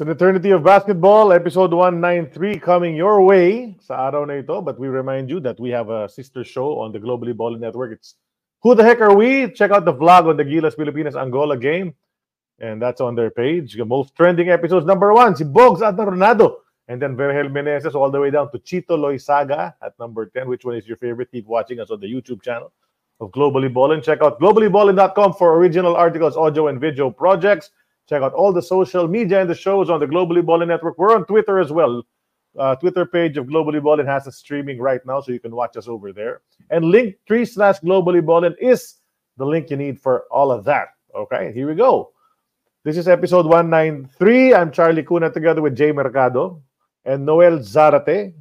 So the Eternity of Basketball, episode 193 coming your way sa araw na ito. But we remind you that we have a sister show on the Globally Balling Network. It's Who the Heck Are We? Check out the vlog on the Gilas Pilipinas Angola game. And that's on their page. The most trending episodes, number one, si Bogs at Ronaldo. And then Vergel Meneses all the way down to Chito Loisaga at number 10. Which one is your favorite? Keep watching us on the YouTube channel of Globally Balling. Check out globallyballing.com for original articles, audio, and video projects. Check out all the social media and the shows on the Globally Ballin Network. We're on Twitter as well. Uh, Twitter page of Globally Ballin has a streaming right now, so you can watch us over there. And link tree slash Globally Ballin is the link you need for all of that. Okay, here we go. This is episode 193. I'm Charlie Cuna together with Jay Mercado and Noel Zarate.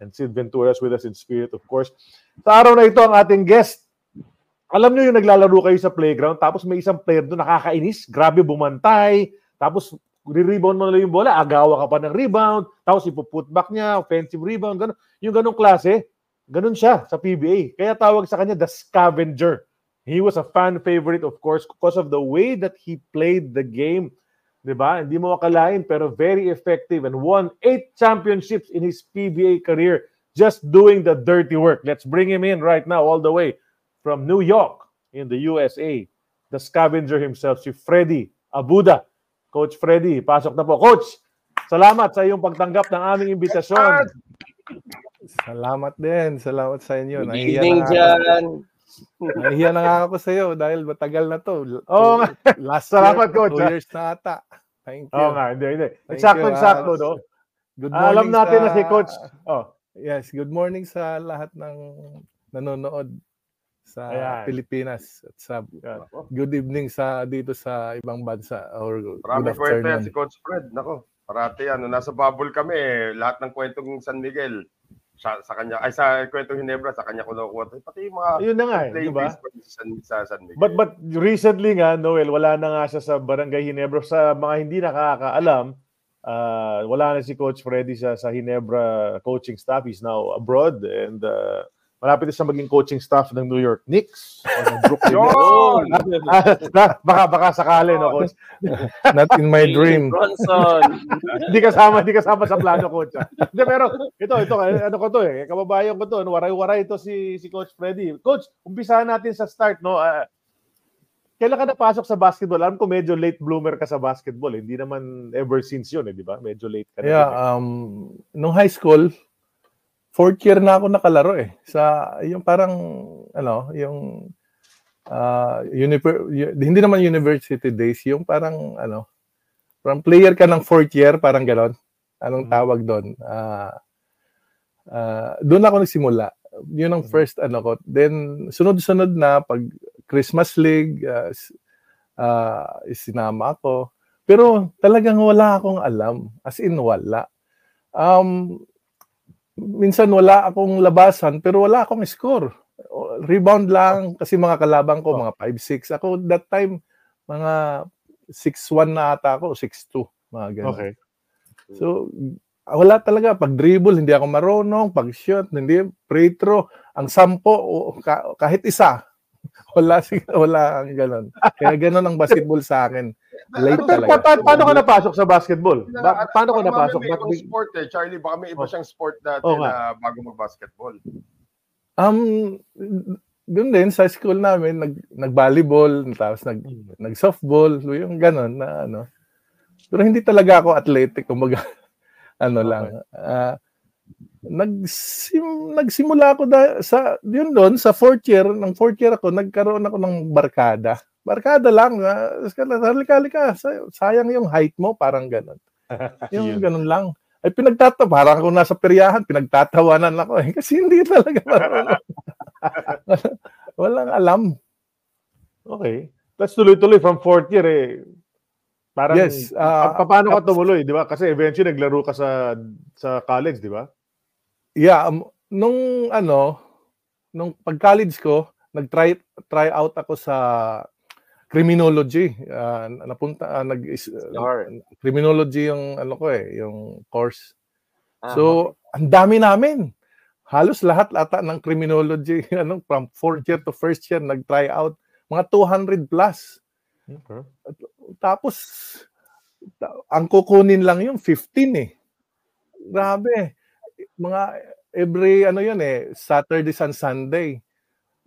And Sid Ventura is with us in spirit, of course. Sa araw na ito, ang ating guest alam nyo yung naglalaro kayo sa playground, tapos may isang player doon nakakainis, grabe bumantay, tapos re-rebound mo na yung bola, agawa ka pa ng rebound, tapos ipuput back niya, offensive rebound, ganun. Yung ganong klase, ganun siya sa PBA. Kaya tawag sa kanya the scavenger. He was a fan favorite, of course, because of the way that he played the game. Di ba? Hindi mo akalain, pero very effective and won eight championships in his PBA career just doing the dirty work. Let's bring him in right now, all the way from New York in the USA, the scavenger himself, si Freddy Abuda. Coach Freddy, pasok na po. Coach, salamat sa iyong pagtanggap ng aming imbitasyon. Salamat din. Salamat sa inyo. Good evening dyan. Nahiya na nga ako sa iyo dahil matagal na to. Oo nga. Last Salamat, year, Coach, Two ha? years na ata. Thank you. Oo nga, hindi, hindi. Eksakto-eksakto, you, no? Good Ah, Alam morning natin sa- na si Coach. Oh, Yes, good morning sa lahat ng nanonood sa Ayan. Pilipinas at sa yan. good evening sa dito sa ibang bansa or good Marami yan afternoon. si Coach Fred. Nako, parati yan. Nung nasa bubble kami, eh, lahat ng kwentong San Miguel, sa, sa kanya, ay sa kwentong Hinebra, sa kanya kinukuha. Pati yung mga Ayun na nga, eh, play di ba? sa sa San Miguel. But but recently nga, Noel, wala na nga siya sa Barangay Hinebra. Sa mga hindi nakakaalam, uh, wala na si Coach Freddy sa, sa Hinebra coaching staff. He's now abroad and uh, malapit siya maging coaching staff ng New York Knicks. Brooklyn. Ah, baka baka sakali no coach. Not in my dream. Bronson! Hindi kasama, hindi kasama sa plano coach. ah. Hindi pero ito ito ano ko to eh, kababayan ko to, ano, waray-waray ito si si Coach Freddy. Coach, umpisahan natin sa start no. Ah, kailan ka napasok sa basketball? Alam ko medyo late bloomer ka sa basketball. eh. Hindi naman ever since yun, eh, di ba? Medyo late ka na. Yeah, eh. um, nung high school, fourth year na ako nakalaro eh. Sa, yung parang, ano, yung, uh, univer- y- hindi naman university days, yung parang, ano, parang player ka ng fourth year, parang ganon. Anong Mhm. tawag doon? Ah, ah, doon ako nagsimula. Yun ang Mhm. first, ano ko. Then, sunod-sunod na, pag Christmas League, uh, sinama ako. Pero talagang wala akong alam. As in, wala. Um, minsan wala akong labasan, pero wala akong score. Rebound lang, kasi mga kalabang ko, mga 5'6". Ako that time, mga 6'1 na ata ako, 6'2". Mga ganun. Okay. So, wala talaga. Pag dribble, hindi ako marunong. Pag shoot, hindi. Free throw, ang sampo, kahit isa. Wala, wala ang ganun. Kaya ganun ang basketball sa akin. Late Pero talaga. pa- pa- paano ka napasok sa basketball? Ba- paano ka napasok? May Ba't ibang big- sport eh. Charlie, baka may iba Oh. siyang sport dati Oo nga. na bago mag-basketball. Um, doon din sa school namin nag nag-volleyball, tapos nag nag-softball, yung ganun na ano. Pero hindi talaga ako athletic, kumbaga ano lang. ah, nagsim, nagsimula ako da, sa yun doon sa fourth year, ng fourth year ako nagkaroon ako ng barkada. Barkada lang, uh, halika, halika, say- sayang yung height mo, parang ganun. Yung Yun. ganun lang. Ay pinagtatawa, parang ako nasa peryahan, pinagtatawanan ako eh. Kasi hindi talaga marunong. Walang alam. Okay. Let's tuloy-tuloy from fourth year eh. Parang, Yes, ah, pa- paano ka tapos- tumuloy, di ba? Kasi eventually naglaro ka sa sa college, di ba? Yeah, um, nung ano, nung pag-college ko, nag-try try out ako sa criminology. Ah, napunta ah, nag Yar. criminology yung ano ko eh, yung course. Ah, So, ang dami namin. Halos lahat ata ng criminology, ano, from fourth year to first year, nag-try out. Mga 200 plus. Okay. Tapos, ta- ang kukunin lang yung 15 eh. Grabe. Mga every ano yun eh, Saturday and Sunday.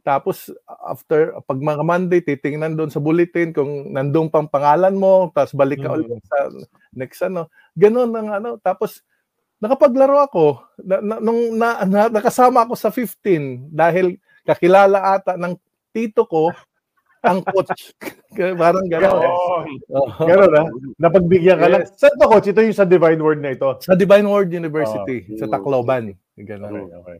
Tapos after pag mga Monday titingnan doon sa bulletin kung nandun pang pangalan mo, tapos balik ka Mm. ulit sa next ano. Ganon ang ano. Tapos nakapaglaro ako na, na- nung na, na- nakasama ako sa 15 dahil kakilala ata ng tito ko ang coach. Parang gano'n. Oo. Gano'n na? Napagbigyan ka lang. Yes. Saan to, coach? Ito yung sa Divine Word na ito. Sa Divine Word University, Oh. sa Tacloban. Ganun. Okay, okay.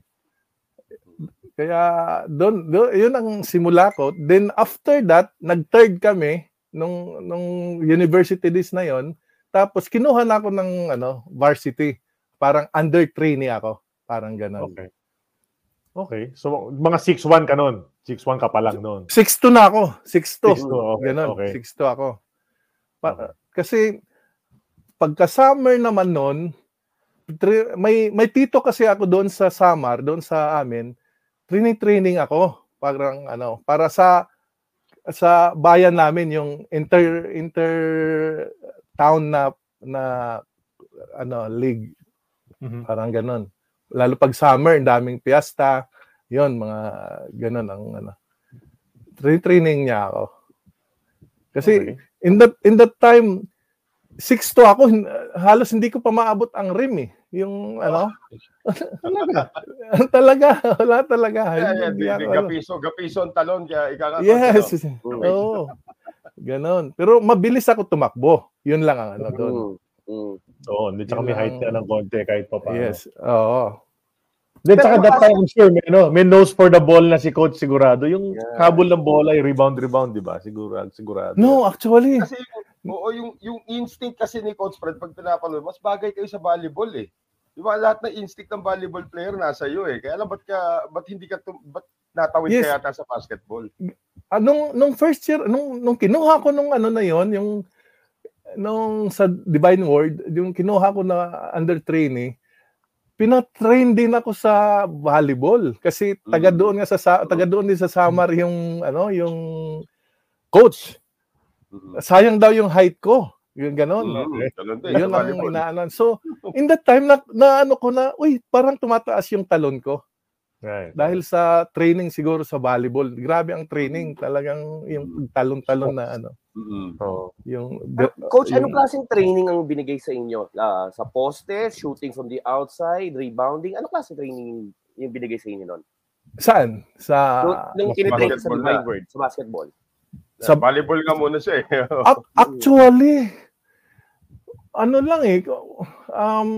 Kaya doon, doon yun ang simula ko. Then after that, nag-third kami nung nung university days na yon. Tapos kinuha na ako ng ano, varsity. Parang under trainee ako. Parang ganun. Okay. Okay. So, mga 6'1 ka nun. 6'1 ka pa lang nun. 6'2 na ako. 6'2. 6'2, okay, Ganun. okay. 6'2 ako. Pa- Kasi pagka summer naman noon, may may tito kasi ako doon sa Samar, doon sa amin. Training training ako parang ano, para sa sa bayan namin yung inter inter town na na ano league Mhm. parang ganun. Lalo pag summer, daming piyesta. Yon mga ganun ang ano. Tra- Training niya ako. Kasi Okay. in that in that time 6 to ako halos hindi ko pa maabot ang rim eh. Yung ano? talaga. talaga, wala talaga. Yeah, Hindi yeah, ako, di, ano. gapiso, gapiso ang talon kaya ika nga. Yes. Mm. Oo. Ganon. Pero mabilis ako tumakbo. Yun lang ang ano doon. Mm. Mm. Oo, hindi tsaka may height ng konti kahit pa paano. Yes. Oo. Then Pero tsaka that time, I'm sure, may, ano, may nose for the ball na si coach sigurado. Yung Yeah. habol ng bola, yung rebound, rebound, di ba? Sigurado, sigurado. No, actually. Kasi yung, oo, yung, yung instinct kasi ni Coach Fred pag pinapanood, mas bagay kayo sa volleyball eh. Di ba lahat ng instinct ng volleyball player nasa iyo eh. Kaya alam ba't ka ba't hindi ka tum, ba't natawid Yes. ka yata sa basketball? Ah, nung, nung first year, nung, nung kinuha ko nung ano na yon yung nung sa Divine Word, yung kinuha ko na under trainee, pinatrain din ako sa volleyball kasi taga Mm. doon nga sa, taga doon din sa Samar yung ano yung coach. Mhm. Sayang daw yung height ko. Yung ganon. Mm, ganun din, Yun ang inaanan. So, in that time na, na ano ko na, uy, parang tumataas yung talon ko. Right. Dahil sa training siguro sa volleyball. Grabe ang training. Talagang yung talon-talon na ano. Mhm. So, Yung, Coach, yung- anong klaseng training ang binigay sa inyo? Ah, sa poste, shooting from the outside, rebounding? Anong klaseng training yung binigay sa inyo noon? Saan? Sa... Nung, nung tinitrain sa basketball Divine sa basketball. sa volleyball nga muna siya eh. Ac- actually, ano lang eh, um,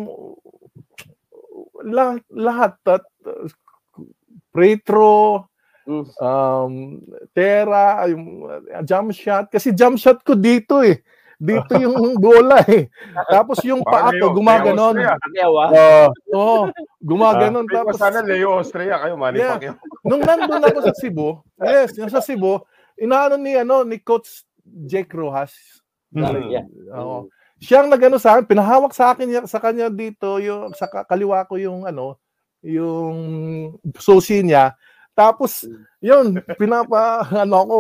lahat, lahat at free throw, Mm. um, tera, yung uh, jump shot. Kasi jump shot ko dito eh. Dito yung bola eh. Tapos yung paa ko gumaganon. Ah. Oo, oh, gumaganon. Ay, Tapos, sana Leo Austria kayo, Manny Yeah. Pacquiao. nung nandun ako sa Cebu, yes, yung sa Cebu, inaano ni, ano, ni Coach Jake Rojas. Mm. Yeah. Oo. Siya ang nagano sa akin, pinahawak sa akin niya- sa kanya dito yung sa ka- kaliwa ko yung ano, yung susi niya. Tapos yun, pinapa ano ako,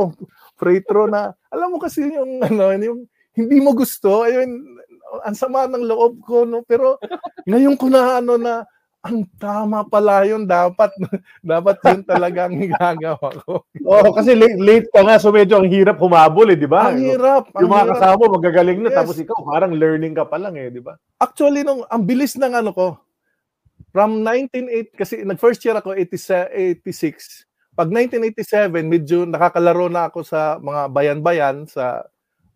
free throw na. Alam mo kasi yung ano, yung hindi mo gusto, ayun, ang sama ng loob ko no, pero ngayon ko na ano na ang tama pala yun dapat dapat yun talaga ang gagawin ko. oh, kasi late, late ka nga, so medyo ang hirap humabol eh, di ba? Ang hirap. ang Yung mga hirap. kasama mo, magagaling na, Yes. tapos ikaw, parang learning ka pa lang eh, di ba? actually nung ang bilis ng ano ko from 1980 kasi nag first year ako 87 86 pag 1987 medyo nakakalaro na ako sa mga bayan-bayan sa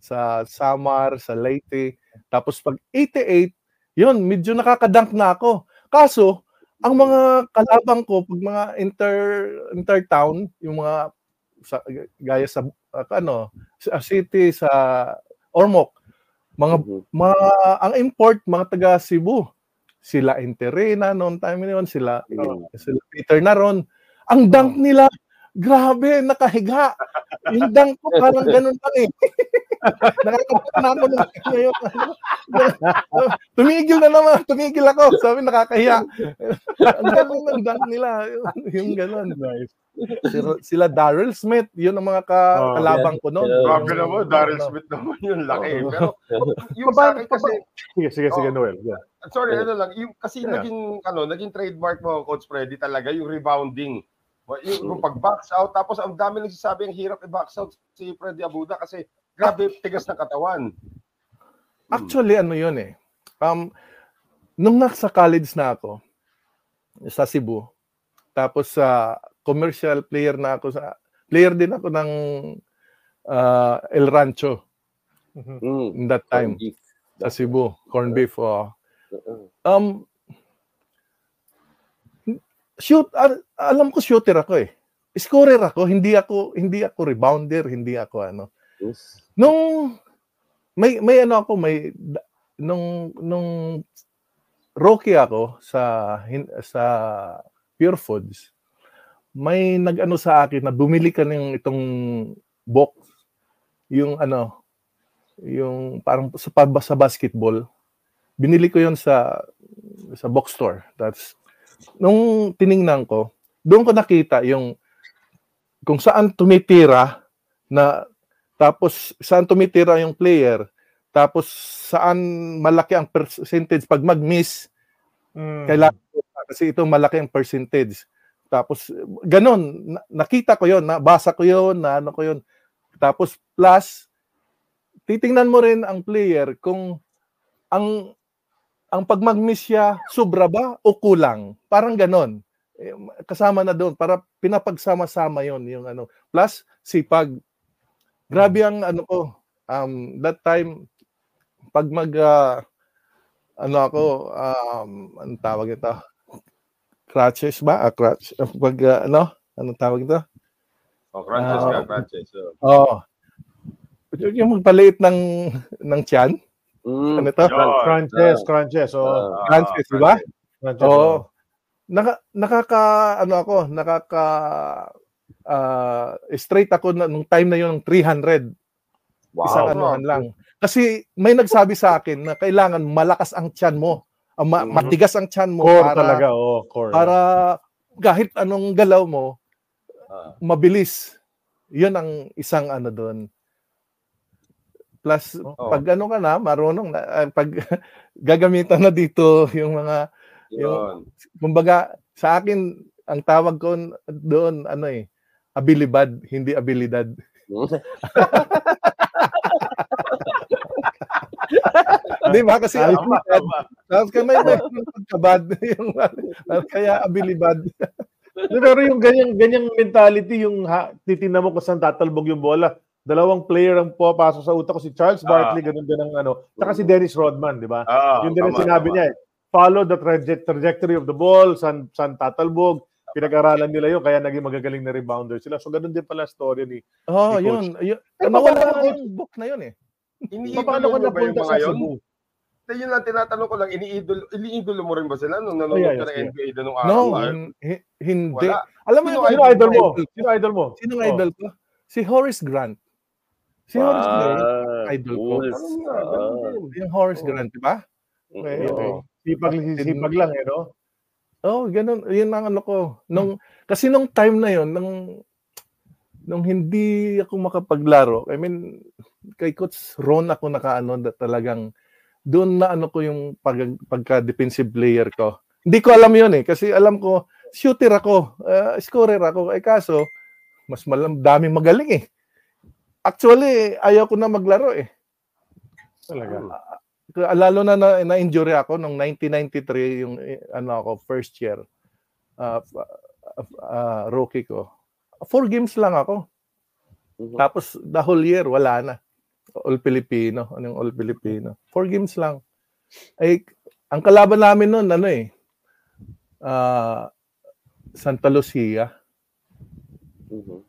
sa Samar sa Leyte tapos pag 88 yun medyo nakakadunk na ako kaso ang mga kalabang ko pag mga inter intertown yung mga sa, gaya sa uh, ano sa city sa Ormoc Mga Mhm. mga ang import mga taga Cebu. Sila Interena noon time na yun, sila Mm. sila Peter Naron. Ang dunk nila, grabe, nakahiga. Yung dunk ko parang ganun lang eh. Nakakapit na ako nung ngayon. tumigil na naman, tumigil ako. Sabi nakakahiya. Ang ganun ng dunk nila. Yung, yung ganun. Nice. Sila, sila Daryl Smith, yun ang mga ka, Oh, kalabang ko noon. yeah. Grabe Yung- naman, Daryl ano. Smith naman yung laki. Oo. Pero yung sa akin kasi, Sige, sige, sige, Oh. Noel. Yeah. sorry, ano lang, yung, kasi Yeah. naging, ano, naging trademark mo, Coach Freddy, talaga yung rebounding. Yung, yung pag-box out, tapos ang dami nagsasabi ang hirap i-box out si Freddy Abuda kasi grabe tigas ng katawan. Actually, ano yun eh. Um, nung nasa college na ako, sa Cebu, tapos sa commercial player na ako sa player din ako ng uh, El Rancho Mm. in that time Beef. sa Cebu, corn beef. oh. Um, shoot, al- alam ko shooter ako eh. Scorer ako, hindi ako hindi ako rebounder, hindi ako ano. Yes. Nung may may ano ako may nung nung rookie ako sa sa Pure Foods may nag-ano sa akin na bumili ka ng itong box yung ano yung parang sa sa basketball binili ko yon sa sa box store that's nung tiningnan ko doon ko nakita yung kung saan tumitira na tapos saan tumitira yung player, tapos saan malaki ang percentage pag mag-miss, Mm. kailangan kasi ito malaki ang percentage. Tapos ganun, na- nakita ko 'yon, nabasa ko 'yon, na ano ko 'yon. Tapos plus titingnan mo rin ang player kung ang ang pag mag-miss siya sobra ba o kulang. Parang ganon. Eh, kasama na doon para pinapagsama-sama 'yon yung ano. Plus sipag. Grabe ang ano ko. Um that time pag mag ah, ano ako um anong tawag ito? Crutches ba? Ah, crutch. Pag ah, ano? Anong tawag ito? Oh, crunches Ah, ka, crunches. So, Oo. Yung magpaliit ng ng tiyan. Mm. Ano ito? Yun. Crunches, crunches. Oh, Ah, Crunches, di ba? crunches. Oo. oh. Naka, nakaka ano ako, nakaka ah, straight ako na, nung time na yun ng 300 isang Wow. anuhan lang. Kasi may nagsabi sa akin na kailangan malakas ang tiyan mo. Ah, ma- Mhm. matigas ang tiyan mo Core para talaga, oh, core. para kahit anong galaw mo Ah. mabilis. 'Yun ang isang ano doon. Plus Oo. pag ano ka na, marunong na ah, pag gagamitan na dito yung mga Yun. kumbaga sa akin ang tawag ko doon ano eh abilibad, hindi abilidad. Di ba? Kasi Ayos. abilidad. Tapos kaya may may pagkabad. yung, kaya abilibad. Di, Pero yung ganyang, ganyang mentality, yung ha, titingnan mo kung saan tatalbog yung bola. Dalawang player ang pupasok sa utak ko, si Charles Barkley, ganun din ang ano. Saka si Dennis Rodman, di ba? Ah, Yun din ang tama, sinabi tama. niya eh. Follow the traje- trajectory of the ball, saan, saan tatalbog. Pinag-aralan nila yun, kaya naging magagaling na rebounder sila. So, ganun din pala story ni... Oh, Ni yun. yun. Eh, Nawala na yung book na yun eh. Iniidolo Paano ka mo ba yung mga sa yun? Cebu? Hindi, yun lang, tinatanong ko lang, iniidolo, iniidolo mo rin ba sila nung nanonood Oh, yeah, ka ng yeah. NBA doon nung araw? No, hin- hi- hindi. Wala. Alam mo Sino yung Sino idol mo? Sino idol mo? Sino Oh. idol ko? Si Horace Grant. Si Horace Grant. Idol ko. Din. Yung Horace Oh. Grant, di ba? Okay, okay. Sipag, sipag lang eh, no? Oh, ganun. Yun ang ano ko. Nung, kasi nung time na yon nung, nung hindi ako makapaglaro, I mean, kay Coach Ron ako nakaano na talagang doon na ano ko yung pag, pagka-defensive player ko. Hindi ko alam yun eh. Kasi alam ko, shooter ako, uh, scorer ako. Eh kaso, mas malam, daming magaling eh. Actually, ayaw ko na maglaro eh. Talaga. Kaya lalo na na, na-injury ako nung 1993 yung eh, ano ako first year uh, uh, rookie ko. Four games lang ako. Mhm. Tapos the whole year wala na. All Filipino, anong all Filipino. Four games lang. Ay ang kalaban namin noon ano eh ah, Santa Lucia. Mhm.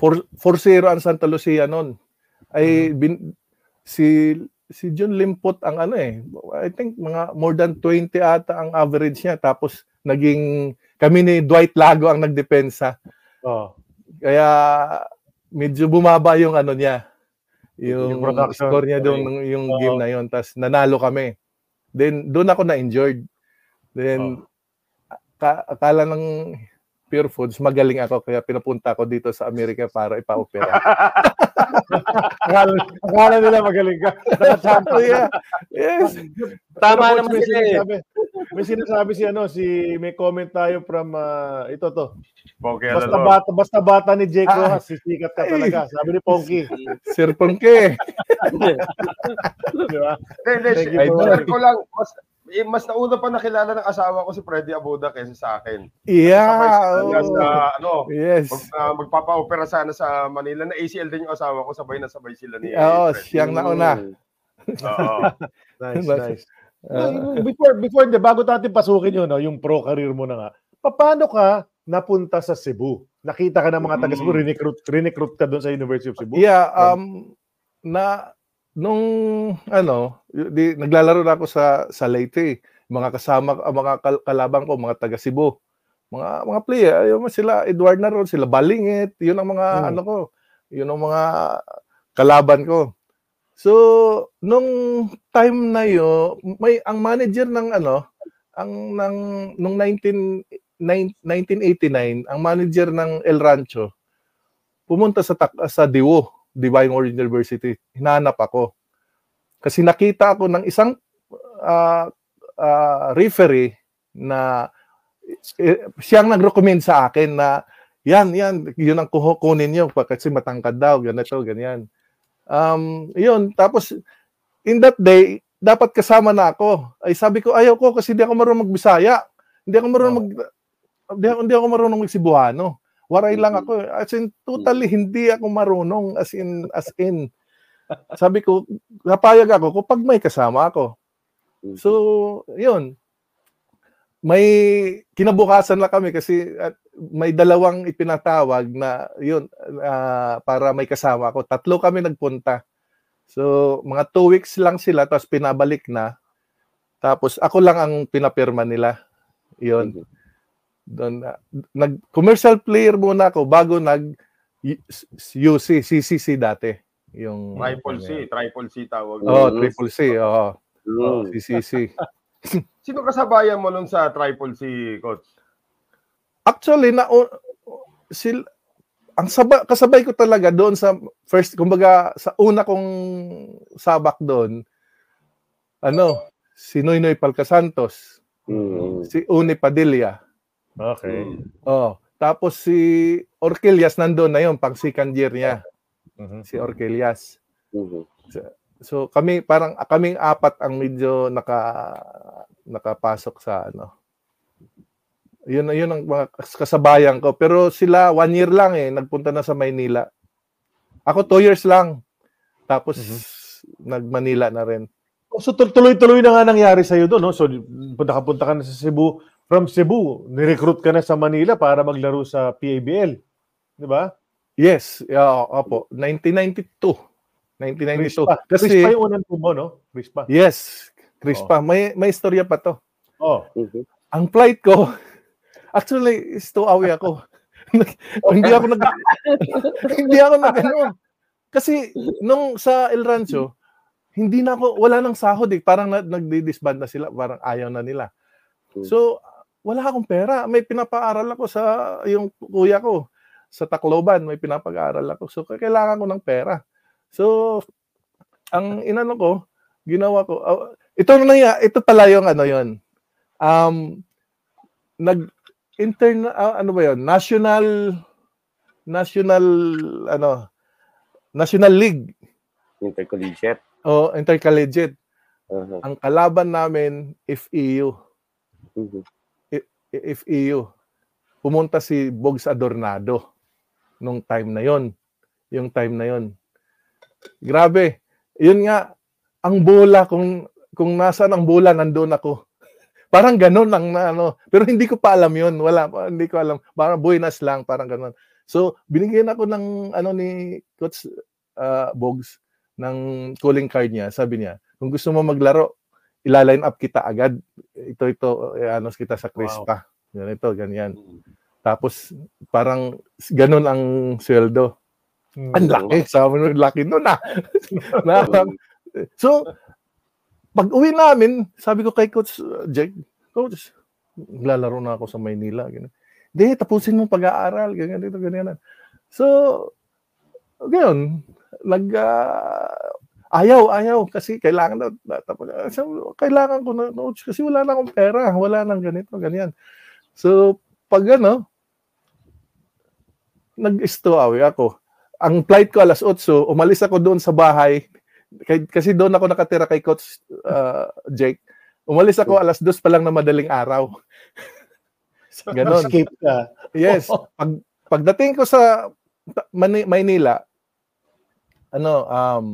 4 4-0 ang Santa Lucia noon. Ay bin, si si John Limpot ang ano eh. I think mga more than 20 ata ang average niya. Tapos naging kami ni Dwight Lago ang nagdepensa. Oh. Kaya medyo bumaba yung ano niya. Yung, Yung production. score niya doon yung Oo. game na yon Tapos nanalo kami. Then doon ako na-injured. Then ka- akala ng Pure Foods, magaling ako kaya pinapunta ako dito sa Amerika para ipa-opera. Akala, akala nila magaling ka. Yeah. Yes. Tama Pero, naman sila eh. may sinasabi si ano, si may comment tayo from ah, ito to. Okay, Basta ano, bata, basta bata ni Jake Ah. Rojas, sisikat ka talaga. Sabi ni Ponky, Sir Pongke. di ba? Hindi, Thank you, ko lang, eh, mas nauna pa nakilala ng asawa ko si Freddy Abuda kaysa sa akin. Yeah. Sabay sila sa, oh. ano, Yes. mag, ah, magpapa-opera sana sa Manila. Na ACL din yung asawa ko, sabay na sabay sila ni Oo, Freddy. siyang nauna. Oo. Nice, nice. Ah, before, before, de, bago natin pasukin yun, no, yung pro career mo na nga, paano ka napunta sa Cebu? Nakita ka ng mga taga Cebu, Mm. recruit, recruit ka doon sa University of Cebu? Yeah, um na nung ano, di, naglalaro na ako sa sa Leyte. Mga kasama ang mga kal- kalaban ko, mga taga Cebu. Mga mga player, ayun sila Edward Naron, sila Balingit, yun ang mga Hmm. ano ko, yun ang mga kalaban ko. So, nung time na yo, may ang manager ng ano, ang ng nung 19 nine- 1989, ang manager ng El Rancho pumunta sa tak- sa Diwo, Divine Word University. Hinanap ako. Kasi nakita ako ng isang ah, ah, referee na eh, siyang nag-recommend sa akin na yan, yan, yun ang kunin niyo pa kasi matangkad daw, ganito, ganyan. Um, yun, tapos in that day, dapat kasama na ako. Ay sabi ko, ayaw ko kasi hindi ako marunong magbisaya. Hindi ako marunong mag hindi ako, hindi ako marunong magsibuhano. Waray lang ako. eh. As in, totally hindi ako marunong. As in, as in. Sabi ko, napayag ako kapag may kasama ako. So, yun. May kinabukasan na kami kasi at may dalawang ipinatawag na yun ah, para may kasama ako. Tatlo kami nagpunta. So, mga two weeks lang sila tapos pinabalik na. Tapos ako lang ang pinapirma nila. Yun. Doon na- nag commercial player muna ako bago nag UC CCC dati. Yung Triple C, triple C tawag. Oh, triple C. Oh, Mm. CCC. Sino kasabayan mo nun sa triple C, coach? Actually, na sil ang saba, kasabay ko talaga doon sa first, kumbaga sa una kong sabak doon, ano, si Noynoy Palcasantos, Mm. si Uni Padilla, Okay. oh, tapos si Orquelias nandoon na yun, pang second year niya, Mhm. si Orquelias. Mhm. So kami parang kaming apat ang medyo naka nakapasok sa ano. Yun yun ang mga kas- kasabayan ko pero sila one year lang eh nagpunta na sa Maynila. Ako two years lang. Tapos nag-Manila na rin. So tul- tuloy-tuloy na nga nangyari sa'yo doon, no? So punta-punta ka na sa Cebu. From Cebu, nirecruit ka na sa Manila para maglaro sa PABL. Di ba? Yes, yeah, opo, 1992. 1992. Crispa. Kasi Crispa yung unang mo, no? Crispa. yes, Crispa, may may istorya pa to. Oh. Mhm. ang flight ko, actually, stowawi ako. hindi ako nag hindi ako nag ano. Kasi nung sa El Rancho, hindi na ako wala nang sahod eh. Parang na, nagdi-disband na sila, parang ayaw na nila. So, wala akong pera. May pinapaaral ako sa yung kuya ko sa Tacloban, may pinapag-aaral ako. So, kailangan ko ng pera. So, ang inano ko, ginawa ko, oh, ito na ya, ito pala yung ano yon. Um, nag intern ah, ano ba yon? National National ano National League Intercollegiate. o intercollegiate. Uh-huh. Ang kalaban namin FEU. Mhm. FEU. Pumunta si Bogs Adornado nung time na yon. Yung time na yon. Grabe. Yun nga ang bola kung kung nasaan ang bola nandoon ako. Parang ganun lang na ano. Pero hindi ko pa alam yun. Wala hindi ko alam. Parang buenas lang, parang ganun. So, binigyan ako ng ano ni Coach uh, Bogs. ng calling card niya, sabi niya, kung gusto mo maglaro, ila-line up kita agad. Ito, ito, ano kita sa Crispa. Ganito, ganyan. Tapos, parang ganun ang sweldo. Hmm. Ang laki. Sabi mo, laki nun ah. na, so, pag uwi namin, sabi ko kay Coach uh, Jake, Coach, lalaro na ako sa Maynila. Hindi, tapusin mo pag-aaral. Ganyan, dito, ganyan. So, ganyan, nag, ah, ayaw, ayaw, kasi kailangan na, na tapos, sabi ko, kailangan ko na, coach, kasi wala na akong pera, wala nang ganito, ganyan. So, pag ano, nag-stowaway ako. Ang flight ko alas 8, umalis ako doon sa bahay, kay, kasi doon ako nakatira kay Coach uh, Jake. Umalis ako alas 2 pa lang na madaling araw. Ganon. Escape ka. Yes. Pag, pagdating ko sa Mani- Maynila, ano, um,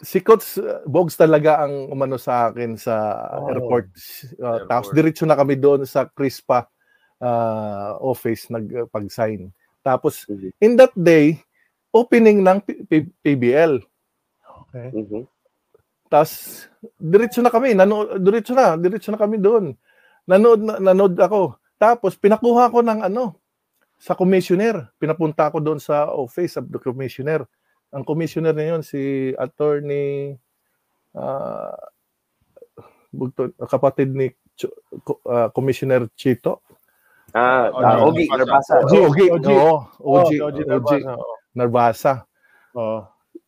si Coach Bogs talaga ang umano sa akin sa Oh. airport. Uh, Airport. Tapos diretso na kami doon sa Crispa uh, office nagpag-sign. Tapos Mhm. in that day, opening ng P- P- PBL. Okay. Mhm. Tapos diretso na kami, nanood diretso na, diretso na kami doon. Nanood na- nanood ako. Tapos pinakuha ko ng ano sa commissioner. Pinapunta ako doon sa office of the commissioner. Ang commissioner na yun si attorney ah bugto- kapatid ni ah, Commissioner Chito. Ah, Oh, no, Ogi, Narbasa. Ogi, Ogi. Oo, Oh, OG, si OG OG, Narbasa. Oo.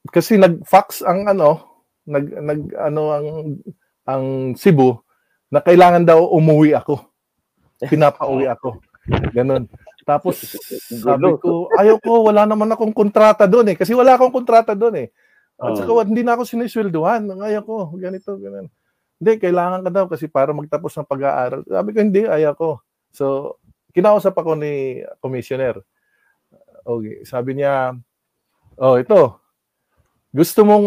kasi nag-fax ang ano, nag nag ano ang ang Cebu na kailangan daw umuwi ako. Pinapauwi ako. Ganon. Tapos sabi ko, ayaw ko, wala naman akong kontrata doon eh. Kasi wala akong kontrata doon eh. At saka hindi na ako sinisweldohan. Ayaw ko, ganito, ganun. Hindi, kailangan ka daw kasi para magtapos ng pag-aaral. Sabi ko, hindi, ayaw ko. So, kinausap ako ni commissioner. Okay, sabi niya, oh, ito, gusto mong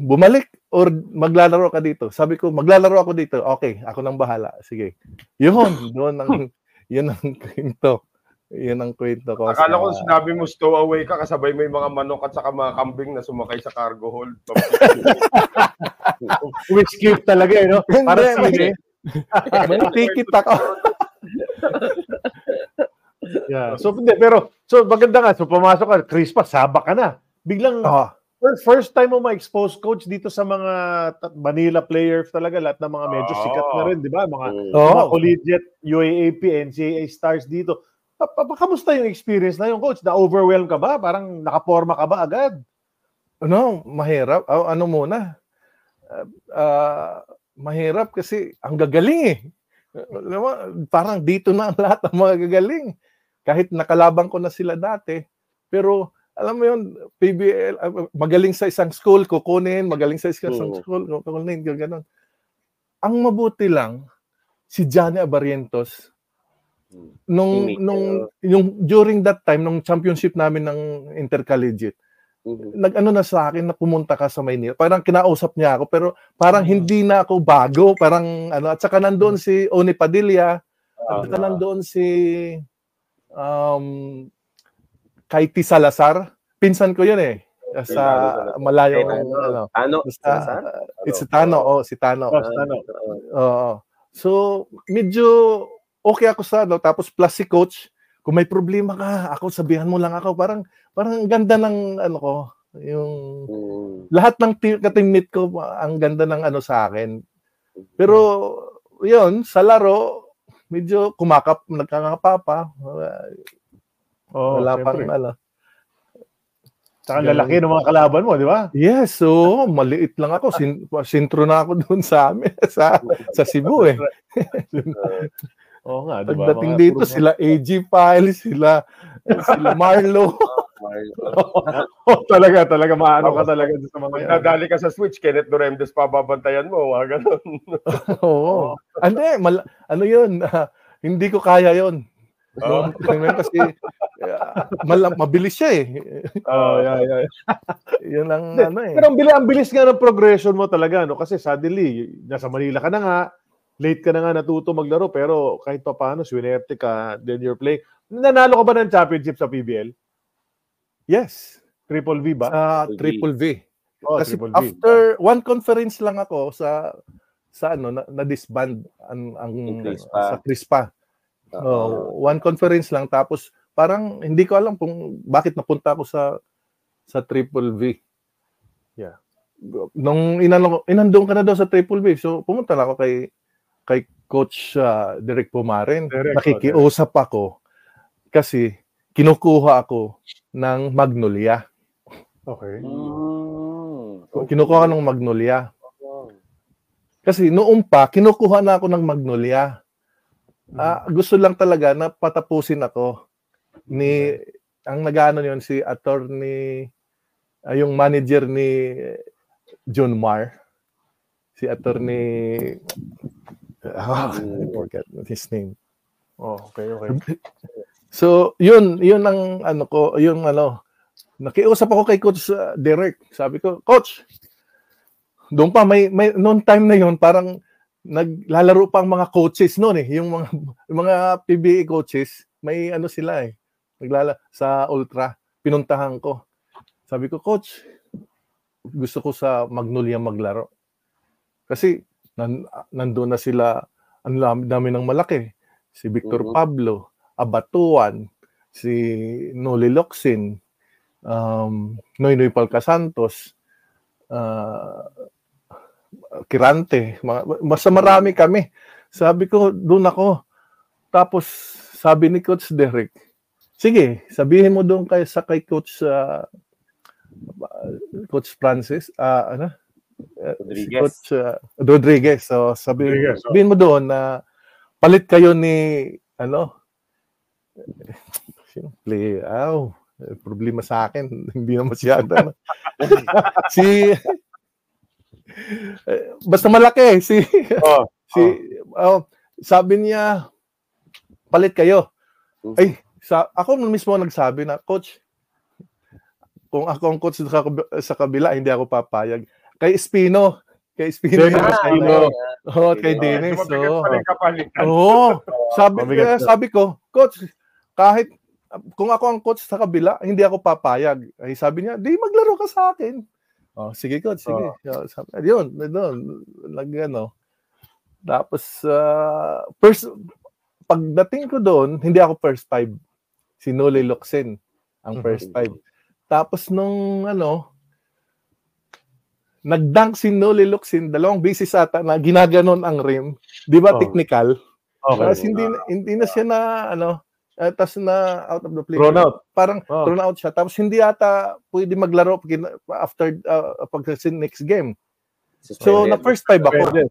bumalik or maglalaro ka dito? Sabi ko, maglalaro ako dito. Okay, ako nang bahala. Sige. Yun, doon ang, yun ang kwento. Yun ang kwento ko. Akala ko sa- sinabi mo stowaway ka kasabay may mga manok at saka mga kambing na sumakay sa cargo hold. Escape talaga eh, no? Para Hindi, sine. May ticket ako. Yeah. So, hindi, pero, so, maganda nga. So, pumasok ka, Crispa, saba ka na. Biglang, Oh, first, first time mo ma-expose coach dito sa mga Manila players talaga, lahat ng mga medyo Oo. sikat na rin, di ba? Mga. Oo. mga collegiate, UAAP, NCAA stars dito. Kamusta yung experience na yung coach? Na-overwhelm ka ba? Parang nakaporma ka ba agad? ano, mahirap. Ah, ano muna? Ah, ah, mahirap kasi ang gagaling eh. Parang dito na ang lahat ng mga gagaling. Kahit nakalabang ko na sila dati. Pero alam mo yun, PBL, magaling sa isang school, kukunin, magaling sa isang Oo. school, kukunin, gano'n. Ang mabuti lang, si Johnny Abarientos, nung, Teammate, nung, yung, during that time, nung championship namin ng intercollegiate, Mhm. nag-ano na sa akin na pumunta ka sa Maynila. Parang kinausap niya ako pero parang Mm. hindi na ako bago, parang ano at saka nandoon si Oni Padilla, at saka Ah. nandoon si um Kaiti Salazar. Pinsan ko 'yun eh. Sa Salazar. malayo Kay ano. Ano? Salazar? it's si Tano, oh, si Tano. Ano, Oo. So, medyo okay ako sa ano, tapos plus si coach, kung may problema ka, ako sabihan mo lang ako. Parang parang ang ganda ng ano ko, yung Mm. lahat ng team, ka-teammate ko, ang ganda ng ano sa akin. Pero, yun, sa laro, medyo kumakap, nagkakapapa. oh, Wala pang syempre. ano. Saka ang lalaki ng mga kalaban mo, di ba? Yes, so maliit lang ako. Sin, sintro na ako doon sa amin, sa, sa Cebu eh. Oo nga, di ba? Pagdating Mga dito, puro- sila AG File, sila, sila Marlo. oh, talaga, talaga, maano ka talaga sa mga yan. nadali ka sa switch, Kenneth Doremdes pa babantayan mo. Mga ganun. Oo. Ano eh, mal- ano yun? ah, hindi ko kaya yun. Yung- kasi ah, mal- mabilis siya eh. Oh, yeah, yeah. Yun ang ano eh. Pero ang bilis, ang bilis nga ng progression mo talaga, no? Kasi suddenly, nasa Manila ka na nga, late ka na nga natuto maglaro, pero kahit pa paano, swinerte ka, then you're playing. Nanalo ka ba ng championship sa PBL? Yes. Triple V ba? Sa V. Triple V. Oh, Kasi Triple V. after one conference lang ako sa sa ano na, na disband ang, ang Crispa. sa Crispa. Oo. Oh, one conference lang tapos parang hindi ko alam kung bakit napunta ako sa sa Triple V. Yeah. Nung inano inandong ka na daw sa Triple V. So pumunta na ako kay kay coach uh, Derek Pumarin. Derek, oh, Nakikiusap ako kasi kinukuha ako ng Magnolia. Okay. Mm. Kinukuha ko ng Magnolia. Kasi noong pa, kinukuha na ako ng Magnolia. Ah, gusto lang talaga na patapusin ako ni ang nagano yon si attorney ah, yung manager ni John Marr si attorney ah, I forget his name Oh, okay, okay. So, yun, yun ang ano ko, yung ano, nakiusap ako kay Coach uh, Derek. Sabi ko, Coach, doon pa, may, may, noong time na yun, parang naglalaro pa ang mga coaches noon eh. Yung mga, yung mga PBA coaches, may ano sila eh. Naglala sa Ultra. Pinuntahan ko. Sabi ko, Coach, gusto ko sa Magnolia maglaro. Kasi nan, nandun na sila, ang dami, ng malaki. Si Victor Mhm. Pablo, Abatuan, si Noli Locsin, um, Noynoy Palcasantos, uh, Kirante, basta marami kami. Sabi ko, doon ako. Tapos, sabi ni Coach Derek, sige, sabihin mo doon kay, sa kay Coach uh, Coach Francis, ah ano? Uh, Rodriguez. Coach uh, Rodriguez. So, sabi, Rodriguez, oh. sabihin mo doon na palit kayo ni, ano? Play, aw, problema sa akin, hindi na masyado. ano. si, eh, basta malaki, si, Oh, si, oh, sabi niya, palit kayo. Ay, sa, ako mismo nagsabi na, Coach, kung ako ang coach sa kabila, hindi ako papayag. Kay Espino, kay Espino. Yung Espino. Oh, kay. Dennis. Oh. Oo. Sabi, na. sabi ko, coach, kahit kung ako ang coach sa kabila, hindi ako papayag. Ay sabi niya, di maglaro ka sa akin. Oh, sige coach, sige. Oh, sabi, yun, doon, nag ano. Tapos, ah, first, pagdating ko doon, hindi ako first five. Si Noli Locsin ang first five. Tapos nung ano, nagdunk si Noli Locsin, dalawang beses ata na ginaganon ang rim. Di ba Oh. technical? okay. Tapos hindi, hindi na siya na, ano, uh, tapos na out of the play. Thrown out. Parang Oh. thrown out siya. Tapos hindi ata pwede maglaro after, uh, pag next game. So, na first five ako.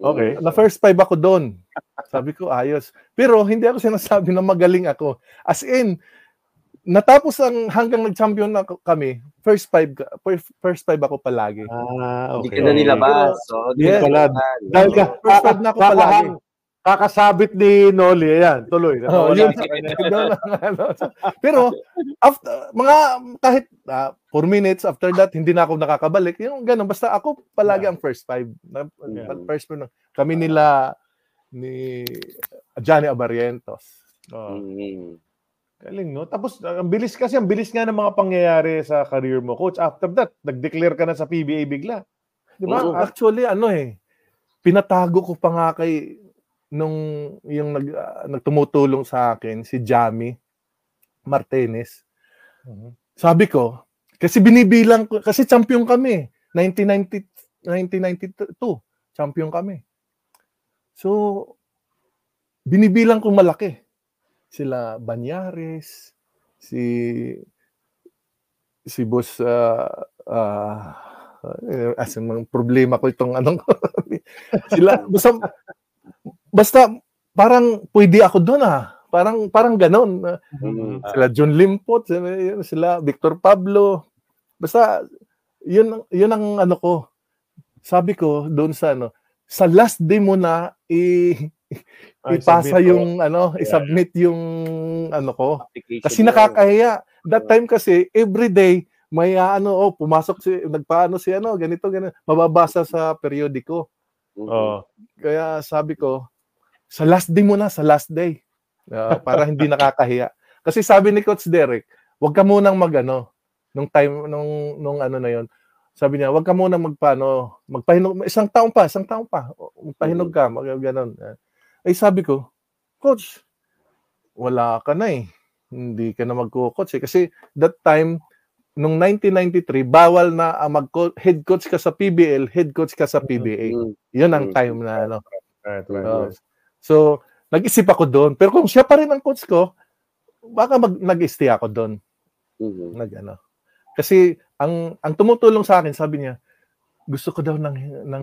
Okay. Na first five ako doon. Sabi ko, ayos. Pero hindi ako sinasabi na magaling ako. As in, natapos ang hanggang nag-champion na kami, first five, first, five ako palagi. Ah, Hindi okay. ka na nilabas. So, hindi Yeah. ka Pala, nilabas. Dahil ka, First five na ako palagi. kakasabit ni Noli, ayan, tuloy. Oh, yun, ano. Pero after mga kahit uh, four minutes after that hindi na ako nakakabalik. Yung ganun basta ako palagi ang first five. Na, Yeah. First five. Kami nila ni Johnny Abarientos. Oh, Mm. Galing, no? Tapos, ang bilis kasi, ang bilis nga ng mga pangyayari sa career mo. Coach, after that, nag-declare ka na sa PBA bigla. Di ba? Oo. Actually ano eh pinatago ko pa nga kay nung yung nag ah, nagtumutulong sa akin si Jamie Martinez. Mhm. Sabi ko, kasi binibilang ko, kasi champion kami. 1990, 1992, champion kami. So, binibilang ko malaki. Sila Banyares, si si boss uh, uh, as mga problema ko itong anong sila basta basta parang pwede ako doon ah parang parang ganon Mm. sila John Limpot, sila, sila Victor Pablo. Basta yun yun ang ano ko. Sabi ko doon sa ano, sa last day mo na i Ay, ipasa yung ano, i-submit yung ano ko. Kasi nakakahiya. That time kasi every day may ah, ano oh pumasok si nagpaano si ano ganito ganito mababasa sa periodiko. Oh. Kaya sabi ko, sa last day mo na, sa last day. Ah, para hindi nakakahiya. Kasi sabi ni Coach Derek, wag ka munang magano nung time nung nung ano na yon. sabi niya, wag ka muna magpaano, magpahinog, isang taon pa, isang taon pa, O, magpahinog ka, mag ganun. Ay sabi ko, coach, wala ka na eh. Hindi ka na magko-coach eh. Kasi that time, nung 1993, bawal na ang mag head coach ka sa PBL, head coach ka sa PBA. Mm. Yun ang Mm. time na ano. Right, right, Oo. right. So, nag-isip ako doon. Pero kung siya pa rin ang coach ko, baka mag, nag-stay ako doon. Mhm. Nag, ano. Kasi ang ang tumutulong sa akin, sabi niya, gusto ko daw ng, ng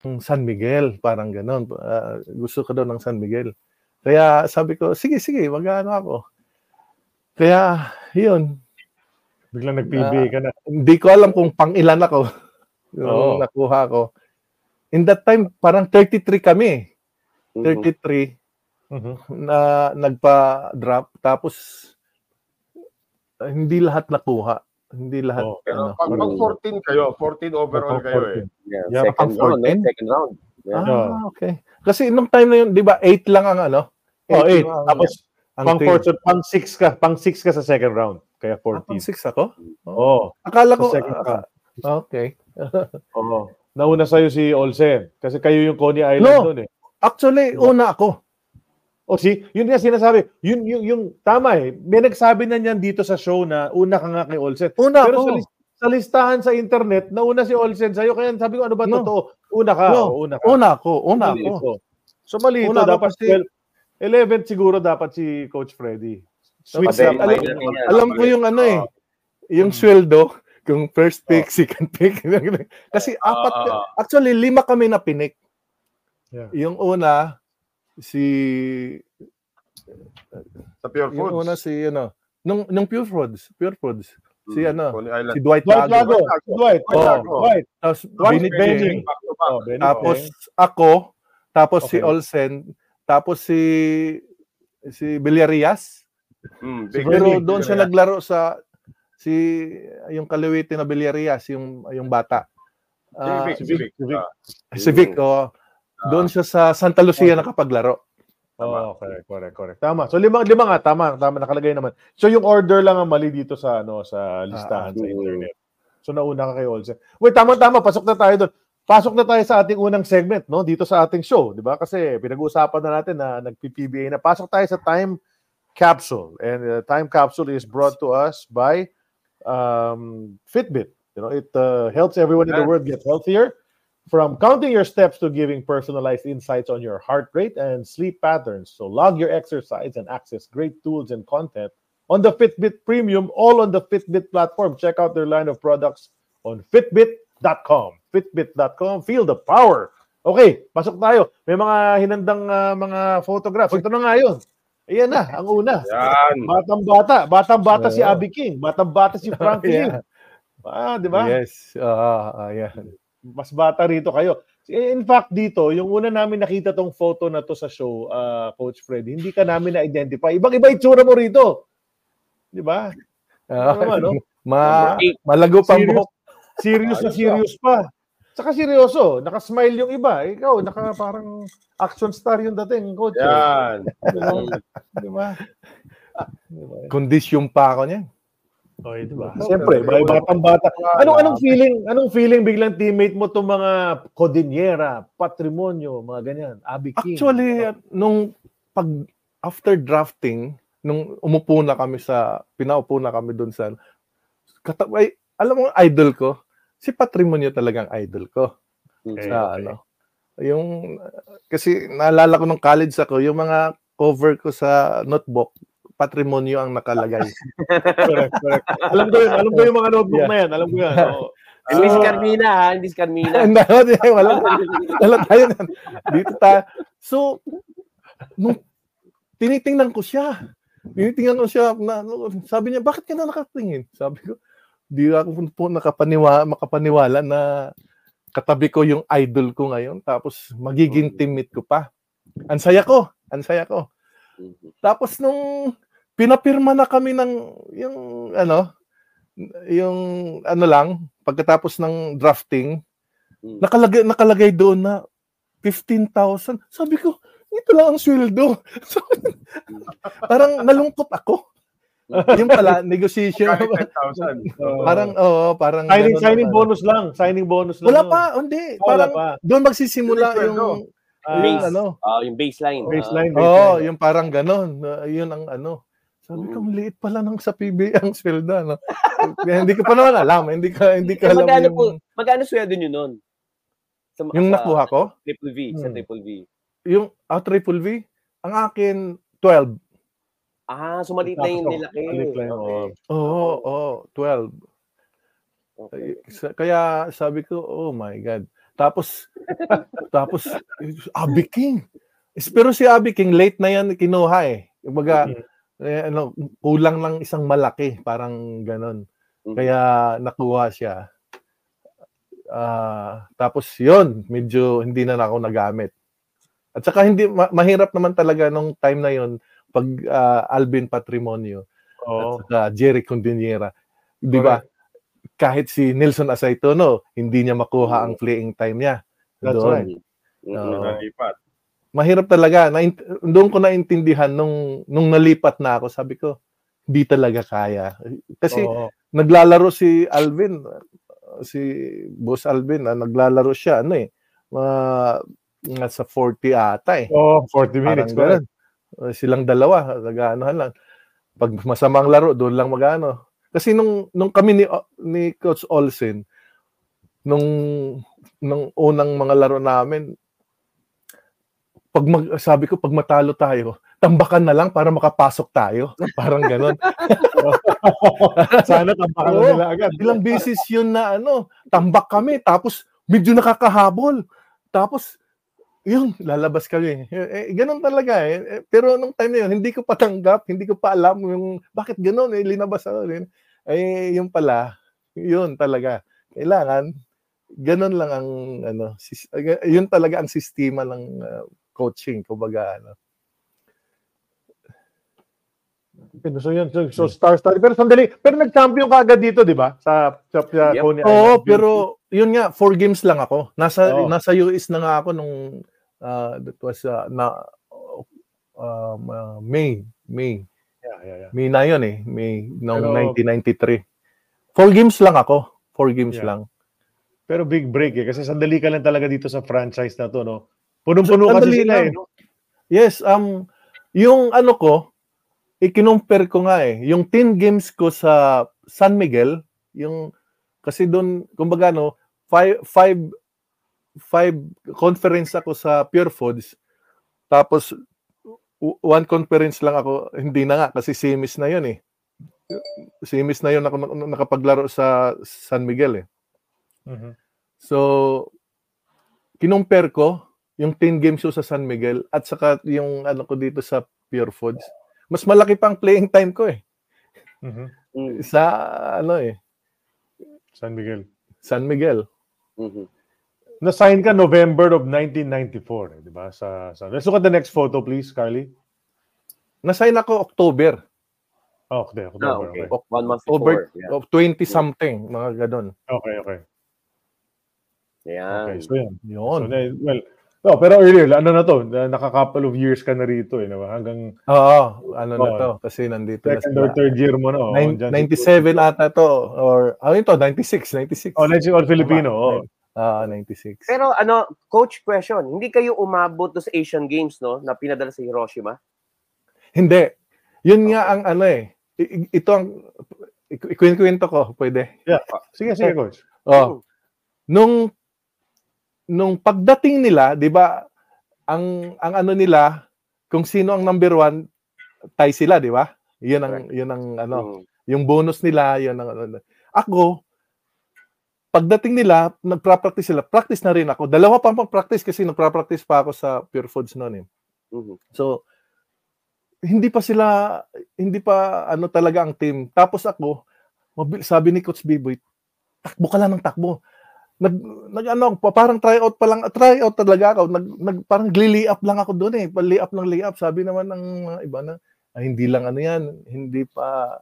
San Miguel, parang ganon. Ah, gusto ko daw ng San Miguel. Kaya sabi ko, sige, sige, mag-ano ako. Kaya, yun. Biglang nag-PBA ka na. Hindi ko alam kung pang ilan ako. Yung Oo. nakuha ko. In that time, parang 33 kami. Mhm. 33 Mhm. na nagpa-drop. Tapos, ah, hindi lahat nakuha. Hindi lahat. Oo. Pero ano. pag, pag 14 kayo, 14 overall kayo eh. Yeah, Yeah, second round, no? 14? Second round. Yeah. Ah, okay. Kasi nung time na yun, di ba, 8 lang ang ano? Oh, eight. lang ang- Tapos, ang pang team. fourth, pang six ka, pang six ka sa second round. Kaya Ah, pang 14. 6 ako? Oo. Akala ko, second round. okay. Oo. Nauna sa'yo si Olsen. Kasi kayo yung Coney Island No. doon eh. Actually, una ako. O si, yun nga sinasabi. Yun, yung, yung, tama eh. May nagsabi na niyan dito sa show na una ka nga kay Olsen. Una Pero sa, lis- sa listahan sa internet, nauna si Olsen sa'yo. Kaya sabi ko, ano ba No. totoo? Una ka. No. o una ka. Una ako. Una Mali ako. ito. So mali ito. Dapat 12 11th siguro dapat si Coach Freddy. Sweet Kasi sa- alam, alam ko yung ano eh. Yung sweldo, kung first pick, second pick. Kasi apat, Ah, actually lima kami na pinik. Yeah. Yung una, si, Sa Pure yung Foods. una si, ano, nung, nung Pure Foods, Pure Foods, si Mm, ano, si Dwight Dwight Lago. Lago. Dwight. Dwight Lago. Oh, Dwight. Tapos Dwight Benny Benny. Oh, Benny Tapos Cheng. ako, tapos si Okay. Olsen, tapos si si Villarias. Mm, big Pero doon siya naglaro sa si yung Kaliwiti na Villarias, yung yung bata. Ah, Civic, Civic. Civic. Ah, si Vic, oh. Doon siya sa Santa Lucia nakapaglaro. Oh, correct, correct, correct. Tama. So lima lima nga tama, tama nakalagay naman. So yung order lang ang mali dito sa ano sa listahan sa mm. internet. So nauna ka kay Olsen. Wait, tama tama, pasok na tayo doon. Pasok na tayo sa ating unang segment, no? Dito sa ating show, 'di ba? Kasi pinag-uusapan na natin na nag-PBA na. Pasok tayo sa time capsule. And uh, time capsule is brought to us by um, Fitbit. You know, it uh, helps everyone in the world get healthier. From counting your steps to giving personalized insights on your heart rate and sleep patterns. So log your exercise and access great tools and content on the Fitbit Premium, all on the Fitbit platform. Check out their line of products on fitbit.com. Fitbit.com. Feel the power. Okay, pasok tayo. May mga hinandang ah, mga photographs. Ito na nga yun. Ayan na, ang una. Yan. Batang bata. Batang bata si Yeah. Abby King. Batang bata si Frank Lim. Yeah. Ah, di ba? Yes. Ah, ah, yan. Mas bata rito kayo. In fact, dito, yung una namin nakita tong photo na to sa show, uh, Coach Fred, hindi ka namin na-identify. Ibang-iba itsura mo rito. Di ba? Ah, Ano, ano? ma malago pa Serious? buhok. Serious na serious pa. Saka seryoso, nakasmile yung iba. Ikaw, naka parang action star yung dating, Coach. Yan. Di ba? Di ba? Di ba? Kondisyon pa ako niyan. Okay, di ba? Siyempre, may batang bata. Anong anong feeling? Anong feeling biglang teammate mo tong mga Codinera, Patrimonio, mga ganyan, Abby King? Actually, nung pag after drafting, nung umupo na kami sa, pinaupo na kami doon sa, kata, ay, alam mo, idol ko, si Patrimonio talagang idol ko. Okay, sa okay. ano, yung, kasi naalala ko nung college ako, yung mga cover ko sa notebook, Patrimonio ang nakalagay. correct, correct. Alam ko yun, alam ko yung mga notebook Yeah. na yan, alam ko yan. oo. Hindi si Ah. Carmina, ha? Hindi si Carmina. Hindi, hindi, wala, wala tayo. Dito tayo. So, nung tinitingnan ko siya, tinitingnan ko siya, na, ano, sabi niya, bakit ka na nakatingin? Sabi ko, di ako po nakapaniwala, makapaniwala na katabi ko yung idol ko ngayon, tapos magiging Mm. teammate ko pa. Ang saya ko, ang saya ko. Mhm. Tapos nung pinapirma na kami ng yung ano, yung ano lang, pagkatapos ng drafting, Mm. nakalagay nakalagay doon na 15,000. Sabi ko, ito lang ang sweldo. So, parang nalungkot ako. yung pala, negotiation. Kahit 10,000. parang, oo, parang... Signing, ganun signing bonus lang. Signing bonus lang. Wala pa, hindi. Ah, wala Parang pa. doon magsisimula Yung yung. Ah, yung Base. ano. Ah, yung baseline. Baseline. Oo, baseline. yung parang ganon. Uh, yun ang ano. Sabi ko, ang liit pala ng sa PBA ang sweldo, no? Kaya hindi ko pa naman alam. Hindi ka, hindi Eh, ka alam magkano yung, po, magkano sweldo nyo nun? Sa, yung sa nakuha ko. Triple V, sa Hmm. Triple V. Yung ah, triple V, ang akin, 12. Ah, so maliit na yung nilaki. maliit lang, Okay. oo. Oo, oo, 12. Okay. Sa- Kaya sabi ko, oh my God. Tapos, tapos, Abby King. Is- Pero si Abby King, late na yan kinuha eh. Kumbaga, eh, ano, kulang lang isang malaki, parang ganon. Mhm. Kaya nakuha siya. Ah, tapos yon medyo hindi na ako nagamit. At saka hindi ma- mahirap naman talaga nung time na yon pag ah, Alvin Patrimonio Oo. at saka Jerry Condinera. 'Di ba? Kahit si Nelson Asaitono, hindi niya makuha ang playing time niya. That's Doon. right. Mhm. Oo. Nalipat. Mahirap talaga. Naint- doon ko naintindihan nung nung nalipat na ako, sabi ko, hindi talaga kaya. Kasi Oo. naglalaro si Alvin, uh, si Boss Alvin, ah, naglalaro siya, ano eh, mga nasa 40 ata eh. Oo, 40 Parang minutes. ganun. Uh, Silang dalawa, nag-aanohan lang. Pag masamang laro, doon lang mag-ano. Kasi nung, nung kami ni, ni Coach Olsen, nung, nung unang mga laro namin, pag mag, sabi ko, pag matalo tayo, tambakan na lang para makapasok tayo. Parang ganun. Sana tampakan na Oo. nila agad. Ilang beses yun na ano, tambak kami, tapos medyo nakakahabol. Tapos, yun, lalabas kami. Eh, eh, ganun talaga eh. Eh, Pero nung time na yun, hindi ko patanggap, hindi ko pa alam yung, bakit ganun eh, linabas ako rin. Eh, yun pala, yun talaga. Kailangan, ganun lang ang, ano, yun talaga ang sistema ng uh, coaching, kumbaga, ano. So yun, so, so star star. Pero sandali, pero nag-champion ka agad dito, di ba? Sa, sa, sa Yep. Coney Oo, Island. pero yun nga, four games lang ako. Nasa Oo. nasa US na nga ako nung uh, that was uh, na um, uh, May, May. Yeah, yeah, yeah. May na yun eh, May noong Pero- 1993. Four games lang ako. Four games Yeah. lang. Pero big break eh. Kasi sandali ka lang talaga dito sa franchise na to, no? Punong-puno kasi Sandali sila lang. eh. No? Yes, um yung ano ko, ikinumpare ko nga eh, yung 10 games ko sa San Miguel, yung kasi doon kumbaga no, five, five, five conference ako sa Pure Foods. Tapos one conference lang ako, hindi na nga kasi semis na 'yon eh. Semis na 'yon ako nak- nakapaglaro sa San Miguel eh. Mhm. So, kinumpare ko yung 10 games ko sa San Miguel at saka yung ano ko dito sa Pure Foods. Mas malaki pang playing time ko eh. Mhm. Mm. Sa ano eh, San Miguel. San Miguel. Mhm. Na-sign ka November of 1994, eh, di ba? Sa, sa, let's look at the next photo, please, Carly. Nasign ako October. Oh, okay, okay. Ah, okay. okay. One month October before. Yeah. of 20 something, mga ganun. Okay, okay. Yan. Okay, so yan. So, Yun. na- well, no, pero earlier, ano na to, na- naka-couple of years ka na rito, eh, di ba? Hanggang Oo, ano na Oo. to kasi nandito na second or third year mo na. Oh, Nine- dyan. 97 ata to or ano ito 96 96 Oh, let's see, all Filipino. Oh. ah 96 Pero ano, coach question, hindi kayo umabot sa Asian Games, no? Na pinadala sa Hiroshima? hindi yun nga ang ano eh ito ang ik- ikwento ko pwede Sige, sige, coach. Oh. Nung nung pagdating nila, 'di ba? Ang ang ano nila, kung sino ang number one, tie sila, 'di ba? 'Yun ang 'yun ang ano, Mm. yung bonus nila, 'yun ang ano. Ako pagdating nila, nagpra-practice sila. Practice na rin ako. Dalawa pa pang practice kasi nagpra-practice pa ako sa Pure Foods noon eh. Mhm. So, hindi pa sila, hindi pa ano talaga ang team. Tapos ako, sabi ni Coach Biboy, takbo ka lang ng takbo. Nag, nag ano, pa- parang try out pa lang, try out talaga ako. Nag, nag parang glili up lang ako doon eh. Pa up ng lay up. Sabi naman ng mga iba na, "Ay, hindi lang ano yan, hindi pa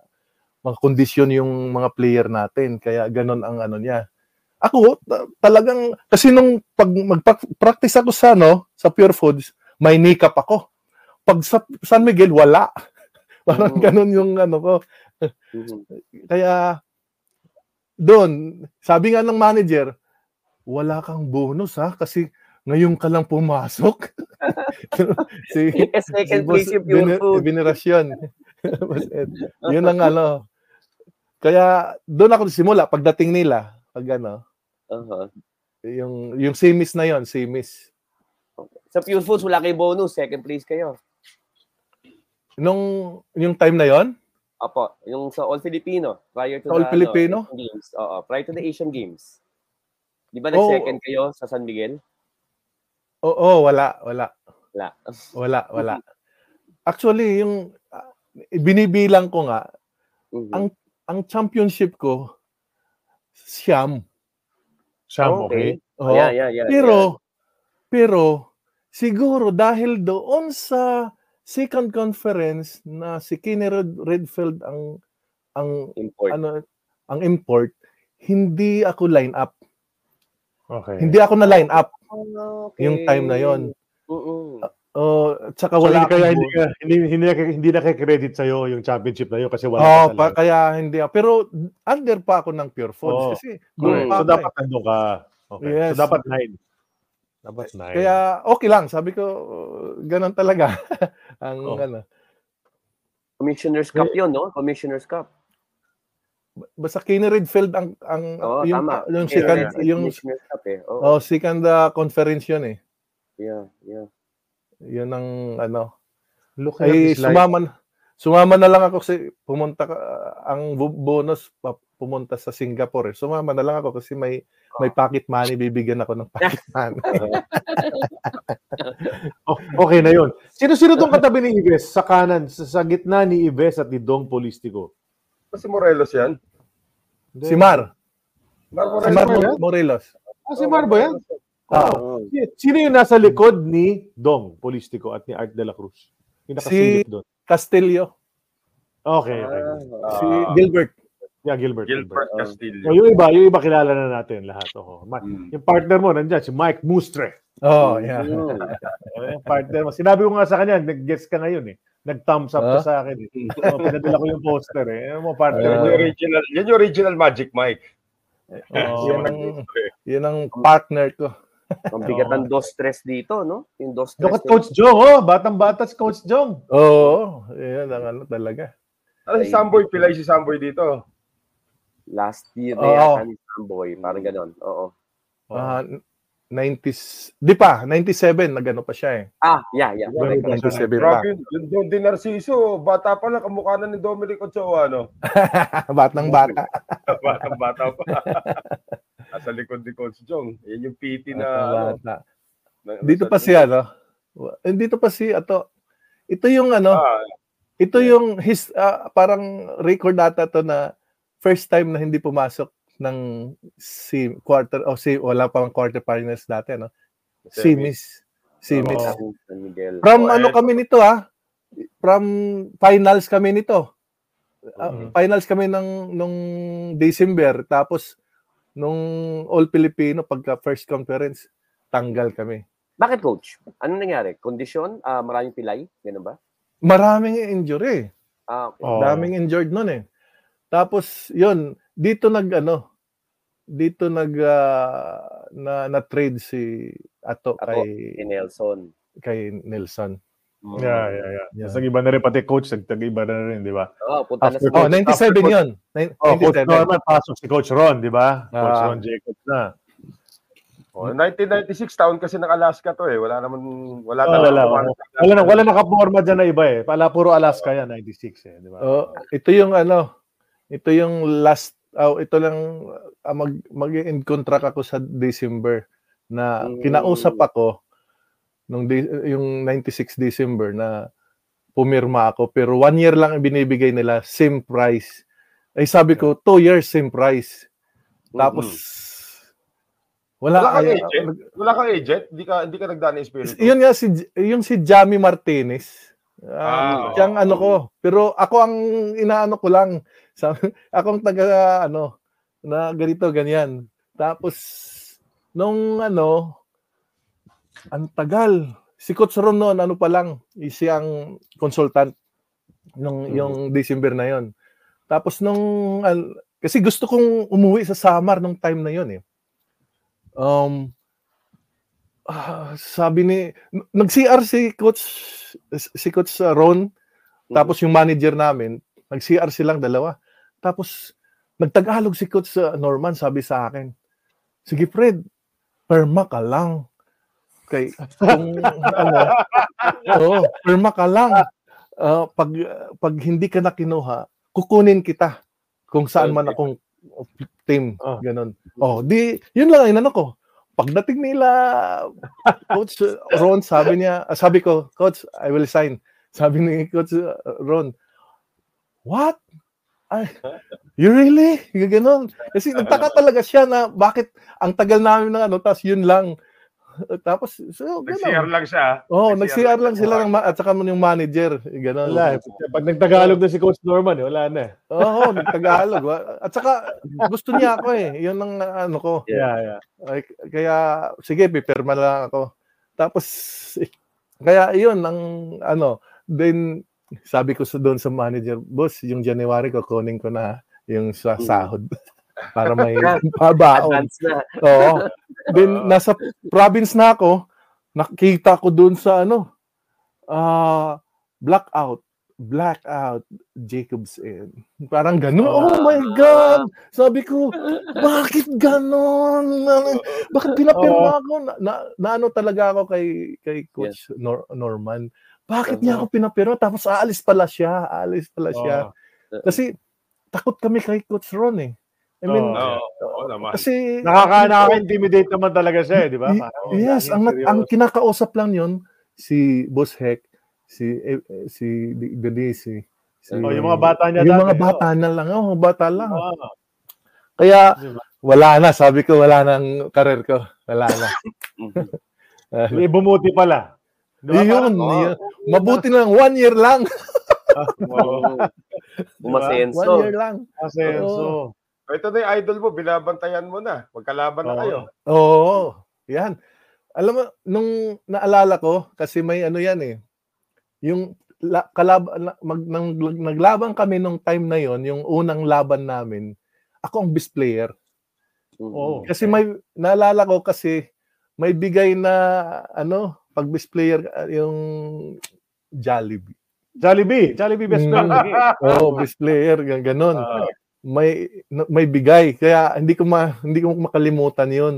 mga kondisyon yung mga player natin. Kaya ganun ang ano niya. Ako, ta- talagang, kasi nung pag mag-practice ako sa, ano, sa Pure Foods, may kneecap ako. Pag sa San Miguel, wala. Parang ganun yung ano ko. Mhm. Kaya doon, sabi nga ng manager, wala kang bonus ha kasi ngayon ka lang pumasok. si, Eh, second food. Venerasyon. Boss Ed. Yun ang ano. Kaya doon ako simula pagdating nila, pag ano, Aha. yung yung simis na yon, simis. Sa Pure Foods, wala kayo bonus. Second place kayo. Nung yung time na yon, Apo, yung sa All Filipino, prior to All the Filipino? Ano, Asian Games. Oo, prior to the Asian Games. Di ba Oh. nag-second kayo sa San Miguel? oo, wala, wala. Wala. Wala, wala. Actually, yung ah, binibilang ko nga, Mhm. Ang- ang championship ko, siyam. Sam, okay. Oo. Yeah, yeah, yeah. Pero, pero, siguro dahil doon sa second conference na si Kenny Red, Redfield ang ang yeah. import. ano ang import, hindi ako line up. Okay. Hindi ako na line up okay. yung time na yon. Oo. Oh, tsaka So, wala hindi kaya hindi, ka, hindi, hindi, na- hindi na credit sa'yo yung championship na yun kasi wala Oh, ka pa, kaya hindi ako. Pero under pa ako ng Pure Foods Oo. kasi Correct. So, ako dapat eh. nandun ka. Okay. Yes. So, dapat nine. Dapat nine. Kaya okay lang, sabi ko ganun talaga ang Oh. ano. Commissioner's Cup yun, no? Commissioner's Cup. Basta Kenny Redfield ang ang Oo, yung, tama. yung Yeah, second yeah, yung eh. Oo. oh, second uh, conference yun eh. Yeah, yeah. Yun ang ano. Look at Ay this life. sumama na- sumama na lang ako kasi pumunta ka, ang bonus pa, pumunta sa Singapore. Eh. Sumama na lang ako kasi may may pocket money bibigyan ako ng pocket money. Oh, okay na yun. Sino-sino tong katabi ni Ives sa kanan, sa, sa gitna ni Ives at ni Dong Polistico? Kasi Morelos yan. Si Mar, Mar si Morelos Mar? Morelos. Ah, si Mar ba yan? Ah. Si- Sino yung nasa likod ni Dong Polistico at ni Art de la Cruz? Yung nakasilip doon. Castillo, Okay, okay. Ah, si Ah. Gilbert. Yeah, Gilbert. Gilbert. Gilbert. Castillo. Oh, yung iba, yung iba kilala na natin lahat. Oh. Ma- Mm. Yung partner mo nandyan, si Mike Mustre. Oh, yeah. Yung partner mo. Sinabi ko nga sa kanya, nag-guess ka ngayon eh. Nag-thumbs up ka Ah? sa akin. Eh. Oh, pinadala ko yung poster eh. Ano mo, partner Yan mo. yung original, yan yung original Magic Mike. Oh, Yan ang, yan ang partner ko. Ang bigat ng dos stress dito, no? Yung dos stress. Look at Coach Jong, oh. Batang-bata si Coach Jong. Oo, yan ang ano talaga. Ano si Samboy? Pilay si Samboy dito. Last year na Oo. yata ni Samboy. Parang ganon. Oo. Ah, 90s, di pa, 97, nagano pa siya eh. Ah, yeah, yeah. Well, Correct. 97 pa. Grabe, yun doon din Narciso. Bata pa lang, kamukha na ni Dominic Ochoa, no? Batang bata. Batang bata pa. Nasa likod ni Coach Jong. Yan yung PT na, ano, bata. na- Dito pa si ano. eh, Dito pa si ato. Ito yung ano, Ah, ito yung his ah, parang record data to na first time na hindi pumasok ng si quarter o si wala pang quarter finals dati no. Simis. Oo. San Miguel. From Oh, ano kami nito ah? From finals kami nito. Mhm. Finals kami ng nung December tapos nung All Filipino pagka first conference tanggal kami. Bakit, coach? Ano nangyari? Kondisyon? Ah, maraming pilay? Ganun ba? Maraming injury. Ah, okay. Oh. Daming injured nun eh. Tapos yun, dito nag ano, dito nag ah, na na trade si Ato, Ato. kay Si Nelson. kay Nelson. Mm. Yeah, yeah, yeah. Yeah. Tapos nag-iba na rin, pati coach, nag-iba na rin, di ba? Oo, punta na After sa Oh, Coach, 97 after coach- 'yun. Nin- Oh, Coach 97. Norman, pasok si Coach Ron, di ba? Coach Ah. Ron Jacobs na. oh, 1996 taon kasi ng Alaska to eh. Wala naman, wala Oh, talaga wala, naman. Wala na, wala nakaporma dyan na iba eh. Pala puro Alaska yan, 96 eh, di ba? Oh, ito yung ano, ito yung last oh, ito lang ah, mag mag-end contract ako sa December na kinausap ako nung de- yung 96 December na pumirma ako pero one year lang ang binibigay nila same price. Ay sabi ko two years same price. Tapos Wala, Wala kang ay- agent? Wala kang agent? Hindi ka, hindi ka nagdaan ng espiritu? Yun nga si yung si Jamie Martinez. Ah, Ah, siyang ano ko. Pero ako ang inaano ko lang. Sa, akong taga ano na ganito ganyan. Tapos nung ano ang tagal. Si Coach Ron noon, ano pa lang, siyang consultant nung yung December na yon. Tapos nung al- kasi gusto kong umuwi sa Samar nung time na yon eh. Um ah, sabi ni nag-CR si coach si coach Ron tapos yung manager namin nag-CR silang dalawa. Tapos nagtagalog si coach uh, Norman sabi sa akin. Sige Fred, perma ka lang. Kay kung ano, oh, perma ka lang. Ah, pag pag hindi ka na kinuha, kukunin kita kung saan man akong team, Ah. ganun. Oh, di yun lang ang inano ko. Pagdating nila coach Ron, sabi niya, ah, sabi ko, coach, I will sign. Sabi ni coach uh, Ron, what? Ay, you really? Ganon. Kasi nagtaka talaga siya na bakit ang tagal namin ng ano, tapos yun lang. Tapos, so, Nag-CR lang siya. Oh, nag-CR lang sila ng ma- at saka yung manager, gano'n. Wala. eh. Pag nagtagalog na si Coach Norman, eh, wala na. eh. Oo, nagtagalog. At saka gusto niya ako eh. Yun ang ano ko. Yeah, yeah. Ay, kaya sige, pipirma lang ako. Tapos kaya yun ang ano, then sabi ko sa doon sa manager, boss, yung January ko kunin ko na yung sa sahod para may pabaon. Oo. Then nasa province na ako, nakita ko doon sa ano, ah blackout, blackout Jacobs Inn. Parang ganun. Oh my God! Sabi ko, bakit ganon? Ano- Bakit pinapirma ako? Na, na, na ano talaga ako kay kay Coach Nor- Norman. Bakit niya ako pinapirma? Tapos aalis pala siya. Aalis pala siya. Kasi takot kami kay Coach Ron eh. I mean, Oo. Oo naman. kasi Nakaka, nakaka-intimidate naman talaga siya, eh, di ba? Parang, yes, ang seryoso. ang kinakausap lang 'yon si Boss Heck, si eh, eh, si Denise, si Oh, yung mga bata niya yung dati, mga oh. bata na lang, oh, mga bata lang. Oo. Kaya wala na, sabi ko wala nang karir ko. Wala na. Eh, bumuti pala. Di ba? yun, Parang, oh, yun. Mabuti na lang, one year lang. oo. Umasenso. One year lang. Asenso. Ito na yung idol mo, binabantayan mo na. Magkalaban na Oo. kayo. Oo. Yan. Alam mo, nung naalala ko, kasi may ano yan eh, yung la, kalab, na- mag, nang, naglaban kami nung time na yon yung unang laban namin, ako ang best player. Oo. Kasi may, naalala ko kasi, may bigay na, ano, pag best player, ah, yung Jollibee. Jollibee. Jollibee best friend. Mm. Oo, best player, gan- ganon. Ah. may may bigay kaya hindi ko ma, hindi ko makalimutan 'yun.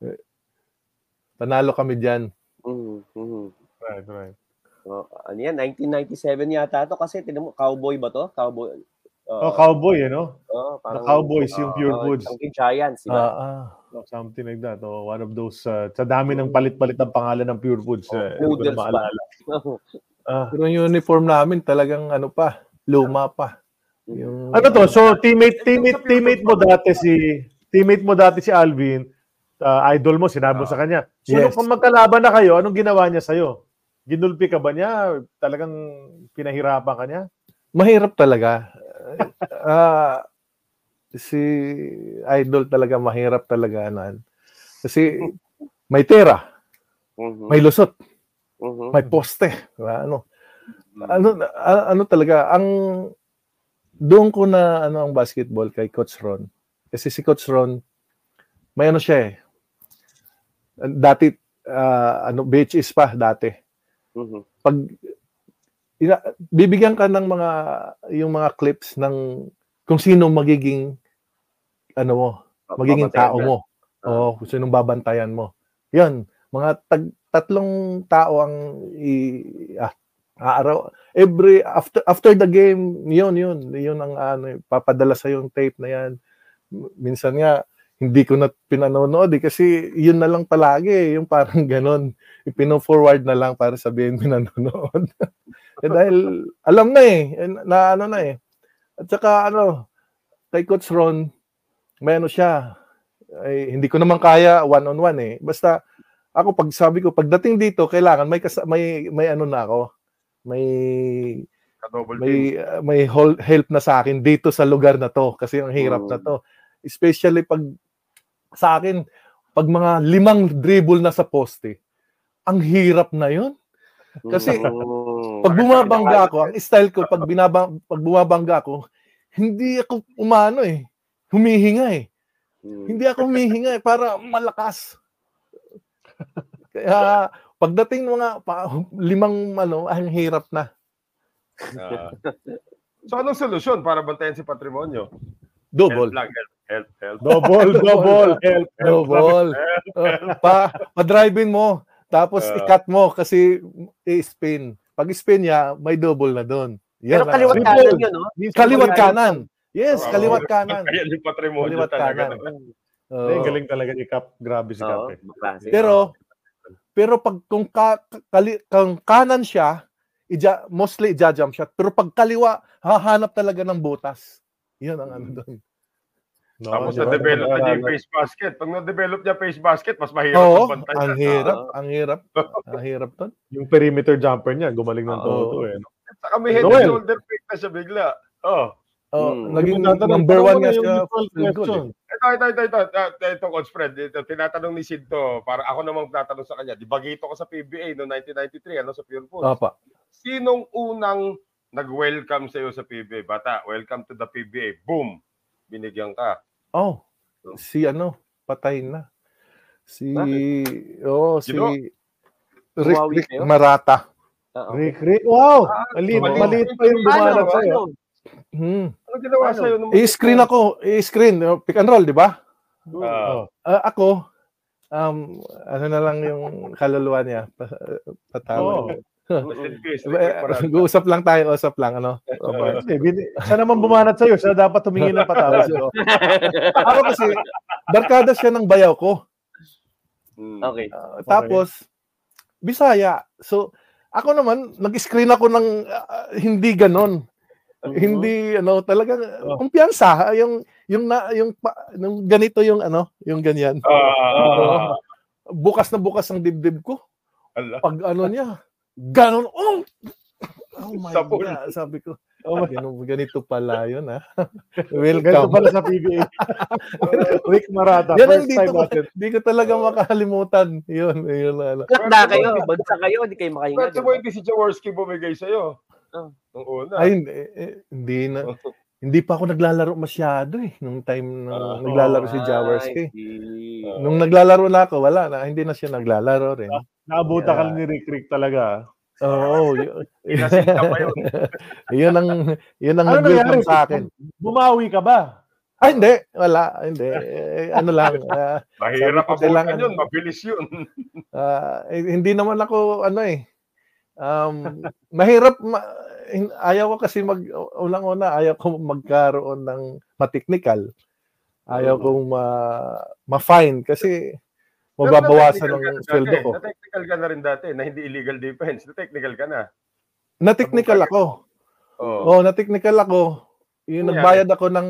Eh, Panalo kami diyan. Mhm, mhm. right, right. Oh, ano yan? 1997 yata to kasi tinan mo, cowboy ba to? Cowboy. Oh, cowboy, you know? oh, The Cowboys, yung Pure oh, Foods. Ang Giants, di ba? Ah, ah. Oh, something like that. Oh, one of those, uh, sa dami ng palit-palit ng pangalan ng Pure Foods. eh, ko na noodles maalala. Ah. Pero yung uniform namin talagang ano pa, luma pa. Yung Ano to? So, teammate, teammate, teammate mo dati si, teammate mo dati si Alvin, uh, idol mo, sinabi mo sa kanya. So, Yes. nung magkalaban na kayo, anong ginawa niya sa'yo? Ginulpi ka ba niya? Talagang pinahirapan ka niya? mahirap talaga. Ah, si idol talaga mahirap talaga nan. Kasi may tera, Mhm, may lusot, mhm. may poste, diba? ano. Ano ano talaga ang doon ko na ano ang basketball kay Coach Ron. Kasi si Coach Ron may ano siya eh. Dati ah, ano BHS pa dati. Mhm. Pag ina, bibigyan ka ng mga yung mga clips ng kung sino magiging ano mo, magiging Babantayan tao mo. Oo, kung sinong babantayan mo. 'Yan, mga tag, tatlong tao ang i, ah, araw every after after the game, 'yun 'yun, 'yun ang ano, papadala sa yung tape na 'yan. Minsan nga hindi ko na pinanonood eh, kasi yun na lang palagi eh, yung parang ganon. Ipino-forward na lang para sabihin pinanonood. eh, dahil alam na eh, eh, na ano na eh. At saka ano, kay Coach Ron, may ano siya, ay, hindi ko naman kaya one-on-one eh. Basta, ako pag sabi ko, pagdating dito, kailangan may, kasa- may, may ano na ako, may may uh, may help na sa akin dito sa lugar na to. Kasi ang hirap na to. Especially pag sa akin pag mga limang dribble na sa poste ang hirap na yun. Kasi, Mm. Pag bumabangga ako ang style ko pag binabang pag bumabangga ako hindi ako umano eh humihinga eh Mm. hindi ako humihinga eh para malakas kaya pagdating ng mga pa, limang ano ang hirap na Ah. so anong solusyon para bantayan si patrimonyo? double Help help, help, help. Double, double, help, help. Double. Uh, pa, pa-drive-in mo. Tapos Ah. i-cut mo kasi i-spin. Pag spin niya, may double na doon. Pero Yan kaliwat kanan yun, no? Kaliwat kanan. Yes, kaliwat kanan. Kaya yung patrimonyo Kaliwat talaga. kanan. Oo. Eh, galing talaga ni Cap. Grabe si Cap eh. Pero pero pag kung, ka, kali, kung kanan siya, ija, mostly ija-jump shot. Pero pag kaliwa, hahanap talaga ng butas. Yun ang ano doon. No, Tapos di ba? na-develop na niya yung face basket. Pag na-develop niya face basket, mas mahirap Oo, ang bantayan. ang hirap, ang hirap. Ang hirap doon. Yung perimeter jumper niya, gumaling ng Oo. todo eh. no? Saka may head and shoulder fake na siya bigla. Oh. Oh, Hmm. naging number one nga siya. goal eh. question. Ito, ito, ito, ito, ito, ito, Coach Fred. Ito, tinatanong ni Sid to. Para ako namang tatanong sa kanya. Di ba gito ko sa PBA no 1993, ano, sa Pure Foods. Apa. Sinong unang nag-welcome sa iyo sa PBA? Bata, welcome to the PBA. Boom! Binigyan ka. Oh, si ano, patay na. Si, oh, si Sino? Rick, Rick? Marata. Oo. Rick, Rick. Wow! Ah, Maliit, maliit. maliit pa yung Paano? bumanat sa'yo. Hmm. Ano ginawa Ano? sa'yo? nung- I-screen ako, i-screen, oh, pick and roll, di ba? Ah, Ah, ako, um, ano na lang yung kaluluwa niya, pa, patawad. Eh. Mag-uusap lang tayo, usap lang, ano. Eh, bin- siya naman bumanat sa'yo. Siya dapat humingi ng patawad. So, ako kasi, barkada siya ng bayaw ko. Hmm. Okay. Ah, Tapos, Bisaya. So, ako naman, nag-screen ako ng ah, hindi ganon. Hindi ano, talagang Oh. kumpiyansa yung yung na yung pa- nung ganito yung ano, yung ganyan. Ah, Bukas na bukas ang dibdib ko. ala. Pag ano niya, ganon. Oh, oh my Sapul. God, sabi ko. Oh, Ganun, ganito pala yun, ha? Ganito Welcome. pala sa PBA. Rick Marata. Yan ang First dito time ko, natin. di ko talaga makakalimutan. Yun, yun, ano. Ba't na kayo? Bagsak kayo, hindi kayo makahinga. Pwede mo hindi si Jaworski bumigay sa'yo. Ah. Nung una. Ay, hindi, eh, hindi na. Hindi pa ako naglalaro masyado eh. Nung time nung Ah. naglalaro si Jaworski. Ay, see. Nung naglalaro na ako, wala na. Hindi na siya naglalaro rin. Naabuta ka Yeah. ni Rick Rick talaga. Oo. yun, Pinasinta pa yun. yun ang, yun ang Ano nangyari? sa akin. Bumawi ka ba? Ay, hindi. Wala. Hindi. Eh, ano lang. ah, Mahirap abutan kailangan- yun. Mabilis yun. ah, eh, hindi naman ako, ano eh. Um, mahirap. Ma, ayaw ko kasi mag, unang-una, ayaw ko magkaroon ng ma-technical. Ayaw kong ma, ma-fine kasi mababawasan Pero ng na-technical ka sweldo ko. Na-technical ka na rin dati na hindi illegal defense. Na-technical ka na. Na-technical ako. Oh. Oo, na-technical ako. Yung Ano nagbayad ako ng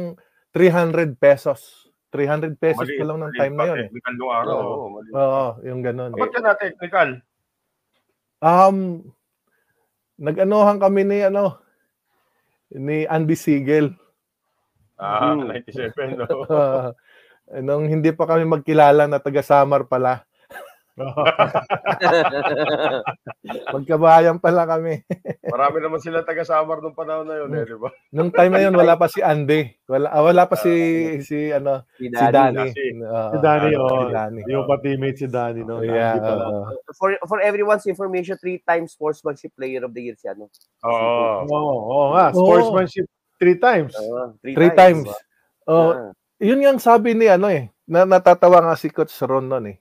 300 pesos. 300 pesos Mali- pa lang ng time na yun eh. Technical nung araw. Oo. oo, mali. Oo, yung ganun. Ba't ka na-technical? Um, nag-anohan kami ni ano, ni Andy Siegel. Ah, Hmm. 97, no? Uh, nung hindi pa kami magkilala na taga Samar pala. Magkabayan pala kami. Marami naman sila taga-Samar nung panahon na yun, eh, di ba? Nung time na yun, wala pa si Andy. Wala, ah, wala pa si, si, ano, Si si Danny. Danny. Si- Oo, Si Danny, si oh. Danny. Yung pa-teammate si Danny, no? Yeah, oo. For for everyone's information, three times sportsmanship player of the year siya, no? Oo. Oo, oo nga. Sportsmanship three times. Oo, three, Three times. Oh, Ah. Yun yung sabi ni ano eh, na natatawa nga si Coach Ron noon eh.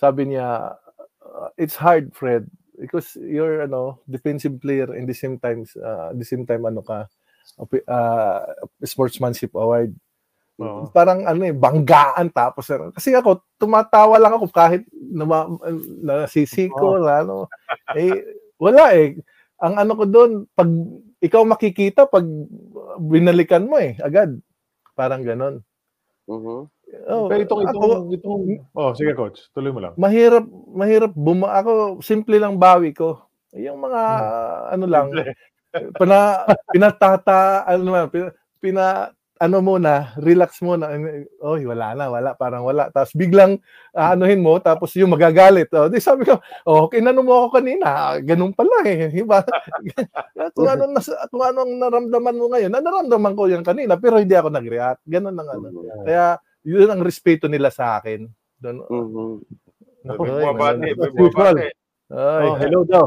Sabi niya, uh, it's hard, Fred, because you're ano, defensive player in the same times, uh, the same time ano ka, uh, sportsmanship award. Oo. Parang ano eh, banggaan tapos ano. Kasi ako, tumatawa lang ako kahit nama, nasisiko, ano. Eh, wala eh. Ang ano ko doon, pag ikaw makikita, pag binalikan mo eh, agad. Parang ganon. Mhm. Oh, Pero itong, itong, ako, itong, oh, sige coach, tuloy mo lang. mahirap, mahirap buma ako, simple lang bawi ko. Yung mga, ano lang, pina, pinatata, ano naman, pina, pina, ano muna, relax muna. Oh, wala na, wala, parang wala. Tapos biglang anuhin mo, tapos yung magagalit. Oh, di sabi ko, oh, kinano mo ako kanina. Ganun pala eh. Diba? kung ano nas, kung anong naramdaman mo ngayon, na naramdaman ko yan kanina, pero hindi ako nag-react. Ganun lang ano. Kaya yun ang respeto nila sa akin. Doon, Mhm. May Oy, bumabati, bumabati. ay, Oh, hello daw.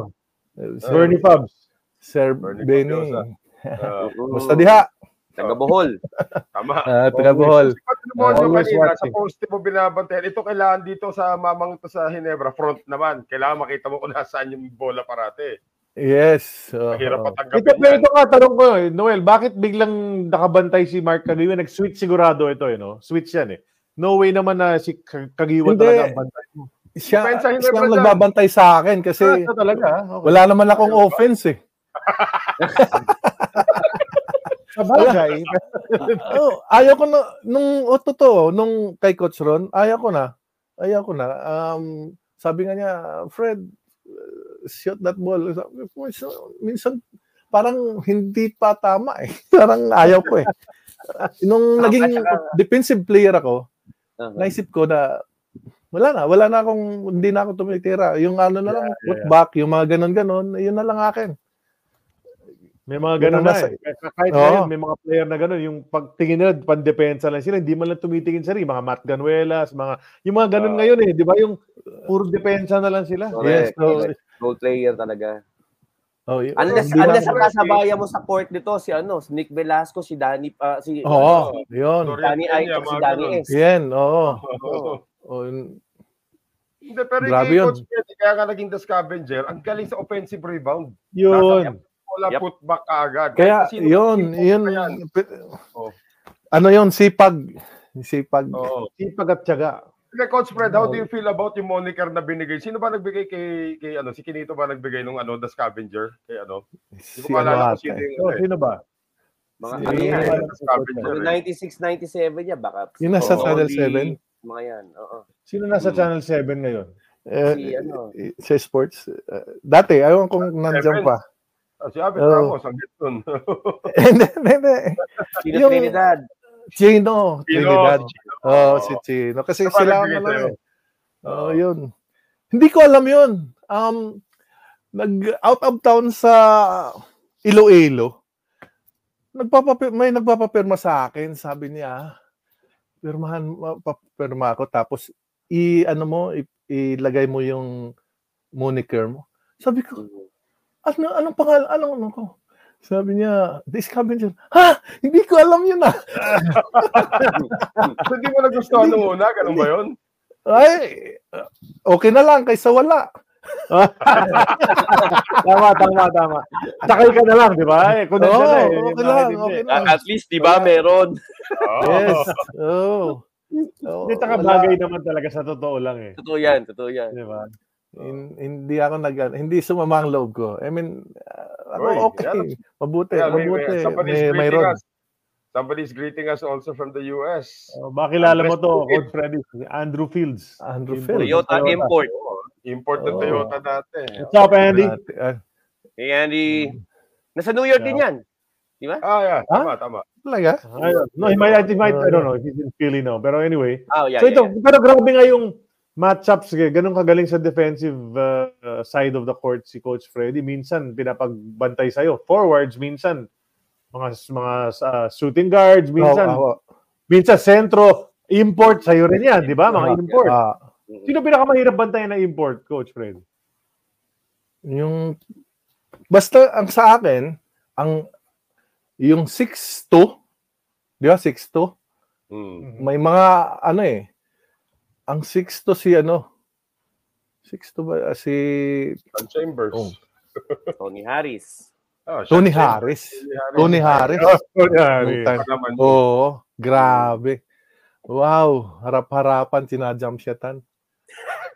Sir, Bernie Fabs. Sir Bernie Benny. Fabiosa. Ah, Musta diha? Taga Bohol. tama. Ah, taga Bohol. Always kanina, sa post mo binabantayan, ito kailangan dito sa mamang to sa Hinebra, front naman. Kailangan makita mo kung nasaan yung bola parate. Yes. oo. Mahirap Ito, pero ito nga, tanong ko, eh, Noel, bakit biglang nakabantay si Mark Kagiwa? Nag-switch sigurado ito, eh, no? Switch yan, eh. No way naman na si Ka- Kagiwa Hindi. talaga ang bantay mo. siya, siya ang nagbabantay sa akin kasi Ah, talaga, ah. okay. wala naman akong offense eh. Sa bagay. oh, ayaw ko na, nung, oh, totoo, nung kay Coach Ron, ayaw ko na. Ayaw ko na. Um, sabi nga niya, Fred, uh, shoot that ball. "Minsan- Minsan, parang hindi pa tama eh. parang ayaw ko eh. Nung Tama, naging defensive player ako, Uh-huh. naisip ko na wala na, wala na akong, hindi na ako tumitira. Yung ano na lang, Yeah, yeah, putback, yung mga ganon-ganon, yun na lang akin. May mga ganun Yung na. nasa- eh. Kahit Oo. ngayon, may mga player na ganun. Yung pagtingin nila, pandepensa lang sila. Hindi man lang tumitingin sa rin. Mga Matt Ganuelas, mga, yung mga ganun Ah. ngayon eh. Di ba? Yung puro depensa na lang sila. Correct. Yes, so, Goal player talaga. oh, yun. Unless, Hindi na unless ang kasabayan mo sa court nito, si ano, si Nick Velasco, si Danny, ah, si, Oo, si yun. Sorry. Danny Ay, si Danny. S. Yan, oo. Oo. Oh, yun. Hindi, pero Grabe kay yun. Coach kaya nga naging the scavenger, ang galing sa offensive rebound. Yun. Wala Yep. putback kaagad. Kaya, Kahit sino yun, yun. yan. Oh. Ano yun, sipag. Sipag. Oo. Sipag at tiyaga. Kaya Coach Fred, how do you feel about yung moniker na binigay? Sino ba nagbigay kay, kay ano, si Kinito ba nagbigay nung ano, the scavenger? Kay ano? Hindi Si ko maalala ano kung sino yung Oh, ano eh. sino ba? Mga Si- ano yan, scavenger. Mga eh. 96, 97 niya, baka. Yung nasa Oo, Channel di- 7. Mga yan, oo. Sino nasa Channel 7 ngayon? Eh, Si ano. sa sports. eh, dati, ayaw kong nandyan Seven. pa. Ah, si Oo. Ramos, ang gitun. Hindi, hindi, hindi. Sino Yung- Trinidad? Chino. Chino, Trinidad. Chino. Oo, Oo. si Chino. Kasi Siya ba sila ang nagbigay ano eh. Oo, yun. Hindi ko alam yun. Um, nag out of town sa Iloilo. Nagpapapir, may nagpapapirma sa akin. Sabi niya, pirmahan, papirma ako. Tapos, i, ano mo, i- ilagay mo yung moniker mo. Sabi ko, ano, anong pangalan, anong ano ko? Sabi niya, this scavenger. Ha? Hindi ko alam yun ah. So, Hindi mo nagustuhan nung una, ganun ba yun? Ay, okay na lang kaysa wala. tama, tama, tama. Sakay ka na lang, di ba? Eh, kung nandiyan na eh. okay lang, okay lang. At least, di ba, meron. Yes. Oh. Hindi, taka bagay naman talaga sa totoo lang eh. Totoo yan, totoo yan. Di ba? In, hindi ako nag hindi sumama ang loob ko. I mean, uh, ano, Uy, okay. yan. Mabuti, Yeah, may- mabuti. may- somebody's May, greeting mayroon. us. Somebody's greeting us also from the US. Oh, makilala mo to, Coach Freddy. si Andrew Fields. Andrew Import. Fields. Toyota import. Import ng Oo. Toyota dati. What's up, Andy? Ah, Hey, Andy. Nasa New York din yan. Di ba? Ah, yeah. Tama, tama. talaga? I don't, no, he might, he might, I don't know if he's in Philly now. Pero anyway. Ah, yeah, so yeah, ito, yeah. pero grabe nga yung matchups. Ganun kagaling sa defensive uh, uh, side of the court si Coach Freddy. Minsan, pinapagbantay sa'yo. Forwards, minsan, mga mga uh, shooting guards, minsan, Oo, oo. minsan sentro, import sa'yo rin yan, di ba? Mga import. Ah, Sino pinakamahirap bantayan na import, Coach Freddy? yung basta ang sa akin, ang yung 6'2, di ba 6'2? Hmm. May mga ano eh. Ang 6'2 si ano? 6'2 ba Ah, si John Chambers. Oh. Tony Harris. Ah, siya- Tony Harris? Tony Harris. Oh. Pa naman. Oo, grabe. Wow, harap-harapan sinajump siya tan.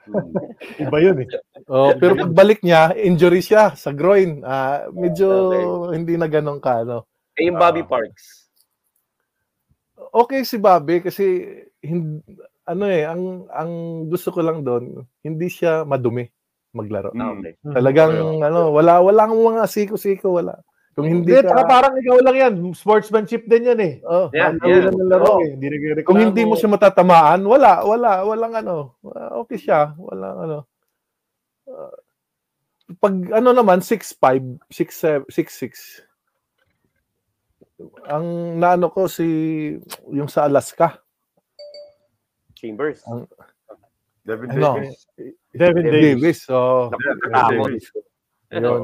Iba yun eh. Oh, pero pagbalik niya, injury siya sa groin. Ah, medyo hindi na ganun ka ano. Eh, yung Bobby Parks. okay si Bobby kasi hin- ano eh, ang ang gusto ko lang doon, hindi siya madumi maglaro. Ah, okay. Talagang ano, wala walang mga siko-siko, wala. Kung hindi tsaka ka parang ikaw lang yan. Sportsmanship din yan eh. oh, Yeah, Ang yeah. lang ng laro Oo. eh. Hindi kung hindi mo siya matatamaan, wala, wala, walang ano. ah, Okay siya, walang ano. Ah, pag ano naman 6'5, 6'7, 6'6. Ang naano ko si yung sa Alaska. Chambers. Devin Ano? Davis. Devin Davis. Davis. So, Yeah, Devin. Davis. yun.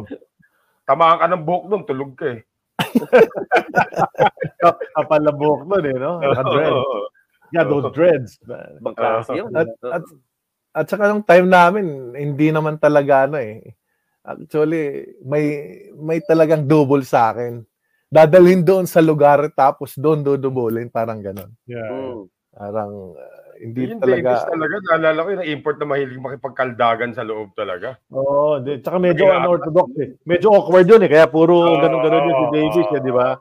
Tamaan ka ng buhok doon, tulog ka eh. Kapal na buhok nun eh, no? Naka-dread. Yeah, those dreads. man. Bangkas yun. At, at, at saka nung time namin, hindi naman talaga ano eh. Actually, may may talagang double sa akin. Dadalhin doon sa lugar tapos doon dudubulin parang ganon. Yeah. Mm. Parang uh, hindi Yung Davis talaga talaga, naalala ko yung import na mahilig makipagkaldagan sa loob talaga. Oo, oh, tsaka medyo Kaya- unorthodox eh. Medyo awkward yun eh. Kaya puro Oo. ganun-ganun yun si Davis eh, di ba?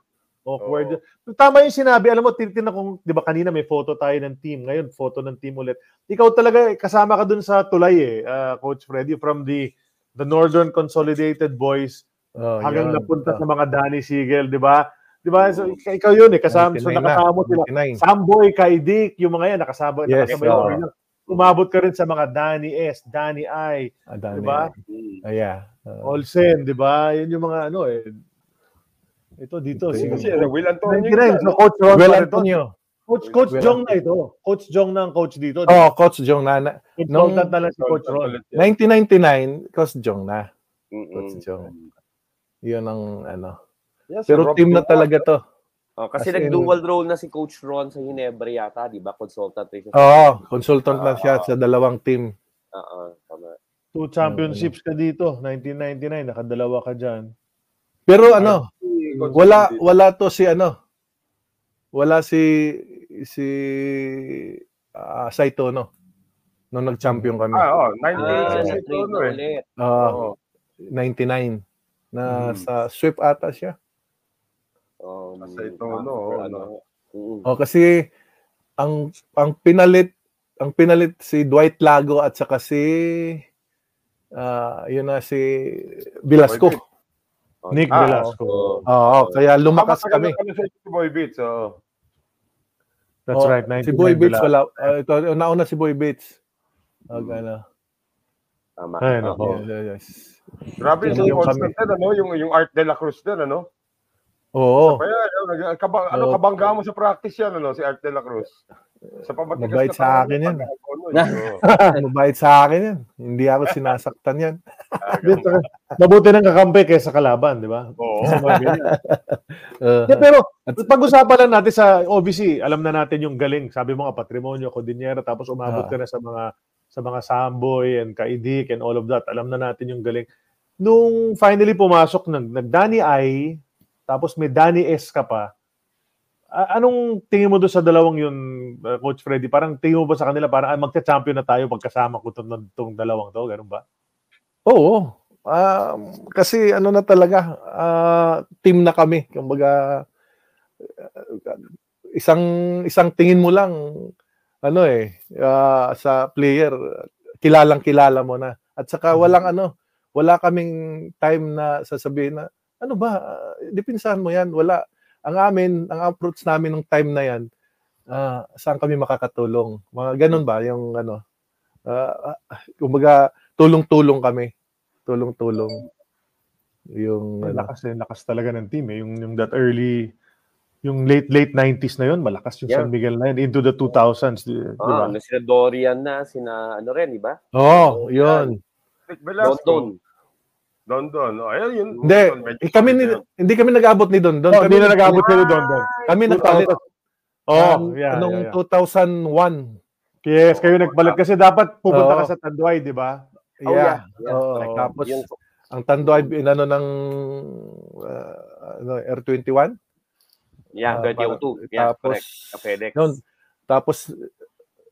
Awkward yun. Tama yung sinabi. Alam mo, tinitin kung, di ba kanina may photo tayo ng team. Ngayon, photo ng team ulit. Ikaw talaga, eh, kasama ka dun sa tulay eh, ah, Coach Freddy, from the the Northern Consolidated Boys oh, hanggang yun. napunta sa mga Danny Siegel, di ba? Di ba? So, ik- ikaw yun eh, kasama, so 99 na, nakasama sila. 99. Samboy, Kaidik, yung mga yan, nakasama, Yes, nakasabay oo. mo. Umabot ka rin sa mga Danny S, Danny I, Ah, di ba? Ah, yeah. Uh, Olsen, di ba? Yun yung mga ano eh. Ito dito. Ito Si. Kasi Will Antonio. 99, yun, so Coach Ron to. Antonio. Coach, Coach Well, Jong na ito. Coach Jong na ang coach dito. Oh, Coach Jong na. Consultant nung- na lang si Coach Ron. 1999, Coach Jong na. Coach Jong. Yun ang ano. Yes, Pero Rob team na talaga to. Oh, kasi As in- nag-dual role na si Coach Ron sa Ginebra yata, di ba? Consultant rin siya. Oo, consultant na siya sa dalawang team. Oo, tama. Two championships ka dito. 1999, nakadalawa ka dyan. Pero ano, wala wala to si ano. Wala si si uh, Saito no. Nung nag-champion kami. Ah, oh, 98 Ah, si eh. Ah, Oo. 99 na Hmm. sa Swift ata siya. Um, Sa Itono, after, ano. Mm. Oh, kasi ang ang pinalit ang pinalit si Dwight Lago at saka si ah yun na si Velasco. Oh, Nick Ah, Velasco. oo. Oo, kaya lumakas Matagal kami. kami si Boy Beats. Oh. That's Oh, right. Si 99 Boy Velasco. wala. ah, ito, nauna si Boy Bates. Ag, ano. Tama. Ay, Oo. nako. Yes, yes. Grabe Yun si yung Constant din, ano? Yung, yung Art de la Cruz din, ano? Oo. Kaya, ano, nag- kabang, ano, Oo. kabangga mo sa practice yan, ano? Si Art de la Cruz. Sa pamatigas Mabait na sa akin yan. ano, oo. Mabait sa akin yan. Hindi ako sinasaktan yan. Ah, Mabuti ng kakampi kaysa kalaban, di ba? Oo. Sa. Uh, Yeah, pero pag-usapan lang natin sa OBC, alam na natin yung galing. Sabi mo nga patrimonyo, Cordillera, tapos umabot Ah. ka na sa mga sa mga Samboy and Kaidik and all of that. Alam na natin yung galing. Nung finally pumasok nag nag-Danny I, tapos may Danny S ka pa. a- anong tingin mo doon sa dalawang yun, uh, Coach Freddy? Parang tingin mo ba sa kanila, parang ah, magka-champion na tayo pagkasama ko itong, itong dalawang to? Ganun ba? Oo. Um, kasi ano na talaga, ah, team na kami. Kumbaga, uh, isang isang tingin mo lang, ano eh, ah, sa player, kilalang kilala mo na. At saka walang ano, wala kaming time na sasabihin na, ano ba, ah, dipinsahan mo yan. Wala. Ang amin, ang approach namin nung time na yan, ah, saan kami makakatulong. Mga ganun ba, yung ano, ah, ah, kumbaga, tulong-tulong kami tulong-tulong yung ano. lakas eh, lakas talaga ng team eh. Yung, yung that early, yung late late 90s na yun, malakas yung Yeah. San Miguel na yun into the 2000s, di, di ba? Ah, na sina Dorian na, sina ano rin, di ba? oh yun Nick Don Velasco. Don. Don Don. Oh, ayun yun. hindi Don, eh, kami ni, hindi kami nag-abot ni Don Don Oh, kami hindi na nag-abot sila doon doon. kami nagpalit Oh, um, yeah, nung yeah, yeah. 2001 Yes, kayo nagpalit kasi dapat pupunta Oo. ka sa Tanduay, di ba? Oh, yeah, yeah. Oo, Correct. tapos Yung, ang Tanduay inano ng uh, ano, R21 yeah, Ah, 2002. parang- Yeah, tapos correct. Yun. Tapos,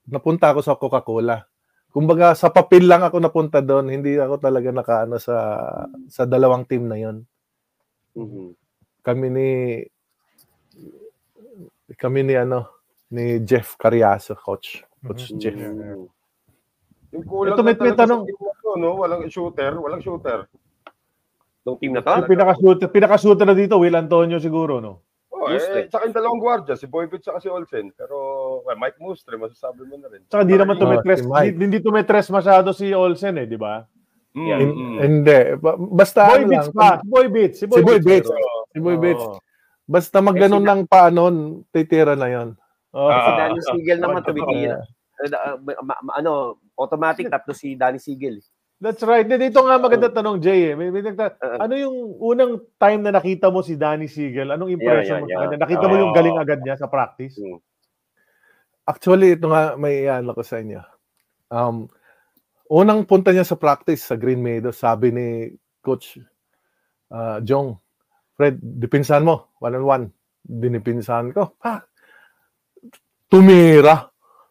napunta ako sa Coca-Cola. Kumbaga, sa papel lang ako napunta doon. Hindi ako talaga nakaano sa sa dalawang team na yon. Mhm. Kami ni kami ni ano, ni Jeff Carriazo, coach. Coach Mhm. Jeff. Yung kulang Ito, may- may tanong. sa team na to, no? Walang shooter, walang shooter. Nung team na to? Yung pinaka-shooter, pinaka-shooter na dito, Will Antonio siguro, no? Oh, eh, tsaka yung dalawang gwardiya, si Boyvich at si Olsen. Pero, well, Mike Mustre, masasabi mo na rin. Tsaka hindi naman Oh, tumetres, si Mike. hindi, tumetres masyado si Olsen eh, di ba? Mm, Yeah. Mm. Hindi. Ba- Basta Boy ano Beats lang, pa, si Boy Beats, si Boy, Si Boy Beats. Beats. Si Boy Beats. Basta magganon Eh, lang pa nun, titira na yon. Oo. Si Ah, Danny Siegel naman ah, tumitira. Uh, ma- ano, automatic tatlo si Danny Siegel. That's right. Dito nga maganda tanong, Jay. Eh. May, may nagta- Oo. ano yung unang time na nakita mo si Danny Siegel? Anong impression Yeah, mo yeah, sa kanya? yeah. Nakita mo yung galing agad niya sa practice? Mm. Actually, ito nga may ano ko sa inyo. Um, unang punta niya sa practice sa Green Meadows, sabi ni Coach uh, Jong, Fred, dipinsan mo, one on one. Dinipinsan ko. Ha? Tumira.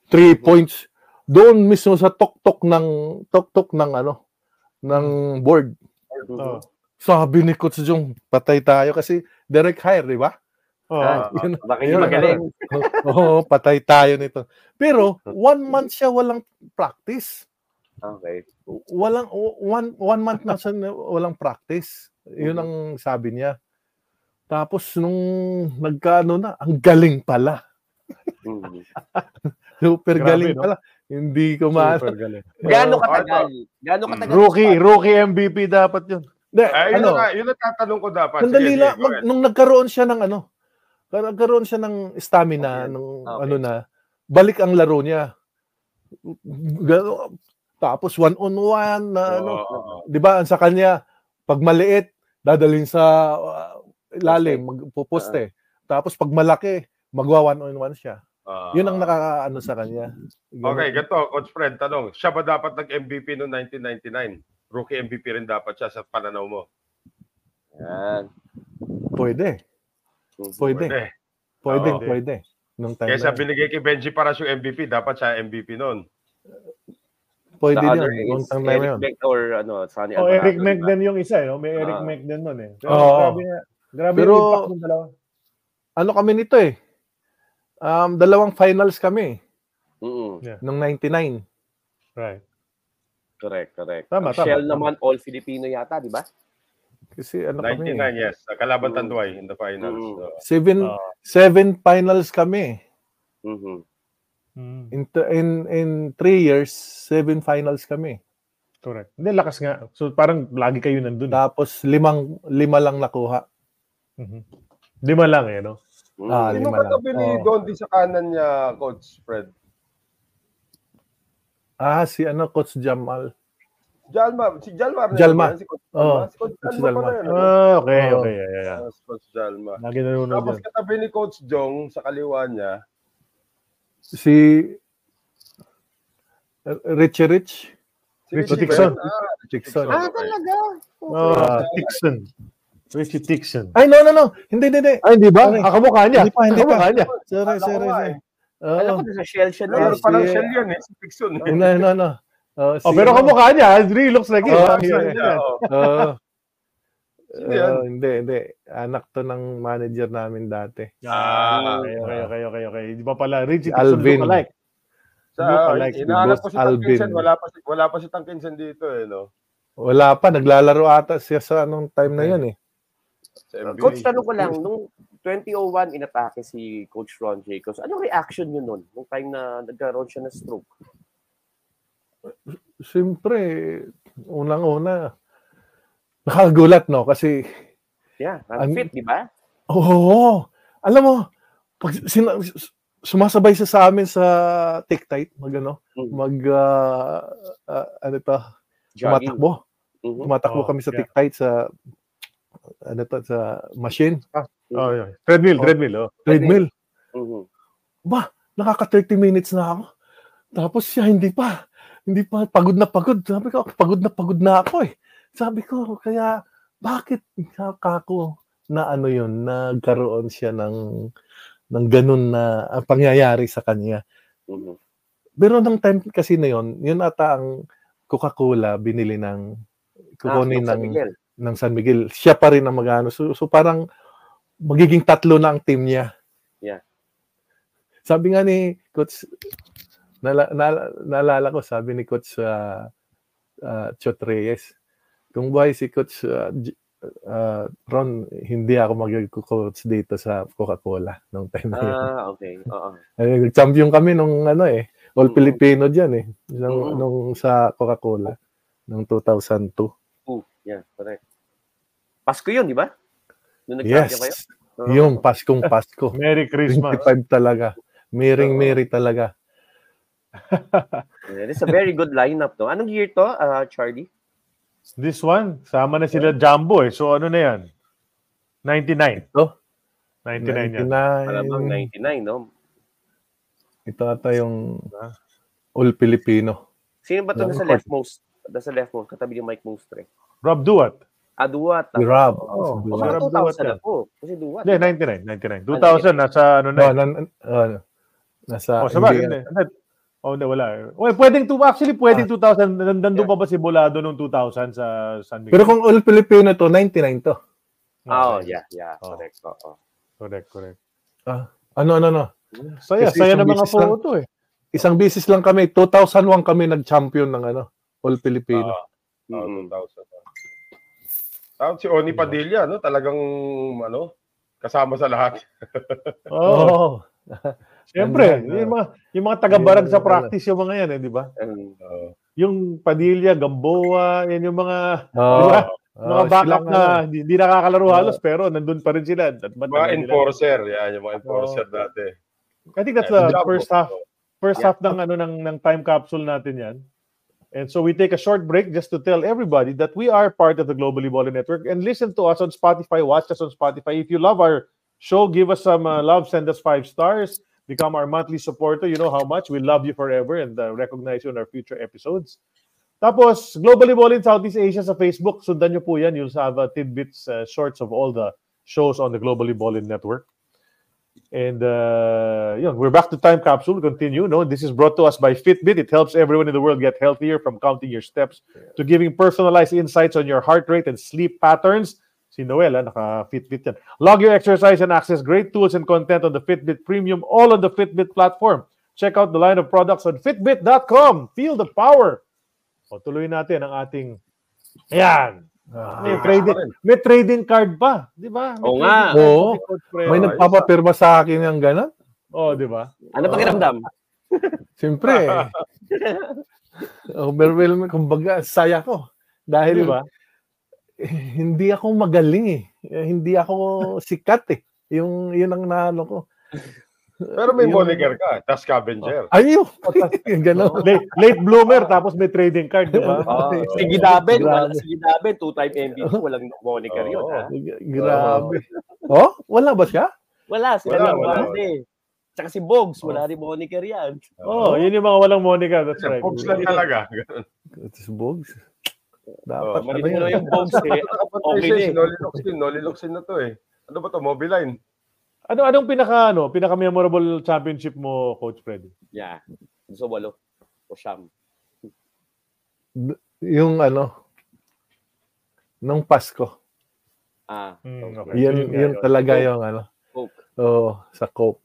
Three points. Doon mismo sa tok-tok ng tok-tok ng ano ng board. Oo. Sabi ni Coach Jong, patay tayo kasi direct hire, di ba? Ah, Yun. Baka hindi Yun, magaling. Oo, patay tayo nito. Pero one month siya walang practice. Okay. Walang one one month na siya na walang practice. 'Yun ang sabi niya. Tapos nung nagkaano na, ang galing pala. Mm. Super Grabe, galing no? pala. Hindi ko ma Super galing. Gaano katagal? Gaano katagal? Rookie, rookie MVP dapat yun. Hindi, Ay, yun, ano, na, yun ang tatanong ko dapat. sandali lang, mag- nung nagkaroon siya ng ano, nagkaroon siya ng stamina, Okay. nung Okay. ano na, balik ang laro niya. Gano- Tapos one on one na ano, Oo, oo. 'di ba? Ang sa kanya, pag maliit, dadalhin sa uh, ilalim, magpuposte. Tapos pag malaki, magwa one on one siya. Ah. 'Yun ang nakakaano sa kanya. Ganun. Okay, ganito, Coach Fred, tanong. Siya ba dapat nag-MVP noong 1999? Rookie MVP rin dapat siya sa pananaw mo? Yan. Pwede. Pwede. Pwede. Pwede, Oo. pwede. Nung time Kesa binigay kay Benji para yung MVP, dapat siya MVP noon. Pwede The yun. other Nung is time na Eric yun. Beck or ano, Sonny Oh, Alvarado, Eric diba? McDan yung isa, eh, no? May Eric Ah. McDan nun eh. Pero Oo. grabe nga. Grabe Pero- yung impact ng dalawa. Ano kami nito eh. Um, dalawang finals kami Mm-mm. nung 99. Right. Correct, correct. Tama, Ang tama, Shell tama. naman, all Filipino yata, di ba? Kasi ano kami. 99, yes. Kalaban Mm. Tanduay in the finals. Mm. So, Seven, Oo. seven finals kami. Mhm. Mm, In, in, in three years, seven finals kami. correct. Hindi, lakas nga. So parang lagi kayo nandun. eh. Tapos limang, lima lang nakuha. Mhm. Lima lang eh, no? Mm. Ah, Sino lima ba lang. tabi ni Oo. Dondi sa kanan niya, Coach Fred? Ah, si ano, Coach Jamal. Jalma. Si Jalmar na Jalma. yun, Si Coach Jalma. Si Coach Jalma Jalma. pala yun. ano? Ah, okay, Oo. okay. Yeah, yeah, yeah. Ah, si Coach Jalma. Lagi nanonood Tapos yan. katabi ni Coach Jong sa kaliwa niya, Si Richie Rich. si Richie Dixon. yun? Ah, Dixon. Ah, okay. talaga? Oh, Ah. Dixon. Richie Dixon. Ay, no, no, no. Hindi, hindi, hindi. Ay, hindi ba? Sorry. Ah, kamukha niya. Hindi pa, hindi pa. Kamukha niya. Sorry, ko sorry, sorry. eh. Oo. Alam ko na sa Shell siya. Yes, parang si- shell yan eh, si Dixon. eh. No, no, no. Oh, Oh, pero kamukha niya. It really looks like it. Oh, Ah, yeah, Yeah, yan? Oo, hindi, hindi. Anak to ng manager namin dati. Ah, okay, okay, okay, okay, okay. Di ba pala, Richie Si Alvin. alike. Sa, Look alike si hinahanap Boss ko si Alvin. Tangkinsen, wala pa si, wala pa si Tangkinsen dito eh, no? Wala pa, naglalaro ata siya sa anong time na yun eh. NBA. Coach, tanong ko lang, nung 2001 inatake si Coach Ron Jacobs, anong reaction niyo nun? Nung time na nagkaroon siya ng stroke? Siyempre, unang-una, nakagulat no kasi Yeah, An- unfit, di ba? Oo. Alam mo, pag sina- sumasabay siya sa amin sa take tight, mag ano, Mm. mag ah, ah, ano to, Jogging. tumatakbo. Mhm. Tumatakbo Oh, kami sa yeah. take tight sa ano to, sa machine, Oh, yeah. Treadmill, Oh. treadmill. Oh. treadmill. Mhm. Ba, nakaka 30 minutes na ako. Tapos siya hindi pa. Hindi pa pagod na pagod. Sabi ko, pagod na pagod na ako eh. Sabi ko, kaya bakit kako na ano yun, nagkaroon siya ng ng ganun na ah, pangyayari sa kanya. Mhm. Pero nung time kasi na yun, yun ata ang Coca-Cola binili ng Ah, kukunin San ng, Miguel. ng San Miguel. Siya pa rin ang magano. So, so parang magiging tatlo na ang team niya. Yeah. Sabi nga ni Coach, nala, nala, naalala ko, sabi ni Coach uh, uh, Chot Reyes, kung buhay si Coach uh, uh, Ron, hindi ako mag-coach dito sa Coca-Cola nung time na yun. Ah, okay. Oo. Eh, Nag-champion kami nung ano eh, All Mm. Filipino dyan eh, nung, Mm. nung sa Coca-Cola, nung 2002. Oh, yeah, correct. Pasko yun, di ba? Nung Yes, kayo? Oo. yung Paskong Pasko. Merry Christmas. 25 talaga. Mary talaga. Yeah, it's a very good lineup, no? Anong year to, ah, Charlie? This one, sama na sila Jumbo eh. So ano na yan? 99. Ito? 99 yan. 99. Malamang 99, no? Ito ata yung All Filipino. Sino ba ito Yung court. leftmost? Nasa leftmost, katabi ni Mike Mustre. Rob Duat. Ah, Duwat. Si Rob. Oh, Si O, Duwat. mga Rob Duwat 2000 na yan. po. Kasi Duwat. Hindi, 99. 99. 2000, nasa ano na. No, nan, ano, nasa Oh, sa hindi- hindi. Oh, hindi, wala. Well, pwedeng to, actually, pwedeng 2000. nan- Nandun pa ba si Bolado noong 2000 sa San Miguel? Pero kung All Filipino to, 99 to. Ah, oh, Okay. yeah, yeah. Oh. Correct. Oo. Correct, correct. Ah, ano, ano, ano. Saya, Kasi saya ng mga photo eh. Isang bisis lang kami, 2001 kami nag-champion ng ano, All Filipino. Ah, ah, Mm. 2000. Tapos si Oni Padilla, no? Talagang, ano, kasama sa lahat. Oo. Oh. Siyempre, yung mga, yung mga taga-barang sa practice, yung mga yan, eh, di ba? Oo. Yung Padilla, Gamboa, yan yung mga, Oh, di ba? oh, mga backup na ano, hindi, hindi nakakalaro Oo. halos, pero nandun pa rin sila. At Mga enforcer, yan, yung mga enforcer Oo. dati. I think that's the Jumbo. first half. First Yeah. half ng ano ng ng time capsule natin 'yan. And so we take a short break just to tell everybody that we are part of the Globally Balling Network and listen to us on Spotify, watch us on Spotify. If you love our show, give us some uh, love, send us five stars, become our monthly supporter. You know how much we love you forever and uh, recognize you in our future episodes. Tapos, Globally Balling Southeast Asia sa Facebook, sundan nyo po yan. You'll have uh, tidbits, uh, shorts of all the shows on the Globally Balling Network. And uh, yeah, we're back to time capsule. Continue. No, this is brought to us by Fitbit. It helps everyone in the world get healthier from counting your steps to giving personalized insights on your heart rate and sleep patterns. Si Noel, ah, naka-Fitbit yan. Log your exercise and access great tools and content on the Fitbit Premium, all on the Fitbit platform. Check out the line of products on Fitbit.com. Feel the power. O, tuloy natin ang ating Ayan. ah, May trading, may trading card pa, di ba? Oo nga. Oo. may nagpapapirma sa akin ng gano'n. Oh, di ba? ano pakiramdam? Siyempre, overwhelming, kumbaga, saya ko. Dahil Di ba? Eh, hindi ako magaling eh. Eh, Hindi ako sikat eh. Yung, yun ang naano ko. Pero may moniker ka, tas scavenger. Ayo! Ganon. late, late bloomer tapos may trading card, di ba? Oh, si Gidaben, wala Grabe. si Gidaben, two-time MVP, walang moniker yun, Oo. ha? Grabe. Oh, wala ba siya? Wala, sila Wala, lang wala. Wala, Tsaka si Bogs, wala rin moniker yan. Oh, yun yung mga walang Monica. That's right. Pops lang talaga. It's Bogs. Oh, Dapat ano Maliit mo yan? yung Bogs, eh. Okay din. Okay, Noliloksin, Noliloksin na to eh. Ano ba to? Mobile line. Ano anong pinaka ano, pinaka memorable championship mo, Coach Fred? Yeah. Sa walo. O siyam. Yung ano, nung Pasko. Ah. Hmm, okay. okay. Yun, Yun nga yun yun. talaga yung ano. Coke. Oo, sa Coke.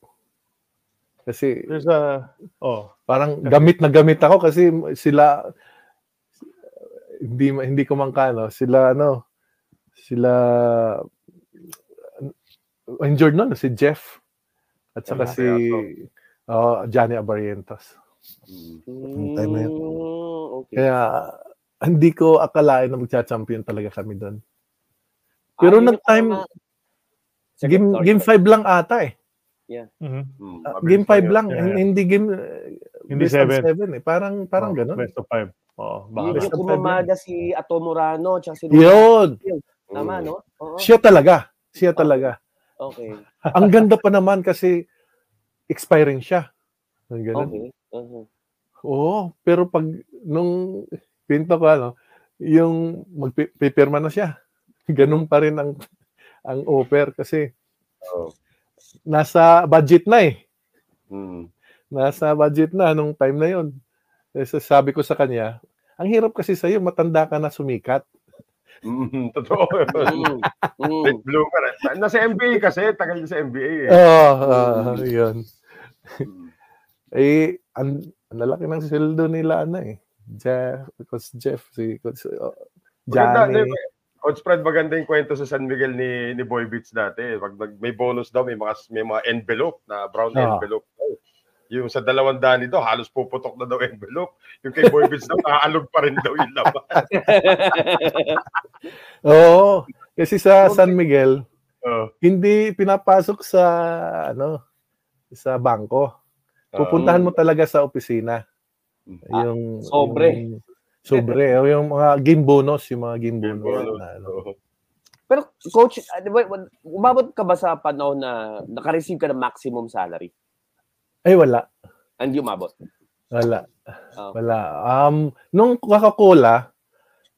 Kasi There's a oh, parang gamit na gamit ako kasi sila hindi hindi ko man kano sila ano sila injured nun si Jeff at saka si oh, Johnny Abarientos. Mm, time na yun. okay. Kaya hindi ko akalain na magcha-champion talaga kami doon. Pero Ah, nag-time game game sorry. 5 lang ata eh. mhm. Hmm, Ah, mabilis game 5 lang, Yeah. hindi game Hindi best of seven. seven eh. Parang parang Oh, ganun. Best of five. Oh, baka Yun best yung of five. kumamada si Ato Morano, tsaka si Yun. Tama, no? Oo. Siya talaga. Siya talaga. Okay. Ang ganda pa naman kasi expiring siya. Ang ganun. Okay. Uh-huh. Oo, pero pag nung pinto ko ano, yung magpipirma na siya. Ganun pa rin ang ang offer kasi Oo. nasa budget na eh. Hmm. Nasa budget na nung time na yon. Eh, so sabi ko sa kanya, ang hirap kasi sa iyo matanda ka na sumikat. Hmm, Totoo. Mm. Mm. Late bloomer. eh. Nasa NBA kasi, tagal niya sa NBA eh. Oo, ah, yun. eh, ang, ang lalaki ng sweldo nila, ano eh. Jeff, Coach Jeff, si Coach uh, Maganda, Johnny. ba? Coach Fred, maganda yung kwento sa San Miguel ni ni Boy Beats dati. Pag may bonus daw, may mga may mga envelope na brown Ah. envelope. daw. Yung sa dalawang daan nito, halos puputok na daw envelope. Yung kay Boy Beats daw, nakaalog pa rin daw yung laban. Oo. Kasi sa San Miguel, Oh. hindi pinapasok sa ano sa bangko. Pupuntahan mo talaga sa opisina. Ah, yung sobre. Yung, sobre. o yung mga game bonus, yung mga game bonus. bonus. na, ano. Oo. Pero coach, ah, umabot ka ba sa panahon na naka-receive ka ng maximum salary? Ay, wala. Hindi umabot. Wala. Ah. Wala. Um, nung Coca-Cola,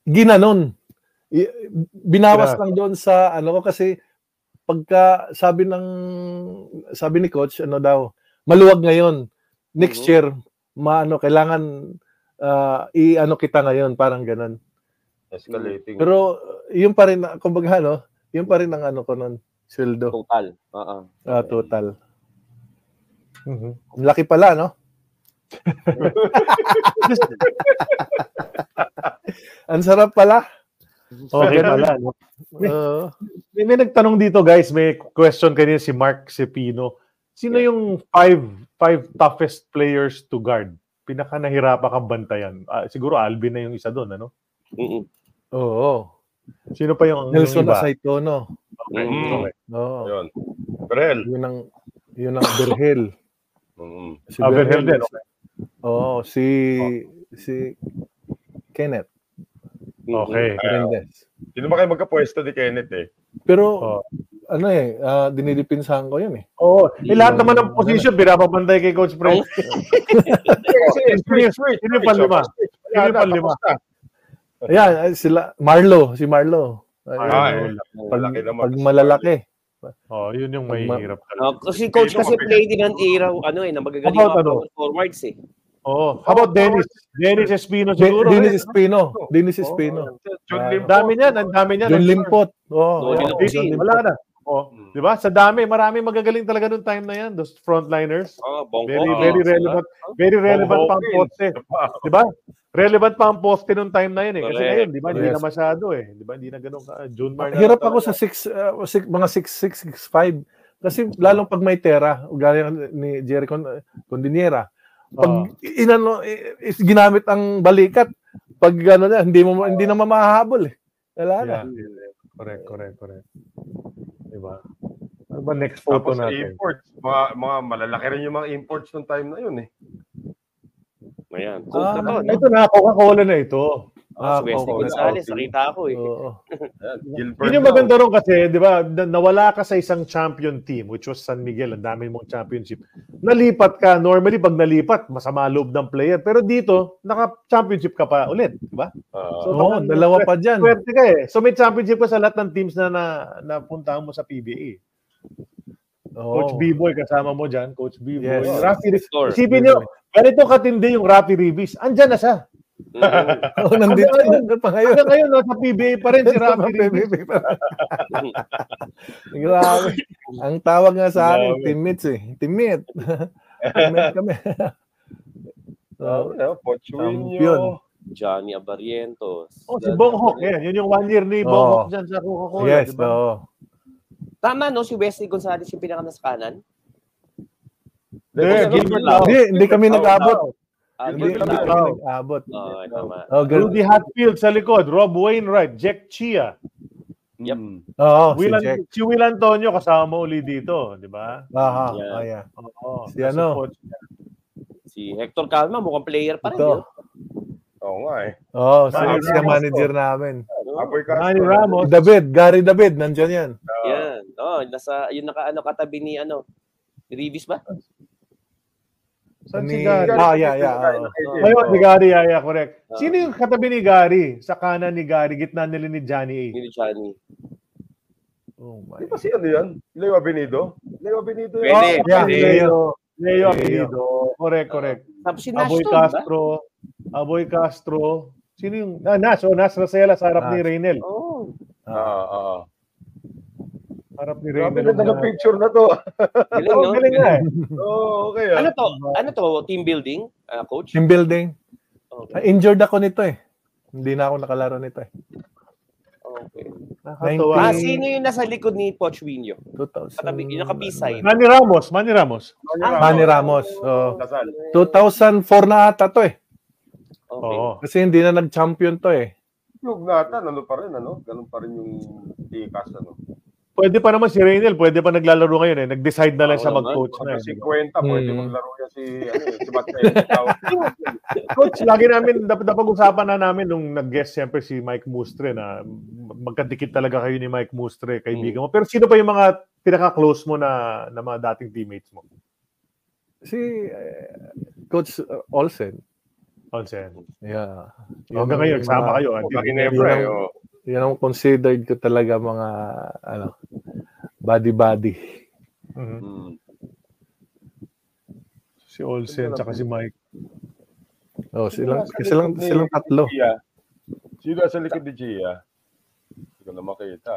ginanon. Binawas Grabe. lang doon sa ano ko kasi pagka sabi ng sabi ni coach ano daw maluwag ngayon next Mhm. year maano kailangan ah, i-ano kita ngayon parang ganun Escalating. pero yun pa rin kumbaga ano yun pa rin ang ano ko noon sweldo Total. Oo. ah, total Mhm. Ang laki pala no ang sarap pala Okay pala. No? Oo. May, may nagtanong dito guys, may question kanina si Mark Cepino. Sino yung five five toughest players to guard? Pinaka nahirapan kang bantayan. Ah, siguro Alvin na yung isa doon, ano? Mm-mm. Oo. Sino pa yung, yung Nelson iba? Asaitono. Okay, Mm. okay. Oo. Yun. Brel. Yun ang yun ang Berhel. Mm. Si Ah, din, okay. Oo, si si Kenneth Okay. Hernandez. Sino ba kayo magkapwesto ni Kenneth eh? Pero Oh. ano eh, ah, dinilipinsahan ko yun eh. Oo. Eh, lahat naman ng position, binababantay kay Coach Fred. Switch, switch. Sino yung panlima? Sino yung panlima? Ayan, ay, sila Marlo, si Marlo. Ay, Ah, eh. pag, pag malalaki. Oh, yun yung may hirap talaga. Ah, kasi coach kasi play din ng era ano eh na magagaling About ano? forwards eh. Oh, how about Dennis? Dennis Espino De- siguro. Dennis eh. Espino. Dennis Espino. John Ah, Lim. Ang dami niyan, ang dami niyan. John Limpot. Oo. John oo, Limpot. Limpot. Wala na. Oh, Mm. 'di ba? Sa dami, marami magagaling talaga noong time na 'yan, those frontliners. Oh, bongko. Very very relevant. Very relevant pa ang poste, 'di ba? Relevant pa ang poste noong time na 'yun eh. Kasi ngayon, 'di ba, hindi Yes. na masyado eh. 'Di ba? Hindi na ganoon ka. June Mar. na Hirap ako sa. 6 uh, six, mga 6 6 6 5 kasi lalong pag may tera, gaya ni Jerry Con Condiniera, pag Oh. inano is ginamit ang balikat, pag ano na, hindi mo hindi na mamahabol eh. Wala na. Yeah. Correct, correct, correct. 'Di ba? Ano ba next photo Tapos natin? imports, mga, mga malalaki rin yung mga imports nung time na yun eh. Ayan. Ah, Coke na to. no? Ito na, Coca-Cola na ito. Ah, si Wesley. Gonzalez, Coke. nakita ako eh. Oo. Yun yung maganda ron kasi, di ba, na- nawala ka sa isang champion team, which was San Miguel, ang dami mong championship. Nalipat ka, normally pag nalipat, masama loob ng player. Pero dito, naka-championship ka pa ulit, di ba? Ah, So, Oo, baka- dalawa pa diyan. Swerte ka eh. So may championship ka sa lahat ng teams na, na napuntahan mo sa PBA. Coach B-Boy, kasama mo dyan. Coach B-Boy. Yes. Rafi, Store. isipin nyo, ganito katindi yung Rafi Ribis. Andyan na siya. Oh, nandito na pa ngayon. Hanggang ngayon, nasa PBA pa rin si Rafi Ribis. Grabe. Ang tawag nga sa akin, teammates eh. Teammate. Teammate kami. So, ano, Pochuino. Johnny Abarientos. Oh, si Bong Hok. Yan. Yun yung one year ni Bong Oo. Hok dyan sa Coca-Cola. yes, di ba? oo. Tama no, si Wesley Gonzalez yung pinaka nasa kanan. Hindi, Gilbert Lau. Hindi, hindi kami nag-abot. Ah, Hindi, kami nag-abot. Oh, tama. Oh. Rudy Hatfield sa likod. Rob Wainwright. Jack Chia. Yep. Mm. Oo, si Will, Jack. si Will Antonio kasama mo uli dito. Di ba? Aha, Yeah. oh, yeah. Oo. Si ano? Si Hector Calma, mukhang player pa rin. Oo nga eh. Oo, si ex Ramos manager namin. Apoy Castro. Manny Ramos. David, Gary David, nandyan yan. Yan. Oh, nasa yun naka ano katabi ni ano ni Ribis ba? Saan Ni- si Gary? Ah, yeah, yeah. oo. Ayun, si Gary. Yeah, yeah, correct. Ah. Sino yung katabi ni Gary? Sa kanan ni Gary, gitna nila ni Johnny A. Ni Johnny. Oh my. Di ba si ano yan? Leo Abenido? Leo Abenido Pwede, yan. Oh, yeah. Leo. Leo Leo. Apelido. Correct, correct. Tapos si Nash Aboy ba? Castro. Aboy Castro. Sino yung... Ah, Nash. Oh, Nash Rosela sa harap Nash. ni Reynel. Oh. Ah, ah. Harap ni Grabe, Raynel. ganda ng picture na to. Galing, Oh, no? galing nga eh. Oo, okay. ah. Ano to? Ano to? Team building, ah, coach? Team building. Okay. Injured ako nito eh. Hindi na ako nakalaro nito eh. okay. Nakakatawa. Ah, sino yung nasa likod ni Pochwinho? 2000. Katabi, yung naka-B-side. Manny Ramos, Manny Ramos. Ah, Manny Ramos. Oh. Lasal. 2004 na ata to eh. Okay. Oo. Kasi hindi na nag-champion to eh. Yung natan, ano pa rin, ano? Ganun pa rin yung tikas, ano? Pwede pa naman si Raynel, pwede pa naglalaro ngayon eh. Nag-decide na lang Oo siya mag-coach na. Kasi eh. 50, pwede Hmm. maglaro yan si, ano, eh, si Mateo. Coach, lagi namin, dapat napag-usapan na namin nung nag-guest siyempre si Mike Mustre na magkadikit talaga kayo ni Mike Mustre, kaibigan mo. Pero sino pa yung mga pinaka-close mo na, na mga dating teammates mo? Si eh, Coach uh, Olsen. Onsen. Yeah. Hanggang ngayon, sama kayo. ah. Pag Ginebra. Yun oh. Yan ang considered ko talaga mga ano body-body. Mhm. Hmm. Si Olsen, tsaka si Mike. Oh, silang silang silang tatlo. Gia? Sino sa likod ni Gia? Hindi ko na makita.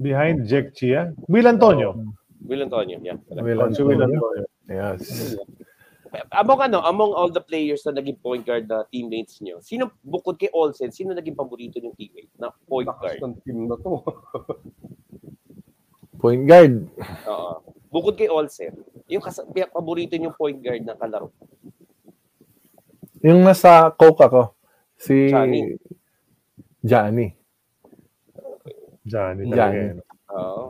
Behind Jack Chia. Will Antonio. Will Antonio, yeah. Will Si Will Antonio. Antonio. Yes. Among ano, among all the players na naging point guard na teammates niyo, sino bukod kay Olsen, sino naging paborito niyong teammate na point Lakas guard? ng team na to. Point guard. Oo. Bukod kay Olsen, yung kas- paborito niyong point guard na kalaro. Yung nasa Coke ako, si Johnny. Johnny. Johnny. Johnny. talaga eh. Oo.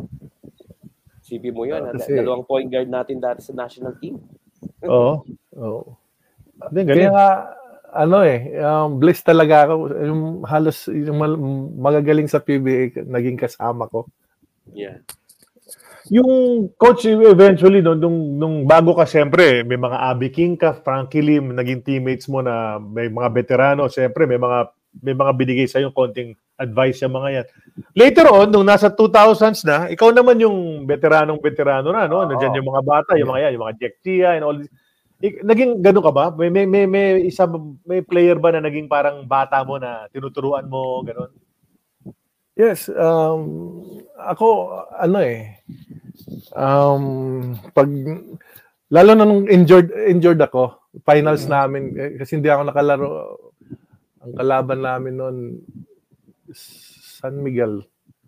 Sipi mo yun, ha? Kasi- dalawang point guard natin dati sa national team. Oo. Oh. Hindi, Kaya nga, ano eh, um, bliss talaga ako. Yung halos yung magagaling sa PBA, naging kasama ko. Yeah. Yung coach eventually no, nung nung bago ka siyempre, may mga Abby King ka, Frankie Lim, naging teammates mo na may mga veterano, siyempre may mga may mga binigay sa yung konting advice yung mga yan. Later on, nung nasa 2000s na, ikaw naman yung veteranong veterano na, no? Nandiyan yung mga bata, yung mga yan, yung mga Jack Chia and all this. Naging ganun ka ba? May, may, may, may, isa, may player ba na naging parang bata mo na tinuturuan mo, ganun? Yes, um, ako, ano eh, um, pag, lalo na nung injured, injured ako, finals namin, eh, kasi hindi ako nakalaro, ang kalaban namin noon, San Miguel.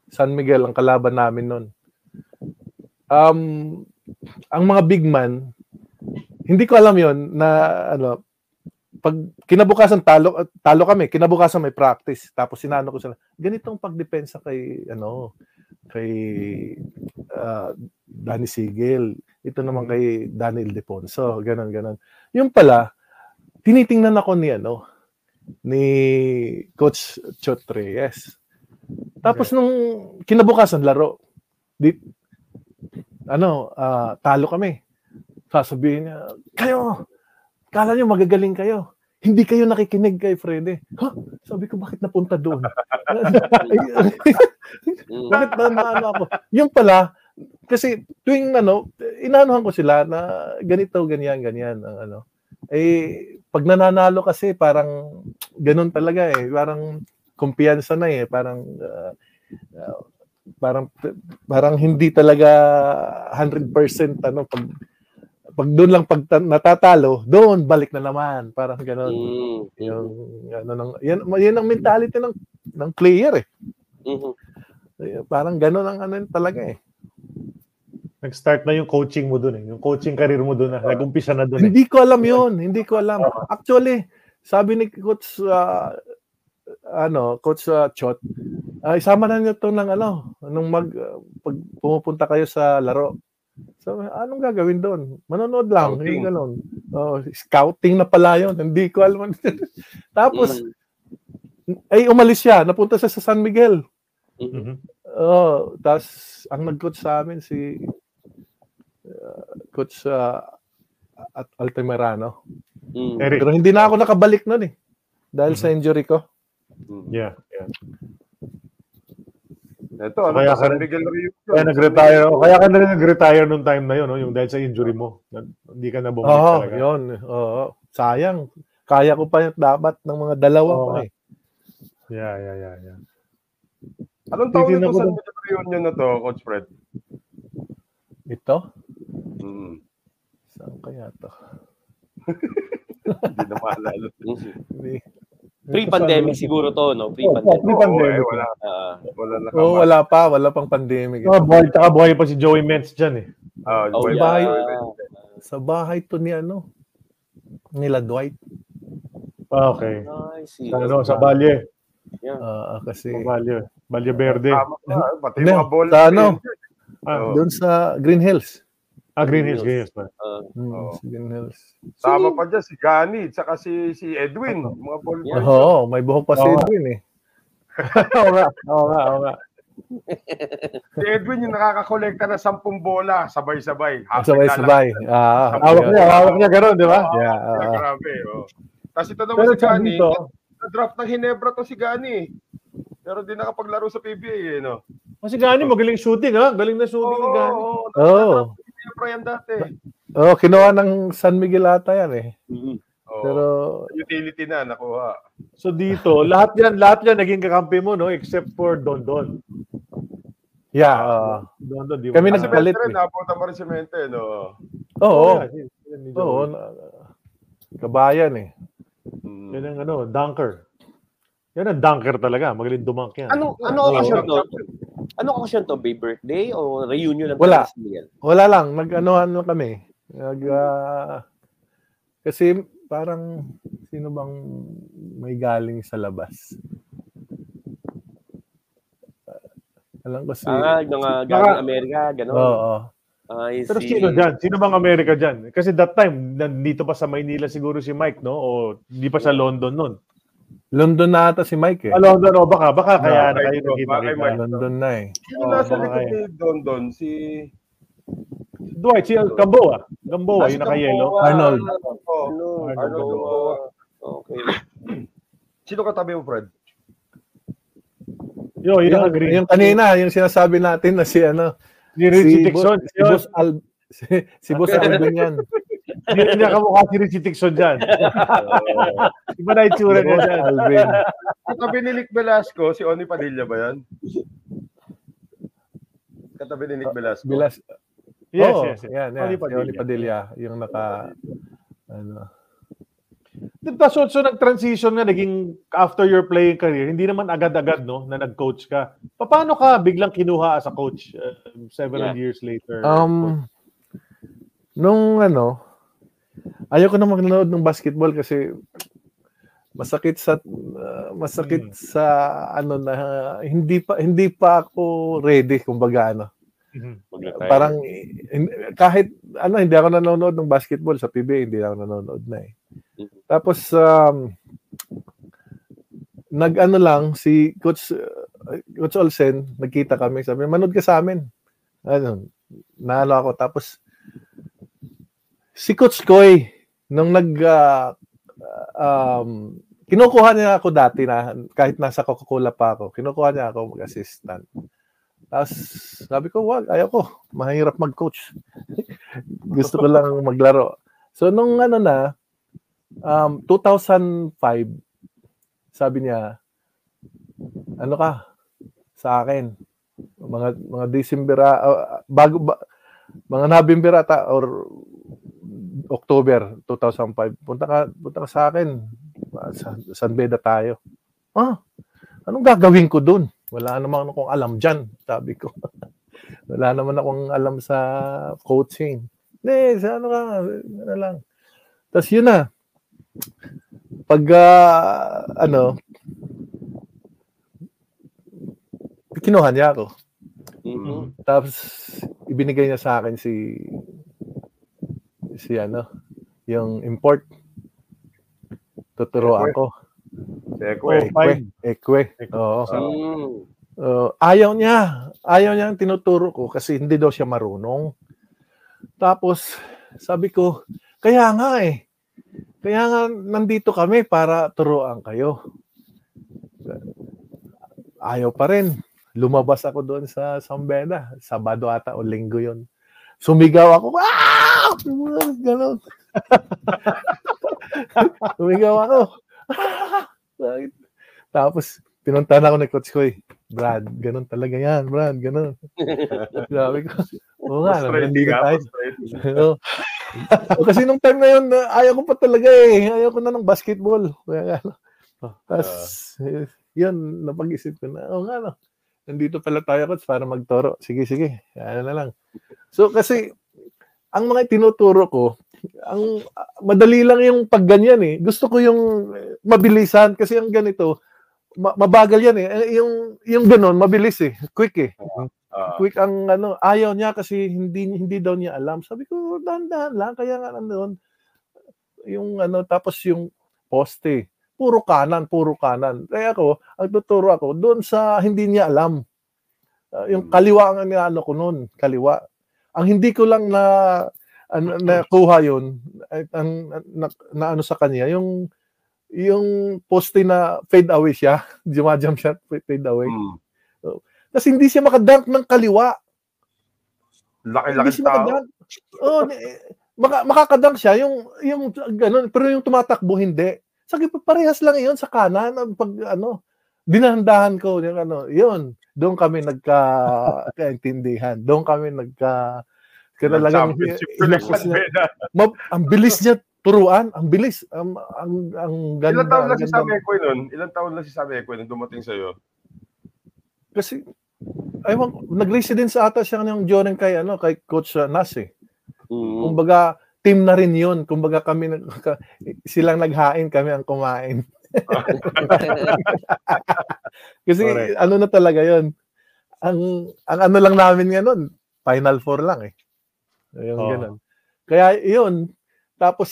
San Miguel ang kalaban namin noon. Um, ang mga big man, hindi ko alam yon na ano, pag kinabukasan talo talo kami, kinabukasan may practice. Tapos sinano ko sila, ganitong pagdepensa kay ano, kay ah, Danny Sigel. Ito naman kay Daniel Deponso, ganun ganun. Yung pala, tinitingnan ako ni ano, ni Coach Chot Reyes. Tapos nung kinabukasan laro, di, ano, ah, talo kami. Sasabihin niya, kayo, kala niyo magagaling kayo. Hindi kayo nakikinig kay Freddy. Ha? Sabi ko, bakit napunta doon? Bakit na, na ano ako? Yung pala, kasi tuwing ano, inaanohan ko sila na ganito, ganyan, ganyan. Ang ano. Eh, pag nananalo kasi, parang ganun talaga eh. Parang kumpiyansa na eh. Parang, ah, parang, parang hindi talaga 100% ano, pag, pag doon lang pag ta- natatalo, doon balik na naman. Parang ganun. Mm. Yung ano nang yan, yan ang mentality ng ng player eh. Mhm. Eh, Parang ganun ang ano talaga eh. Nag-start na yung coaching mo dun eh. Yung coaching career mo dun na. Nag-umpisa na dun eh. Hindi ko alam 'yon, hindi ko alam. Actually, sabi ni coach ah, ano, coach uh, Chot, ah, isama na niyo 'to ng ano, nung mag ah, pag pumupunta kayo sa laro. So, anong gagawin doon? Manonood lang, Scouting. yung ganun. Oh, scouting na pala 'yon. Hindi ko alam. Tapos Mm. ay umalis siya, napunta siya sa San Miguel. Mhm. Mhm. Oh, tas ang nag-coach sa amin si uh, coach uh, at Altamirano. Mm. Eric. Pero hindi na ako nakabalik noon eh. Dahil sa injury ko. Yeah. yeah. Ito, ano Kaya ka Miguel Rio. Kaya nag-retire. o Kaya ka na rin nag-retire nung time na yun, no? yung dahil sa injury mo. Hindi ka na bumalik Oo, talaga. yun. Oo. Sayang. Kaya ko pa yung dapat ng mga dalawa Oo. pa eh. Yeah, yeah, yeah, yeah. Anong taon nito. Miguel reunion na to, Coach Fred? Ito? Hmm. Saan kaya to? Hindi na maalala. Hindi. Pre-pandemic siguro to, no? Oh, Pre-pandemic. pre-pandemic. Oo, eh, wala, Ah, wala na Oh, wala pa, wala pang pandemic. Oh, buhay, tsaka buhay pa si Joey Ments dyan eh. Oh, oh, bahay. yeah. Sa bahay to ni ano, nila Dwight. Ah, Okay. Sa, ano, sa Balye. Ah, kasi Sa Balye. Balye Verde. Tama pati mga ball. sa ano? Ah, Oo. doon sa Green Hills. Ah, Green Hills, Green Hills. pa. Ah, Hmm, Oo. sa Green Hills. Tama pa dyan si Gani, tsaka si, si Edwin. Mga ball Yeah. Oo, may buhok pa si Oo. Edwin eh. Oo nga, oo nga, oo nga. Si Edwin yung nakakakolekta ng 10 bola, sabay-sabay. Sabay-sabay. Ah, Hawak niya, hawak niya gano'n, di ba? Yeah, Ah, ah. grabe. Oh. Tapos ito naman Pero si Gani, na-draft ng Hinebra to si Gani. Pero di nakapaglaro sa PBA, eh, no? kasi Gani, magaling shooting, ha? Galing na shooting ni Gani. Oo, Oo. Hinebra yan dati. Oh, kinuha ng San Miguel ata yan eh. mhm. Oo. Pero utility na nakuha. So dito, lahat yan, lahat yan naging kakampi mo, no? Except for Don Don. yeah, ah. Don Don, di ba? Kami Kasi nagpalit rin, eh. napunta mo rin si Mente, no? Oo. yeah, si- si- Oo, na- kabayan eh. Mm. Yan ang ano, dunker. Yan ang dunker talaga. Magaling dumunk yan. Ano ano Oo. occasion to? Ano occasion to? Bay birthday o reunion ng Wala. Miguel? Wala lang, nag-ano-ano kami. Nag, ah, kasi parang sino bang may galing sa labas? Ah, alam ko si... Ah, mga galing Amerika, gano'n. Oo. I Pero see. sino dyan? Sino bang Amerika dyan? Kasi that time, nandito pa sa Maynila siguro si Mike, no? O di pa sa London nun. London na ata si Mike eh. Ah, London, o baka, baka kaya na Bakay kayo nagkita-kita. Mike. London na eh. Sino Oo, nasa likod ni Don Don? Si... Dwight, si Gamboa. Gamboa, Ah, si yung naka-yellow. Gamboa. Arnold. Oh, Arnold. Arnold. Gamboa. Okay. Sino katabi mo, Fred? Yo, yun Yung, naka-green. yung kanina, yung sinasabi natin na si ano, Si Richie si, Tixon. Boss, si Boss Al si, si Boss Alvin yan. Hindi niya kamukha si Richie Tixon dyan. Iba na itsura Si niya dyan. Alvin. Katabi ni Nick Velasco, si Oni Padilla ba yan? Katabi ni Nick Velasco. Bilas. Yes, Oo, yes, yes. Yan, yan. Si Padilla. Oli Padilla. Yung naka, ano. Tapos so, so nag-transition nga, naging after your playing career, hindi naman agad-agad, no, na nag-coach ka. Paano ka biglang kinuha as a coach uh, several Yeah. years later? Um, nung ano, ayoko na magnanood ng basketball kasi masakit sa uh, masakit Hmm. sa ano na hindi pa hindi pa ako ready kumbaga ano. Mhm. Mag-retire. Parang kahit ano hindi ako nanonood ng basketball sa PBA, hindi ako nanonood na eh. Tapos um, nag-ano lang si coach uh, coach Olsen, nagkita kami, sabi, "Manood ka sa amin." Ano, naano ako tapos si Coach Koy nung nag ah, um, kinukuha niya ako dati na kahit nasa Coca-Cola pa ako, kinukuha niya ako mag-assistant. Tapos sabi ko, wag, ayaw ko. Mahirap mag-coach. Gusto ko lang maglaro. So nung ano na, um, 2005, sabi niya, ano ka sa akin? Mga mga December, ah, bago ba, mga November ata or October 2005. Punta ka, punta ka sa akin. Sa San Beda tayo. Ah, anong gagawin ko dun? Wala naman akong alam dyan, sabi ko. Wala naman akong alam sa coaching. Hindi, sa ano ka, ano lang. Tapos yun na. Pag, ah, ano, kinuha niya ako. Mhm. Tapos, ibinigay niya sa akin si, si ano, yung import. Tuturuan Ekwe. ko. Sekwe. Oh, five. Ekwe. Oo. Mm. Uh, ayaw niya. Ayaw niya ang tinuturo ko kasi hindi daw siya marunong. Tapos, sabi ko, kaya nga eh. Kaya nga nandito kami para turuan kayo. Ayaw pa rin. Lumabas ako doon sa Sambena. Sabado ata o linggo yon. Sumigaw ako. Ah! Ganon. Sumigaw ako. Tapos, pinuntahan ako ni Coach Koy. Brad, ganun talaga yan, Brad, ganun. Sabi ko, oo nga, Frustrating nandito nga, tayo. Oo. O, kasi nung time na yun, ayaw ko pa talaga eh. Ayaw ko na ng basketball. Kaya nga, no. Tapos, eh, yun, napag-isip ko na, oo nga, no. Nandito pala tayo, coach, para magturo. Sige, sige. Ano na lang. So, kasi, ang mga tinuturo ko, ang madali lang yung pagganyan eh. Gusto ko yung mabilisan kasi ang ganito, ma- mabagal yan eh. Eh, Yung yung ganun, mabilis eh. Quick eh Ah, quick ang ano, ayaw niya kasi hindi hindi daw niya alam. Sabi ko, dahan-dahan lang, kaya nga nandoon. Yung ano, tapos yung poste, puro kanan, puro kanan. Kaya ako, ang tuturo ako, doon sa hindi niya alam. Ah, yung kaliwa ang ano ko noon, kaliwa. Ang hindi ko lang na an, nakuha yun, ang, na, na ano sa kanya, yung yung poste na fade away siya, jumajump shot, fade away. mm. Kasi hindi siya makadunk ng kaliwa. Laki-laki siya tao. makadunk. Oo, eh, maka, makakadunk siya, yung, yung ganun, pero yung tumatakbo, hindi. Ko, parehas lang yun sa kanan. Pag, ano, dinahandahan ko, yung ano, yun. Doon kami nagka, kaintindihan. Doon kami nagka, kaya talagang, Championship inapos collection niya. medal. Ma- ang bilis niya turuan, ang bilis. Ang, ang, ang ganda. Ilan taon lang ang si. Sam Equay nun? Ilan taon lang si Sam Equay nung dumating sa'yo? Kasi, aywan, nag-residence ata siya ng Jonen kay, ano, kay Coach uh, Nas eh. Mm. Kumbaga, team na rin yun. Kumbaga kami, silang naghain, kami ang kumain. Kasi Correct. ano na talaga yun. Ang, ang ano lang namin nga nun, Final Four lang eh. Yung Oo. ganun. Kaya yun, tapos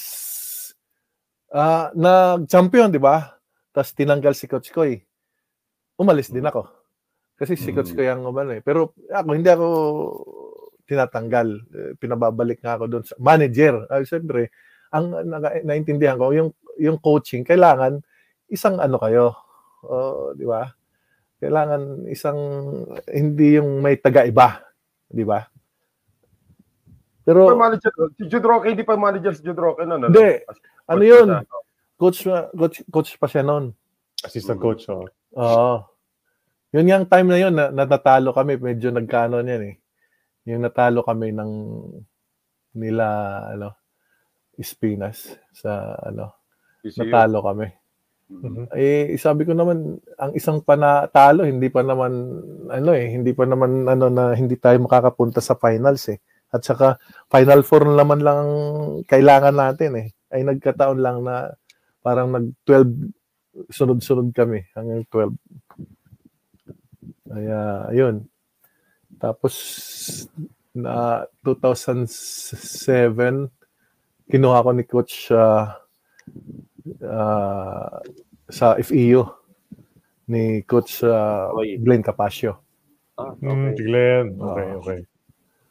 ah nag-champion, di ba? Tapos tinanggal si Coach Koy. Umalis din ako. Kasi si Coach Mm. Koy ang umano eh. Pero ako, hindi ako tinatanggal. Eh, Pinababalik nga ako doon sa manager. Ay, siyempre, ang na- naintindihan ko, yung, yung coaching, kailangan isang ano kayo. Oh, di ba? Kailangan isang, hindi yung may taga-iba. Di ba? Pa Pero, manager, si Jude Roque, hindi pa manager si Jude Roque nun. Hindi. As- ano coach yun? pa. Coach, coach, coach pa siya noon. Assistant coach. Oh. Oo. Yun yung time na yun, na, na natalo kami, medyo nagkano yan eh. Yung natalo kami ng nila, ano, Espinas sa, ano, PCU. natalo kami. Mhm. Eh, sabi ko naman, ang isang panatalo, hindi pa naman, ano eh, hindi pa naman, ano, na hindi tayo makakapunta sa finals eh. At saka, final four naman lang ang kailangan natin eh. Ay nagkataon lang na parang nag-12, sunod-sunod kami hanggang 12. Kaya, ayun. Tapos, na 2007, kinuha ko ni Coach ah, ah, sa FEU ni Coach ah, Oy. Glenn Capasio. Ah, Mm, okay. si Glenn. Okay, Oo. okay.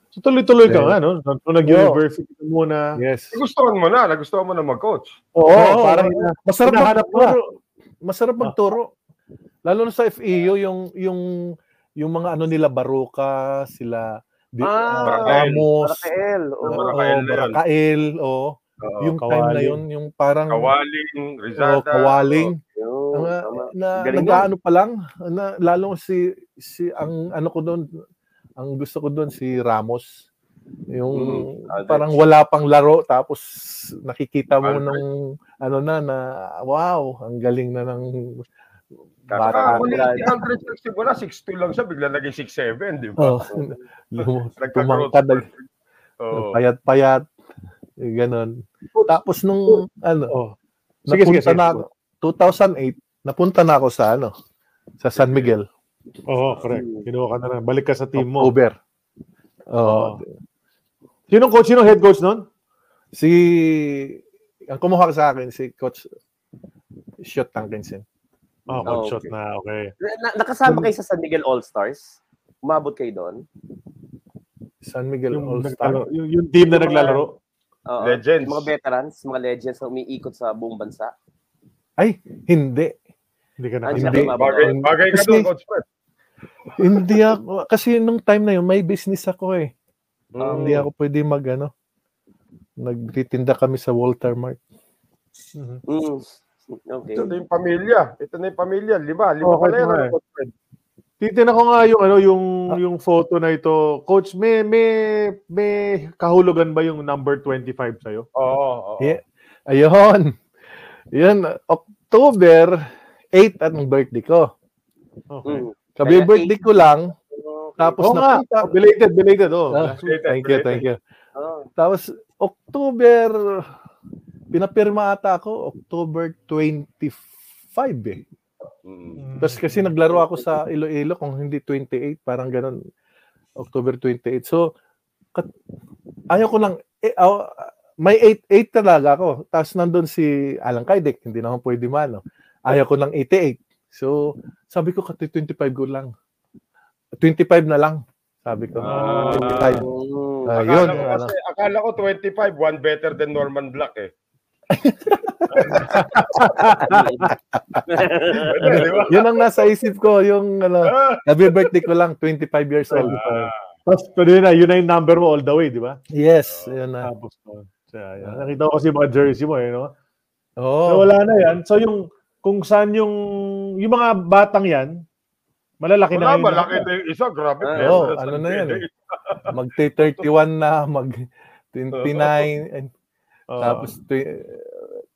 So tuloy-tuloy ka nga, no? Nung nag-university ka muna. Yes. Nagustuhan mo na, nagustuhan mo na mag-coach. Oo, Oo, parang oo. masarap magturo. Masarap magturo. Lalo na sa FEU yung yung yung mga ano nila Baruka, sila Di- Ah, ah, Ramos, oo, Oh, Barakael yun. Barakael, oo. Oo, yung time na Kawaling. yun, yung parang Kawaling, Rizada. kawaling. yun, na, tama. na Galing nag-ano pa lang, na lalong si si ang ano ko doon, ang gusto ko doon si Ramos. Yung Mm, Alex. parang wala pang laro tapos nakikita mo nung ano na na wow, ang galing na ng Bata. muli, si Andre nagsimula, 6'2 lang siya, bigla naging 6'7, di ba? Oh, tumangkad. Oo. payat-payat, eh, ganon. Tapos nung ano, Oh. Sige, sige, napunta sige. na ako, 2008, napunta na ako sa ano, sa San Miguel. Oo, correct. Kinuha ka na lang. Balik ka sa team mo. October. Oh, Sinong coach? Sinong head coach nun? si ang kumuha sa akin si coach Shot Tankinson. Oh, Oh, coach shot okay. na. Okay. Na, na- nakasama kayo sa San Miguel All-Stars? Umabot kayo doon? San Miguel Yung, All-Star. nagtalo- yung, yung team na Yung mga- naglalaro. Oo. Legends. Mga veterans, mga legends na umiikot sa buong bansa. Ay, hindi. Hindi ka na. Ah, Hindi. Bagay, bagay ka Kasi- doon, Coach Fred. hindi ako kasi nung time na yun may business ako eh. Mm. Hindi ako pwede mag ano nagtitinda kami sa Walter Mart. Mhm. Mm. Okay. Ito na yung pamilya. Ito na yung pamilya. Lima. Lima Okay, pala yan, okay. ano, Coach Fred? Titignan ko nga yung ano yung Ah. yung photo na ito. Coach, may may may kahulugan ba yung number 25 sa iyo? Oo, oo. Yeah. Ayun. Yun, October 8 at ng birthday ko. Okay. Mm. Sabi Kaya birthday ko lang, tapos Oo nga, napunta. belated, belated oh. Ah, thank you, thank you. Oh. Tapos October, pinapirma ata ako, October 25 eh. Mm. Tapos kasi naglaro ako sa Iloilo kung hindi 28, parang ganun. October 28. So, kat- ayaw ko lang, eh, aw- may 8, 8 talaga ako. Tapos nandun si Alan Kaidek, hindi naman pwede man. No? Ayaw ko ng 88. So, sabi ko, kati 25 ko lang. 25 na lang. Sabi ko. Ah. 25. Mm. Ah, Akala yun. ko ano. kasi, akala ko 25, one better than Norman Black eh. Yun ang nasa isip ko, yung ano, happy birthday ko lang, 25 years old. Tapos pwede na, yun na yung number mo all the way, di ba? Yes, yun na. Tapos, oh, siya, yan. nakita ko kasi yung mga jersey mo, eh, no? So, Oh, wala na yan. So, yung, kung saan yung, yung mga batang yan, malalaki na Wala, ngayon. malaki na yung isa. Grabe. Na sa ano na yan eh. magte-31 na, mag 29, and Oo. tapos tw-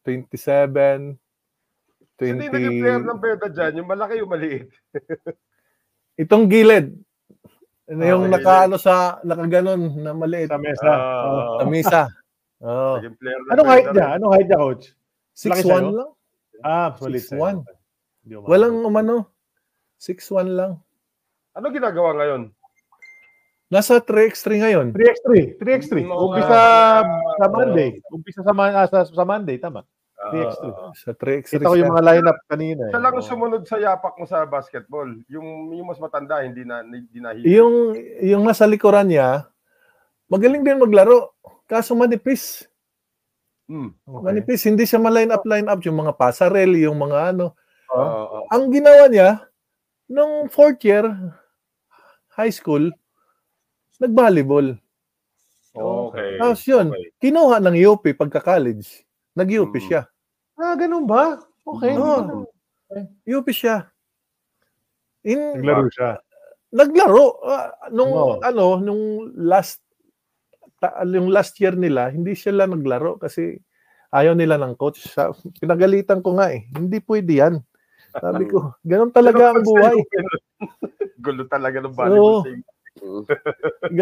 27, Hindi naging player 20. ng peda dyan. Yung malaki, yung maliit. Itong gilid, ano yung Okay. nakaano sa, nakaganon na maliit, sa mesa. Sa misa. Oh, Naging player ng Anong height niya? Anong height niya, coach? Laki 6'1 sa'yo? lang. Ah, maliit 6'1. sa'yo. Hindi mo Walang umano. 6'1 lang. Ano ginagawa ngayon? Nasa 3x3 ngayon. 3x3. 3x3. Mga- Umpisa sa Monday. Umpisa sa, ah, sa, sa Monday, tama. 3x3. Ah, Sa 3x3 Kita ko yung siya. mga lineup kanina. Eh. Isa lang ang Oo. sumunod sa yapak mo sa basketball. Yung, yung mas matanda, hindi na hindi na Yung, yung nasa likuran niya, magaling din maglaro. Kaso manipis. Hmm. Okay. Manipis. Hindi siya ma-line up, line up. Yung mga pasarel, yung mga ano. Oo, oo. Ang ginawa niya, nung fourth year, high school, nag-volleyball. Okay. Tapos yun, Okay. kinuha ng UP pagka-college. Nag-UP Mm. siya. Ah, ganun ba? Okay. Oo. UP siya. In, Naglaro siya. naglaro Ah, nung Oo. ano nung last ta, yung last year nila hindi sila naglaro kasi ayaw nila ng coach sa pinagalitan ko nga eh hindi pwede yan sabi ko ganun talaga ang buhay Gulo talaga ng volleyball Oo. team.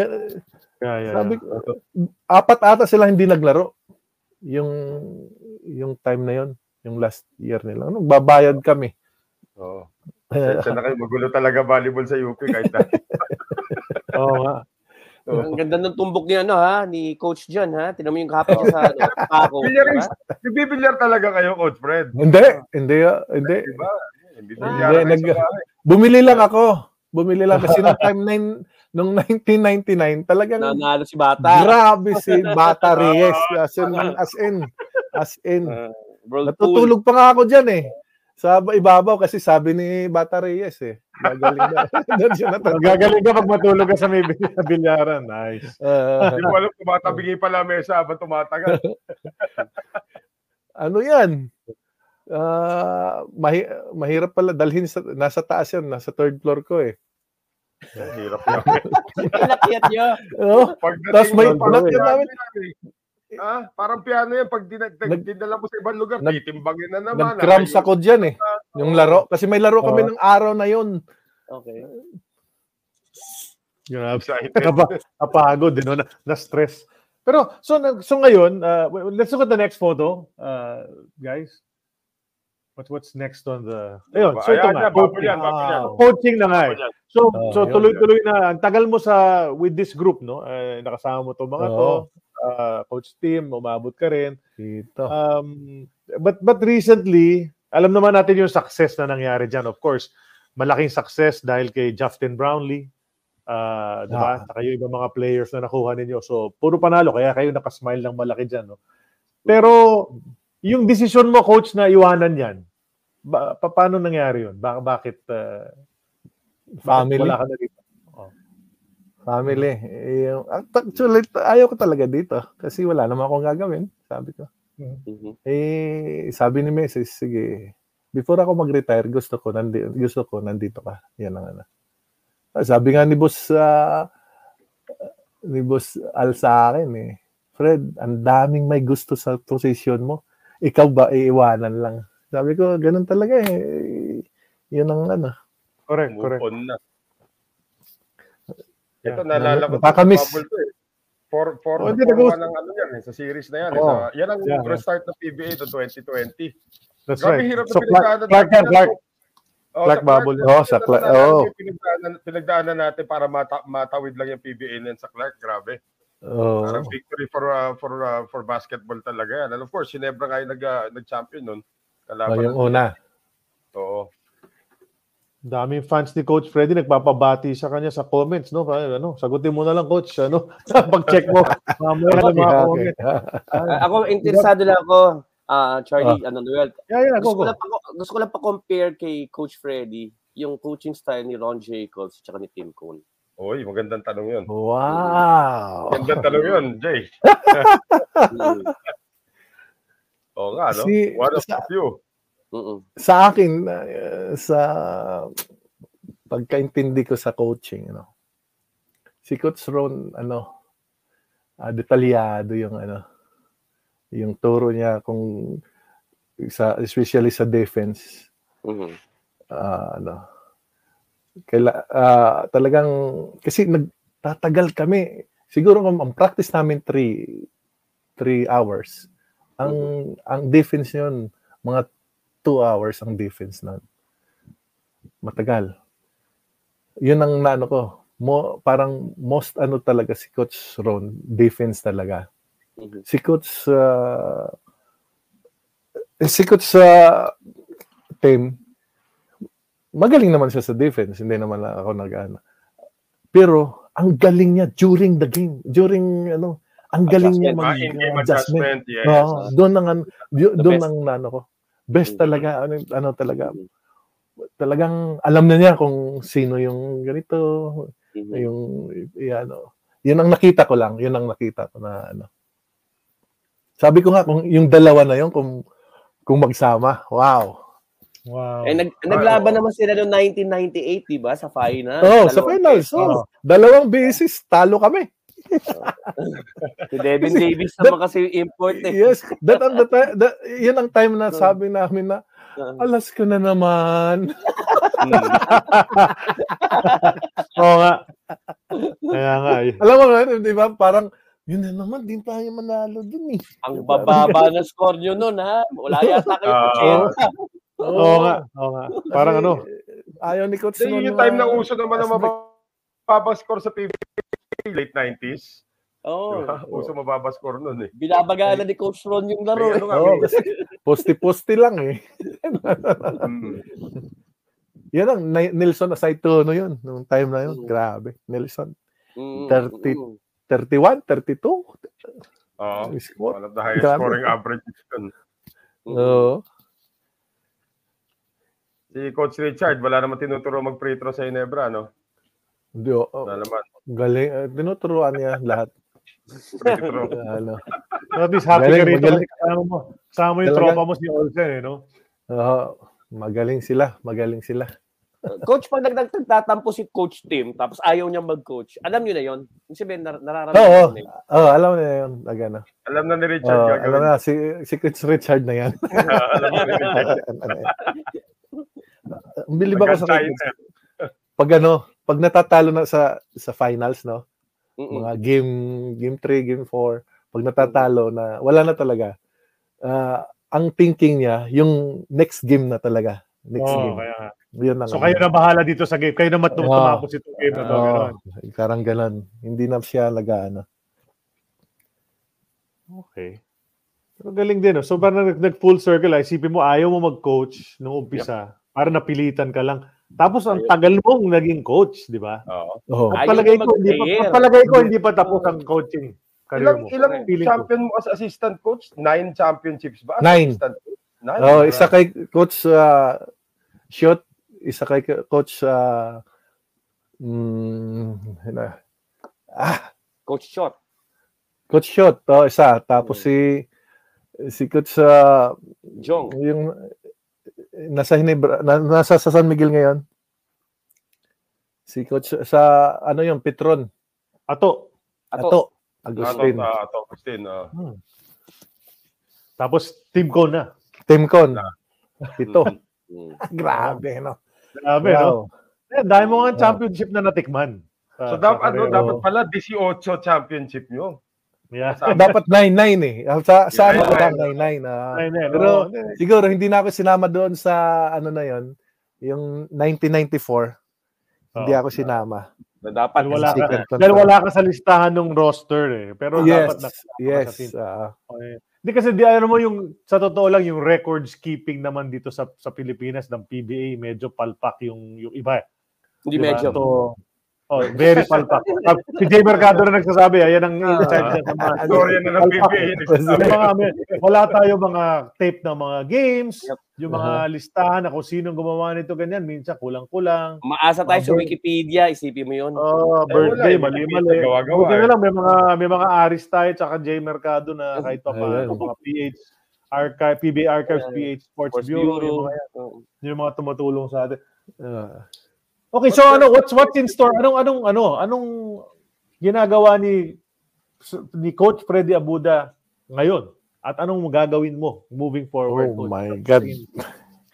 Yeah, yeah, sabi yeah. ko apat ata sila hindi naglaro yung yung time na yon yung last year nila ano babayad kami Oo. Pasensya na kayo, magulo talaga volleyball sa UP kahit dati. Oo nga. Ang ganda ng tumbok niya, ano, ha? Ni Coach John, ha? Tinan mo yung kapit niya sa, ano. Bilyaris, nagbibilyar talaga kayo, Coach Fred. hindi hindi hindi Diba? Hindi Ah, nag- bumili lang ako bumili lang kasi nung time na yun- nung 1999 talagang Nanalo si Bata. Grabe si Bata Reyes. As in, as in, as in. Uh, Pool. Natutulog pa nga ako dyan eh. Sa ibabaw kasi sabi ni Bata Reyes eh. Gagaling na. Gagaling ka pag matulog ka sa may bil- bilyaran. Nice. Ah, Hindi ko alam, tumatabingi pala mesa habang tumatagal. ano yan? Ah, mahi- mahirap pala dalhin sa nasa taas yan, nasa third floor ko eh. Hirap yan. Inakyat niya. Oh, Pagdating Tapos may- namin- yan eh. Ah, parang piano yan. Pag dinag, Nag- dinala mo sa ibang lugar, nag- titimbangin na naman. nag-cramps ako dyan eh. Yung laro. Kasi may laro kami Oo. ng araw na yun. Okay. Grabe. Kapagod, din, no? na, na-stress. Pero, so, so ngayon, uh, let's look at the next photo, uh, guys. What, what's next on the... Ayun, so ito nga. Ah, coaching na nga eh. So, Oh, so tuloy-tuloy na. Ang tagal mo sa, with this group, no? Eh, nakasama mo to mga to. Oo. Uh, coach team, umabot ka rin. Dito. Um, but but recently, alam naman natin yung success na nangyari diyan. Of course, malaking success dahil kay Justin Brownlee. Uh, di ba? Ah. Saka yung ibang mga players na nakuha ninyo. So, puro panalo. Kaya kayo nakasmile ng malaki dyan. No? Pero, yung decision mo, coach, na iwanan yan, ba, pa, paano nangyari yun? Ba, bakit, uh, bakit Family. wala ka na dito? Family. Eh, yung- actually, ayaw ko talaga dito. Kasi wala naman akong gagawin. Sabi ko. Mhm. Eh, sabi ni Mrs. sige, before ako mag-retire, gusto ko, nandi, gusto ko, nandito ka. Yan ang ano. Ah, Sabi nga ni boss ah, ni boss Al sa akin eh. Fred, ang daming may gusto sa position mo. Ikaw ba iiwanan lang? Sabi ko, ganun talaga eh. Yun ang ano. Correct, Move correct. on na. Yeah. Ito, naalala ko. Nakakamiss. Bubble to eh. For, for, Oh, oh, hindi, for ang ano yan, eh, sa series na yan. eh. Oh. Sa, yan ang Yeah. restart ng PBA to 2020. That's Grabe, right. hirap na So, Clark, pinagdaanan Clark yan, Clark. Oh, Clark sa Bubble. Oh, sa Clark- oh. yung Pinagdaanan, pinagdaanan natin para mata, matawid lang yung PBA na sa Clark. Grabe. Oh, Parang victory for uh, for uh, for basketball talaga yan. And of course, Ginebra nga yung nag, uh, nag-champion nun. oh, Kalaban yung ng- una. Oo. Daming fans ni Coach Freddy nagpapabati sa kanya sa comments, no? Ano, sagutin mo na lang, Coach. Ano? Pag-check mo. Mamaya na mga Okay, comment. Ah, ako, interesado lang ako, ah Charlie, ano, Noel. Yeah, yeah, go, Gusto ko, lang gusto ko lang pa-compare kay Coach Freddy yung coaching style ni Ron Jacobs at ni Tim Cone. Oy, magandang tanong yun. Wow. Magandang tanong yun, Jay. Oo nga, no? Si- One of sa- the few. Mm-mm. sa akin uh, sa pagkaintindi ko sa coaching ano si Coach Ron ano ah, detalyado yung ano yung turo niya kung sa especially sa defense Mhm. ah, ano kaila ah, talagang kasi nagtatagal kami siguro kung ang practice namin 3 3 hours ang ang defense yun mga 2 hours ang defense na matagal. Yun ang naano ko. Mo parang most ano talaga si coach Ron defense talaga. Mhm. si coach eh, si coach sa team magaling naman siya sa defense. Hindi naman ako nag ano. pero ang galing niya during the game. During ano ang galing niya Ah, mag adjustment. Adjustment, yes. Oo, doon ang doon ang ano ko best Mhm. talaga ano, ano talaga Mhm. talagang alam na niya kung sino yung ganito Mhm. yung ano yun ang nakita ko lang yun ang nakita ko na ano sabi ko nga kung yung dalawa na yun kung kung magsama wow Wow. Eh, nag, naglaban naman sila noong 1998, di ba? Sa final. oh sa finals beses. oh, dalawang beses talo kami Si Devin Davis naman kasi yung import eh. yes that ang the time that, yun ang time na sabi namin na alas ko na naman Mm. Oo nga. Kaya nga. eh. alam mo na di ba parang yun na naman din tayo manalo dun eh Ang bababa ng score nyo noon, ha? Wala yata kayo. 80. Oo nga. Oo nga. Parang ano. ayaw ni coach nun yung time na uso naman ng as mababang score sa PBA, late 90s. Oo. Diba? Uso mababa score nun eh. Binabagala ni Coach Ron yung laro. May eh. ano nga, kasi poste-poste lang eh. Mm. Yan ang Nelson Asaitono yun. Nung time na yun. Mm. Grabe. Nelson. Mm, 30. mm. 31, 32. Oo. Score. One of the highest Grabe. scoring averages yun. Mm. Oo. Si Coach Richard, wala naman tinuturo mag-free throw sa Inebra, no? Hindi, oh, Wala naman. galing. Uh, tinuturuan niya lahat. Ano. At least happy ka Magaling, rito magaling. kasama mo. Kasama mo yung Talaga. tropa mo si Olsen, eh, no? Oo, magaling sila. Magaling sila. Coach, pag nag- nagtatampo si Coach Tim, tapos ayaw niya mag-coach, alam niyo na yon Yung sabihin, nar- nararamdaman Oo. niyo na yun. Oh, alam na yun. Agana. Alam na ni Richard Oh, gagawin. alam na, si, si Coach Richard na yan. Alam na ni Richard. Ang bilib ako sa. Pag ano, pag natatalo na sa sa finals, no? Mm-mm. mga game game 3, game 4, pag natatalo na wala na talaga. Ah, ang thinking niya, yung next game na talaga. Next Oo, game. kaya. Yun ang So kayo na bahala dito sa game. Kayo na mat- Oo. tumapos itong game na to. Ganun. parang ganun. Hindi na siya nag-ano. Okay. Pero galing din. Oh. So parang nag, nag full circle. ah. Isipin mo, ayaw mo mag-coach nung umpisa. Para napilitan ka lang. Tapos ang tagal mong naging coach, di ba? Oo. Oh. Ayaw Palagay ko, hindi pa, palagay ko, hindi pa tapos ang coaching career Ilang, mo. ilang Feeling ko. champion mo as assistant coach? Nine championships ba? as Nine. Assistant coach? Nine. Oh, isa kay coach uh, Shot, isa kay coach uh, mm, na- ah, Coach Shot. coach Shot, oh, isa. Tapos si si coach uh, Jong. yung nasa Hinebra, na, nasa sa San Miguel ngayon. Si coach sa ano yung Petron. Ato. Ato. Ato. Agustin. Ato, ato, Agustin. ah. Tapos team ko na. Team Con. Ito. Mm. Grabe, no? Grabe, no? Eh, dahil mo nga championship na natikman. So, dapat, ano, dapat pala 18 championship nyo. Yeah. Dapat 9-9 eh. Sa, sa ano ko Yeah, lang 9-9. ah. Ayun, eh, Pero siguro hindi na ako sinama doon sa ano na yon yung 1994. Hindi Oo. ako sinama. Na dapat wala, ka, dahil wala ka sa listahan ng roster eh. Pero yes. dapat na, yes. sa team. ah. Okay. Hindi kasi di alam mo yung sa totoo lang yung records keeping naman dito sa sa Pilipinas ng PBA medyo palpak yung yung iba. eh. Hindi Diba? medyo. So, oh, very palpak. Ah, si Jay Mercado na nagsasabi, ayan ang Ah. in-charge niya sa mga Storya na ng. PBA. Yung mga, may- wala tayo mga tape ng mga games, Yep. yung mga listahan na kung sinong gumawa nito ganyan, minsan kulang-kulang. Maasa tayo sa Mga- Wikipedia, isipin mo yun. Oh, birthday, mali-mali. Buti na eh. lang, may mga, may mga Aris tayo, tsaka Jay Mercado na kahit pa paano, mga PH, Archive, PBA Archives. PH Sports, Sports Bureau, Bureau. Yung, mga, Oo. yung mga tumutulong sa atin. Ah. Okay, so ano, what's what's in store? Anong anong ano, anong ginagawa ni ni Coach Freddy Abuda ngayon? At anong gagawin mo moving forward? Oh Coach? my God.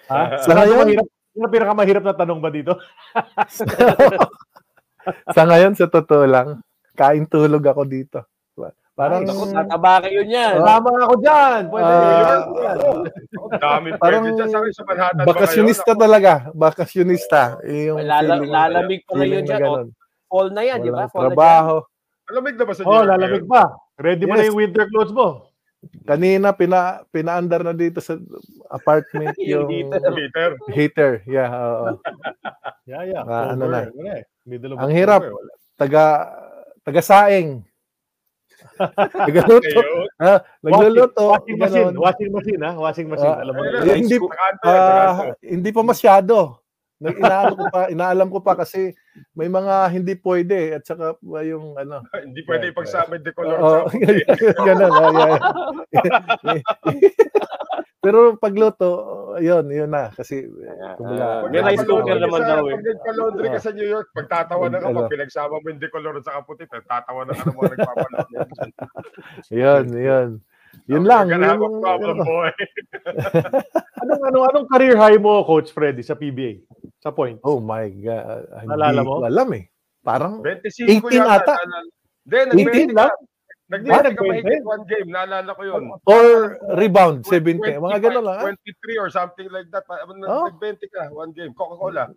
Ha? Sa ngayon? Mahirap, yun ang pinakamahirap na tanong ba dito? sa ngayon, sa totoo lang, kain tulog ako dito. Parang, Naku, tataba kayo niyan. Tama ako dyan. Pwede. Ah, Ang dami Parang pwede dyan sa, sa Manhattan. ba bakasyonista kayo? talaga. Bakasyonista. Eh, Yung Lala- lalamig pa na dyan, ganun. Fall na yan, di ba? Fall na trabaho. Alamig na ba sa New Oh, York lalamig ngayon? pa. Ready mo na Yes. yung winter clothes mo. Kanina, pina, pinaandar na dito sa apartment Yung yung Peter. heater. Yeah, oo. Yeah, yeah. Ah, ano na. Eh. Middle of Ang hirap. Taga, taga saing. Nagluluto. Ayun. Ha? Nagluluto. Washing machine. Washing machine, ha? Washing machine. Ah, Alam mo. Na. hindi, ah, nakaanto. hindi pa masyado. Inaalam ko pa, inaalam ko pa kasi may mga hindi pwede at saka yung ano. Hindi pwede yung decolor Oo, sa puti. ganun. oh, yeah. Pero pagluto, yun, yun na kasi Ah, kumbaga, may rice cooker naman sa- daw eh. Pag nagpa-laundry ka sa New York, pagtatawa na ka, pag pinagsama mo yung decolor at saka puti, tatawa na ka ng mga nagpapalaundry. yun, yun. Yun lang. You're gonna have a yun- problem, boy. Anong, anong, anong career high mo, Coach Freddy, sa PBA? Sa point? Oh my God. Hindi Naalala mo? alam eh. Parang 25 18 ata. Hindi, 18 nag-20 lang? Nag-20 ka Ah, mahigit one game. Naalala ko yun. or rebound, 70. Mga 25, ganun lang. ah. 23 or something like that. Pa- Oh. Nag-20 ka, one game. Coca-Cola.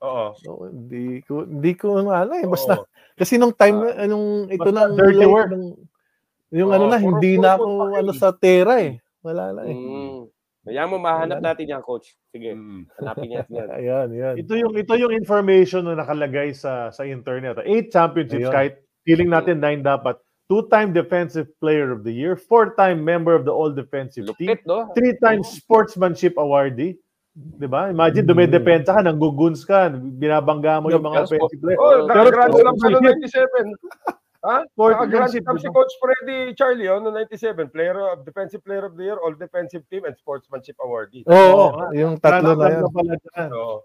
Oo. So, hindi ko hindi ko ano eh basta Oo. kasi nung time na nung ito nang dirty late, work. nung- yung Oo, ano na puro- hindi puro na ako ano sa tera eh. Wala na eh. Mm. Kaya mo, mahanap natin yan, coach. Sige, Mm. hanapin natin yan. Ayan, ayan. Ito yung ito yung information na nakalagay sa sa internet. Eight championships Ayun. kahit feeling natin nine dapat. Two-time defensive player of the year, four-time member of the all defensive team, no? three times sportsmanship awardee. 'Di ba? Imagine Mm. dumedepensa ka, nangguguns ka, binabangga mo yung mga Yes, offensive player. Oh, Pero naka-grand slam sportsmanship, 97. Ha? Sportsmanship, slam si Coach Freddy Charlie oh, noong 97. Player of, Defensive Player of the Year, All Defensive Team, and Sportsmanship Awardee. Oo, Oo, yung tatlo na Grand yan. Pala dyan. Oo.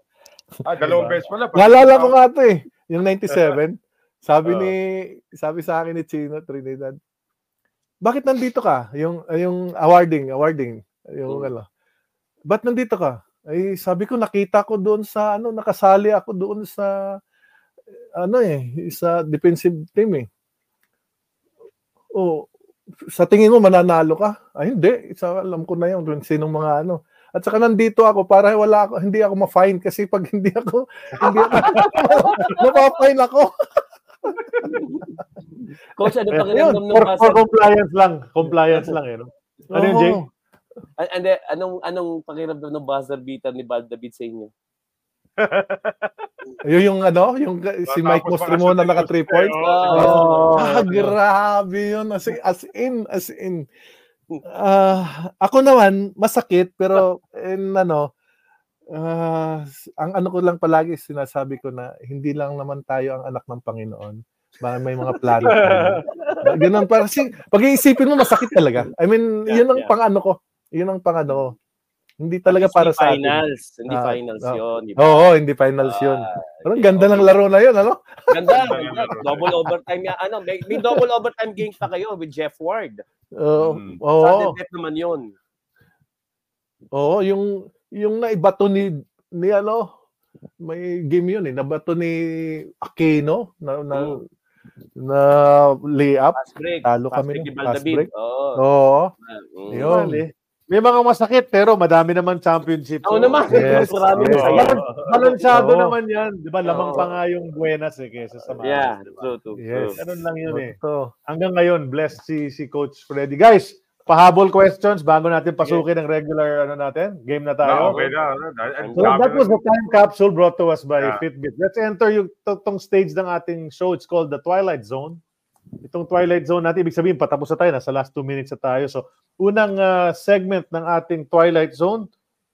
Ah, dalawang Diba? beses pala. Naalala ko nga 'to eh, yung 97. Sabi Oo. ni sabi sa akin ni Chino Trinidad. Bakit nandito ka? Yung yung awarding, awarding, yung Hmm. ano. Ba't nandito ka? Ay sabi ko nakita ko doon sa ano, nakasali ako doon sa ano eh, sa defensive team eh. Oh, sa tingin mo mananalo ka? Ay hindi, isa alam ko na yun kung sinong mga ano. At saka nandito ako para wala ako, hindi ako ma-fine kasi pag hindi ako, hindi ako, mapa-fine ako. Coach, ano pakiramdam ng for, for compliance lang. Compliance lang eh. No? Ano yun, Jay? Oo. An- Ande, anong anong pakiramdam ng buzzer beater ni Bal David sa inyo? Yun yung ano, yung si Mike Mostrimo na naka 3 points. Oh. Ah, grabe yun. As, as in, as in. Ah, ako naman, masakit, pero in, ano, ah, ang ano ko lang palagi, sinasabi ko na hindi lang naman tayo ang anak ng Panginoon. May mga plano. tayo. Ganun pa. Kasi pag iisipin mo, masakit talaga. I mean, Yeah, yun ang yeah. pang ano ko. Yun ang pang ano ko. Hindi talaga para Hindi sa atin. finals. Hindi Ah, finals ah. yun. Di ba? Oo, hindi finals yun. Ah, Pero ganda ng laro na yun, ano? Ganda. Double overtime yan. Ano, may, may double overtime game pa kayo with Jeff Ward. Oo. Mm. Oo. Sudden death naman yun. Oo, yung yung naibato ni ni ano, may game yun eh, nabato ni Aquino na na, Mm. na layup. Talo Fast kami ni Fast break. Oo. Oo. Mm. Yun. Bali. May mga masakit pero madami naman championship. Oo naman. Yes. Marami Yes. masaya. Balan- Balansyado Oo. naman yan. Di ba? Lamang Oo. pa nga yung Buenas eh, kesa sa Malas. Yeah, di ba? true, true, Yes. true. Ganun lang yun eh. Hanggang ngayon, blessed si, si Coach Freddy. Guys, pahabol questions bago natin pasukin ang regular ano natin. Game na tayo. okay na. ano, So that was the time capsule brought to us by Yeah. Fitbit. Let's enter yung to- tong stage ng ating show. It's called the Twilight Zone. Itong Twilight Zone natin, ibig sabihin, patapos na tayo. Nasa last two minutes na tayo. So, unang uh, segment ng ating Twilight Zone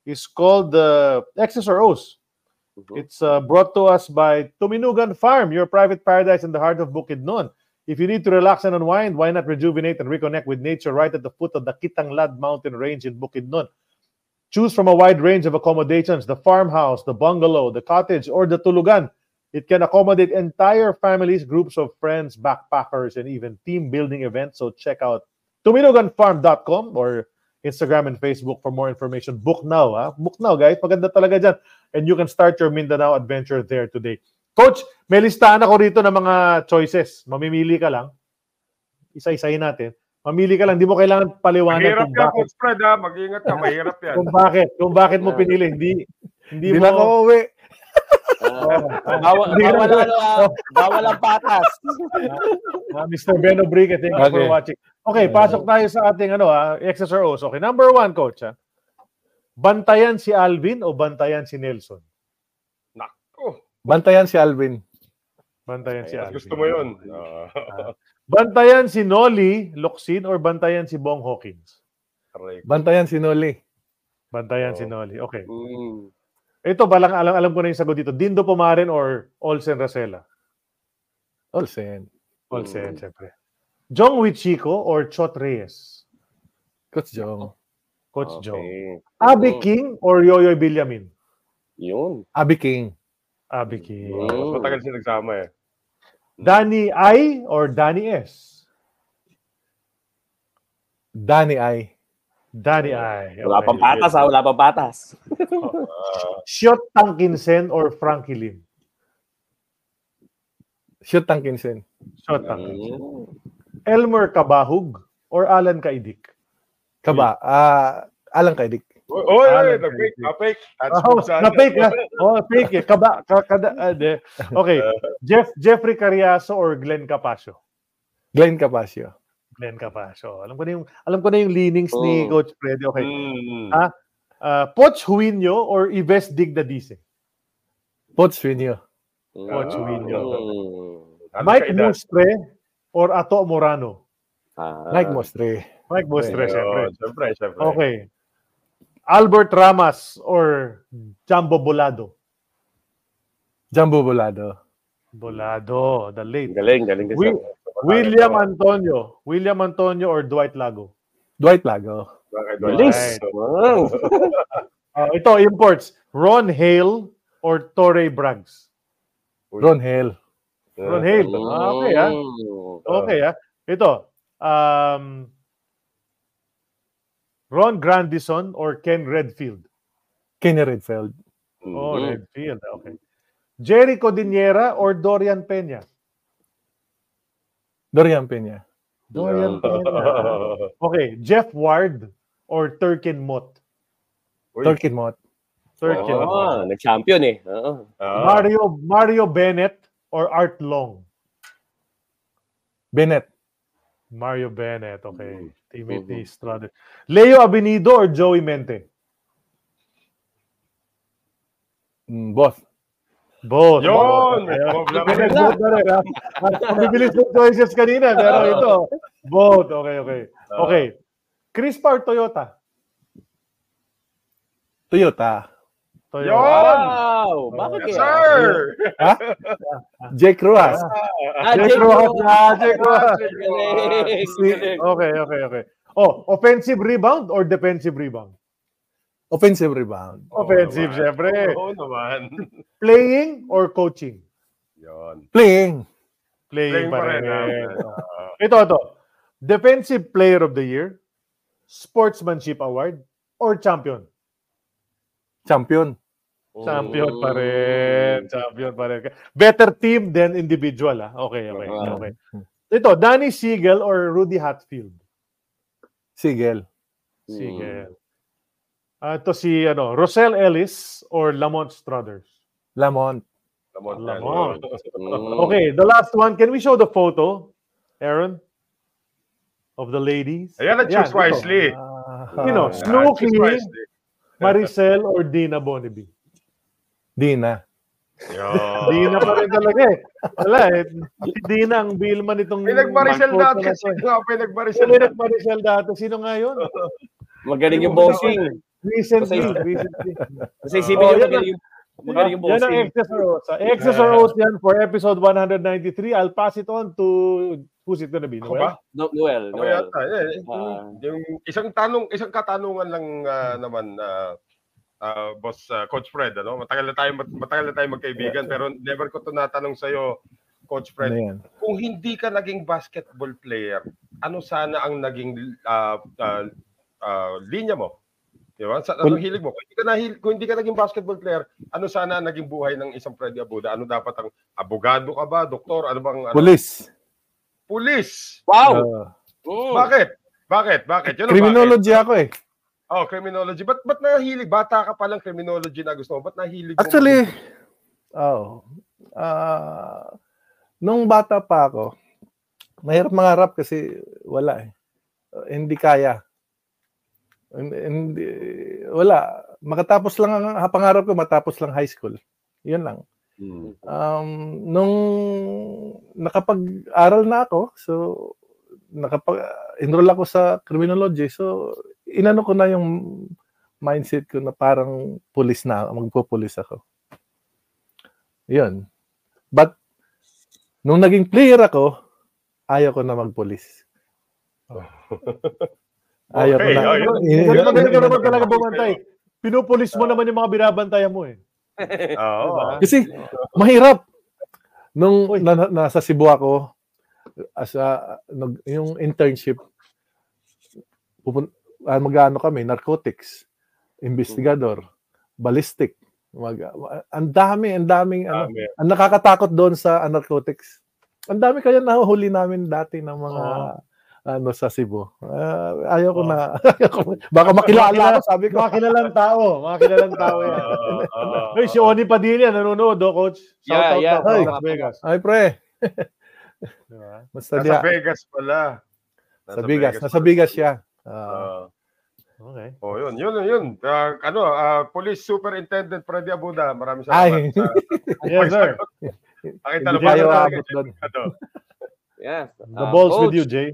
is called the X's or O's. Mhm. It's uh, brought to us by Tuminugan Farm, your private paradise in the heart of Bukidnon. If you need to relax and unwind, why not rejuvenate and reconnect with nature right at the foot of the Kitanglad Mountain Range in Bukidnon? Choose from a wide range of accommodations the farmhouse, the bungalow, the cottage, or the tulugan. It can accommodate entire families, groups of friends, backpackers, and even team building events. So check out tuminuganfarm.com or Instagram and Facebook for more information. Book now, ha? Book now, guys. Maganda talaga dyan. And you can start your Mindanao adventure there today. Coach, may listahan ako rito ng mga choices. Mamimili ka lang. Isa-isahin natin. Mamili ka lang. Di mo kailangan paliwanag Mahirap kung yan, bakit. Coach Fred, ha? Mag-ingat ka. Mahirap yan. Kung bakit. Kung bakit mo pinili. Hindi, hindi Hindi mo... na ako uwi. Ah, bawal, bawal, ah, bawal ang patas. Ah, Mr. Ben Obrique, thank you for Okay. watching. Okay, pasok tayo sa ating ano ah, X's or O's. Okay, number one, coach. Ah. Bantayan si Alvin o bantayan si Nelson? Bantayan si Alvin. Bantayan si Alvin. gusto mo yun. Ah, Bantayan si Nolly Locsin or bantayan si Bong Hawkins? correct. Bantayan si Noli. Bantayan si Oh. Nolly. Okay. Mm. Ito, balang alam, alam ko na yung sagot dito. Dindo Pumarin or Olsen Rosella? Olsen. Olsen, siyempre. Jong Wichiko or Chot Reyes? Coach Jong. Coach Jong. Okay. Abby Mm. King or Yoyoy Villamin? Yun. Abi King. Abby King. Mm. Mas matagal siya nagsama eh. Danny I or Danny S? Danny Ay. Danny I. Wala pang patas, ha? Wala pang patas. Shot Tangkinsen or Frankie Lim? Shoot Tankinson. Shot Tangkinsen. Mm. Elmer Kabahug or Alan Kaidik? Kaba. Ah, Alang Kaidik. Oy, oy, na-fake, na-fake. Oh, na-fake ha? Oh, fake eh. Kaba, kada, ah, de. Okay. Jeff, Jeffrey Cariaso or Glenn Capasio? Glenn Capasio. Glenn Capasio. Alam ko na yung, alam ko na yung leanings ni Oh. Coach Freddy. Okay. Mm. Ah, Uh, Poch Huinyo or Ives Digdadice? Poch Swinyo. Coach Mm. Winyo. Ano Mike? Mustre or Ato Morano? Ah. Mike Mostre. Mike Mustre, Okay. syempre. Oo, Siyempre, siyempre. Okay. Albert Ramas or Jumbo Bolado? Jumbo Bolado. Bolado, the late. Galing, galing kasi. Wi- William Antonio. William Antonio or Dwight Lago? Dwight Lago. Right. Wow. Uh, ito, imports. Ron Hale or Torrey Braggs? Ron Hale. Ron Hale. Ah, okay, ah. Mm. Okay, ah. Ito. Um, Ron Grandison or Ken Redfield? Kenny Redfield. Oh, Mm. Redfield. Okay. Jerry Codiniera or Dorian Peña? Dorian Peña. Dorian Peña. Okay. Jeff Ward or Turkin Mott? Uy. Turkin Mott. Turkin Oo, Mott. nag-champion eh. Oo. Ah. Mario Mario Bennett or Art Long? Bennett. Mario Bennett. Okay. Teammate ni Mhm. Strade. Leo Abinido or Joey Mente? Mm, both. Both. Yun! Ayun. Both na rin, ha? Bibilis ng choices kanina, pero ito, both. Okay, okay. Okay. Crispa or Toyota? Toyota. Yun! Wow! Bakit Yes, kaya? sir! Jake Ruas. Ah, Jake Jake Rojas Rojas. na, Jake. Galing, galing. Okay, okay, okay. Oh, offensive rebound or defensive rebound? Offensive rebound. Offensive, naman. syempre. Oo naman. Playing or coaching? Yun. Playing. Playing, Playing pa rin. rin, Ah. ito, ito. Defensive Player of the Year, Sportsmanship Award, or Champion? Champion. Champion pa rin. Champion pa rin. Better team than individual. Ah. Okay, okay. Okay. Ito, Danny Siegel or Rudy Hatfield? Sigel. Siegel. Ah, ito si ano, Rosel Ellis or Lamont Struthers? Lamont. Lamont. Lamont. Okay, the last one. Can we show the photo, Aaron? Of the ladies? Ayan, choose ito. wisely. Ah, You know, Snooki. Maricel, or Dina Bonneby? Dina. Yun. Dina pa rin talaga eh. Wala eh. Si Dina ang bilman itong... May nagmarisel photo dati. na Sino eh. nga nagmarisel Sino dati? Sino nga yun? Magaling yung bossing. Recently. Kasi- recently. Kasi isipin Oh, nyo, magaling yung, magaling yung Yan ang bossing. Exes or O's. Exes or O's yan for episode 193. I'll pass it on to... Who's it gonna be? Ako Noel? ba? No, Noel, Ako Noel. yata. Eh, Ah. yung isang tanong, isang katanungan lang ah, naman ah, ah, boss ah, Coach Fred, ano? Matagal na tayo matagal na tayo magkaibigan pero never ko to natanong sa iyo Coach Fred. Ano yan? Kung hindi ka naging basketball player, ano sana ang naging ah, ah, ah, linya mo? Di ba? Sa, anong hilig mo? Kung hindi, ka nahil, kung hindi ka naging basketball player, ano sana ang naging buhay ng isang Freddy Abuda? Ano dapat ang abogado ka ba? Doktor? Ano bang ano? Police. Pulis. Wow! Ah, Mm. Bakit? Bakit? Bakit? Yun ang bakit? criminology ako eh. Oh, criminology. Ba't, ba't nahilig? Bata ka pa lang criminology na gusto mo. Ba't nahilig mo? Actually, oh, ah, nung bata pa ako, mahirap mangarap kasi wala eh. Uh, hindi kaya. Hindi, wala. Makatapos lang ang ang pangarap ko, matapos lang high school. Yun lang. Mm. Um, nung nakapag-aral na ako, so nakapag enroll ako sa criminology, so inano ko na yung mindset ko na parang pulis na, magpo-pulis ako. Yun. But nung naging player ako, ayaw ko na magpulis. Ayaw ko Okay, na. oh, yun. Yun- Ganun yun- magaling ka naman talaga bumantay. Pinupulis mo naman yung mga binabantayan mo eh. Oo. Kasi mahirap. Nung na, na- nasa Cebu ako, as a, yung internship, pupun, ah, mag-ano kami, narcotics, investigador, ballistic. Mag, ang dami, ang daming, ano, ang nakakatakot doon sa ah, narcotics. Ang dami kaya nahuhuli namin dati ng mga ano sa Cebu. Ah, ayaw ko Oo. na. baka makilala ako, sabi ko. Mga kilalang tao. Mga kilalang tao yan. Oo, Hey, si Oni Padilla nanonood, do, coach? Shout Yeah, out yeah. Ay. Las Vegas. Ay, pre. Diba? Basta Nasa. Vegas pala. Sa Bigas. Nasa pala. Bigas siya. Oo. Okay. oh, yun, yun, yun. Ah, ano, ah, Police Superintendent Freddy Abuda. Maraming ay, salamat. sa Yes, sir. Pakita hindi na tayo ba abot doon. Yeah. The Ah, ball's Coach, with you, Jay.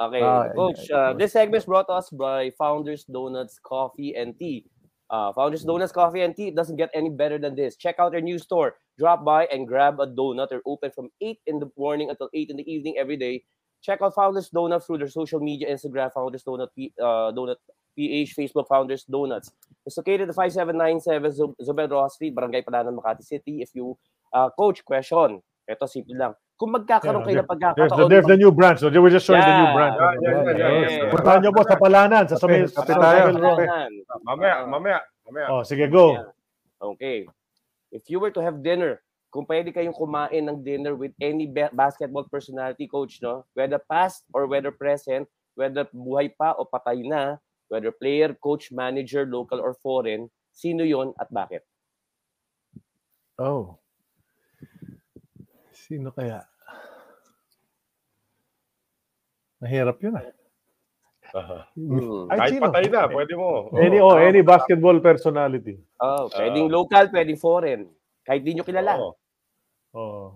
Okay, Ah, Coach, yeah, uh, this segment is brought to us by Founders Donuts Coffee and Tea. Uh, Founders Donuts Coffee and Tea doesn't get any better than this. Check out their new store. Drop by and grab a donut. They're open from 8 in the morning until 8 in the evening every day. Check out Founders Donuts through their social media, Instagram, Founders Donut, uh, Donut PH, Facebook, Founders Donuts. It's located at 5797 Zub- Zubel Rojas Street, Barangay Palanan, Makati City. If you, uh, Coach, question. Ito, simple lang. Kung magkakaroon Yeah, kayo ng There's pagkakataon, the, there's the new branch. So we're just showing the new Yeah. branch. Yeah, yeah, yeah, yeah, yeah. Puntahan nyo po sa Palanan, sa Sabi, Kape, sa. Palanan. Mamaya, mamaya, mamaya. Oh, sige, go. Yeah. Okay. If you were to have dinner, kung pwede kayong kumain ng dinner with any ba- basketball personality coach, no? Whether past or whether present, whether buhay pa o patay na, whether player, coach, manager, local or foreign, sino yon at bakit? Oh. Sino kaya? Mahirap yun ah. Aha. Hmm. Ay, Kahit sino? patay na, pwede mo. Any, oh, any basketball personality. Oh, pwedeng local, pwedeng foreign. Kahit di nyo kilala. Oo. Oh,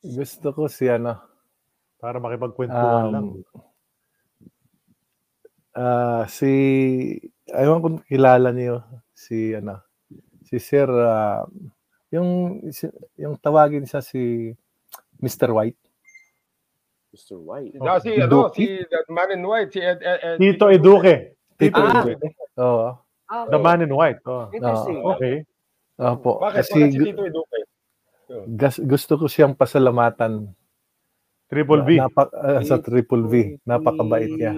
Gusto ko si ano. para makipagkwentuhan lang. Um, ah si aywan kung kilala niyo si ano si Sir ah, yung si- yung tawagin siya si Mr. White. Mr. White. Ah, si, ano, si that man in white, si Ed, Ed, Ed- Tito Eduque. Tito Ah. Eduque. Oo. Ah, The man in white. Oh. Interesting. Okay. Opo. Bakit? Kasi Bakit si Tito Eduque? Gas- gusto ko siyang pasalamatan Triple V. Napa- ah, sa Triple V. Napakabait niya.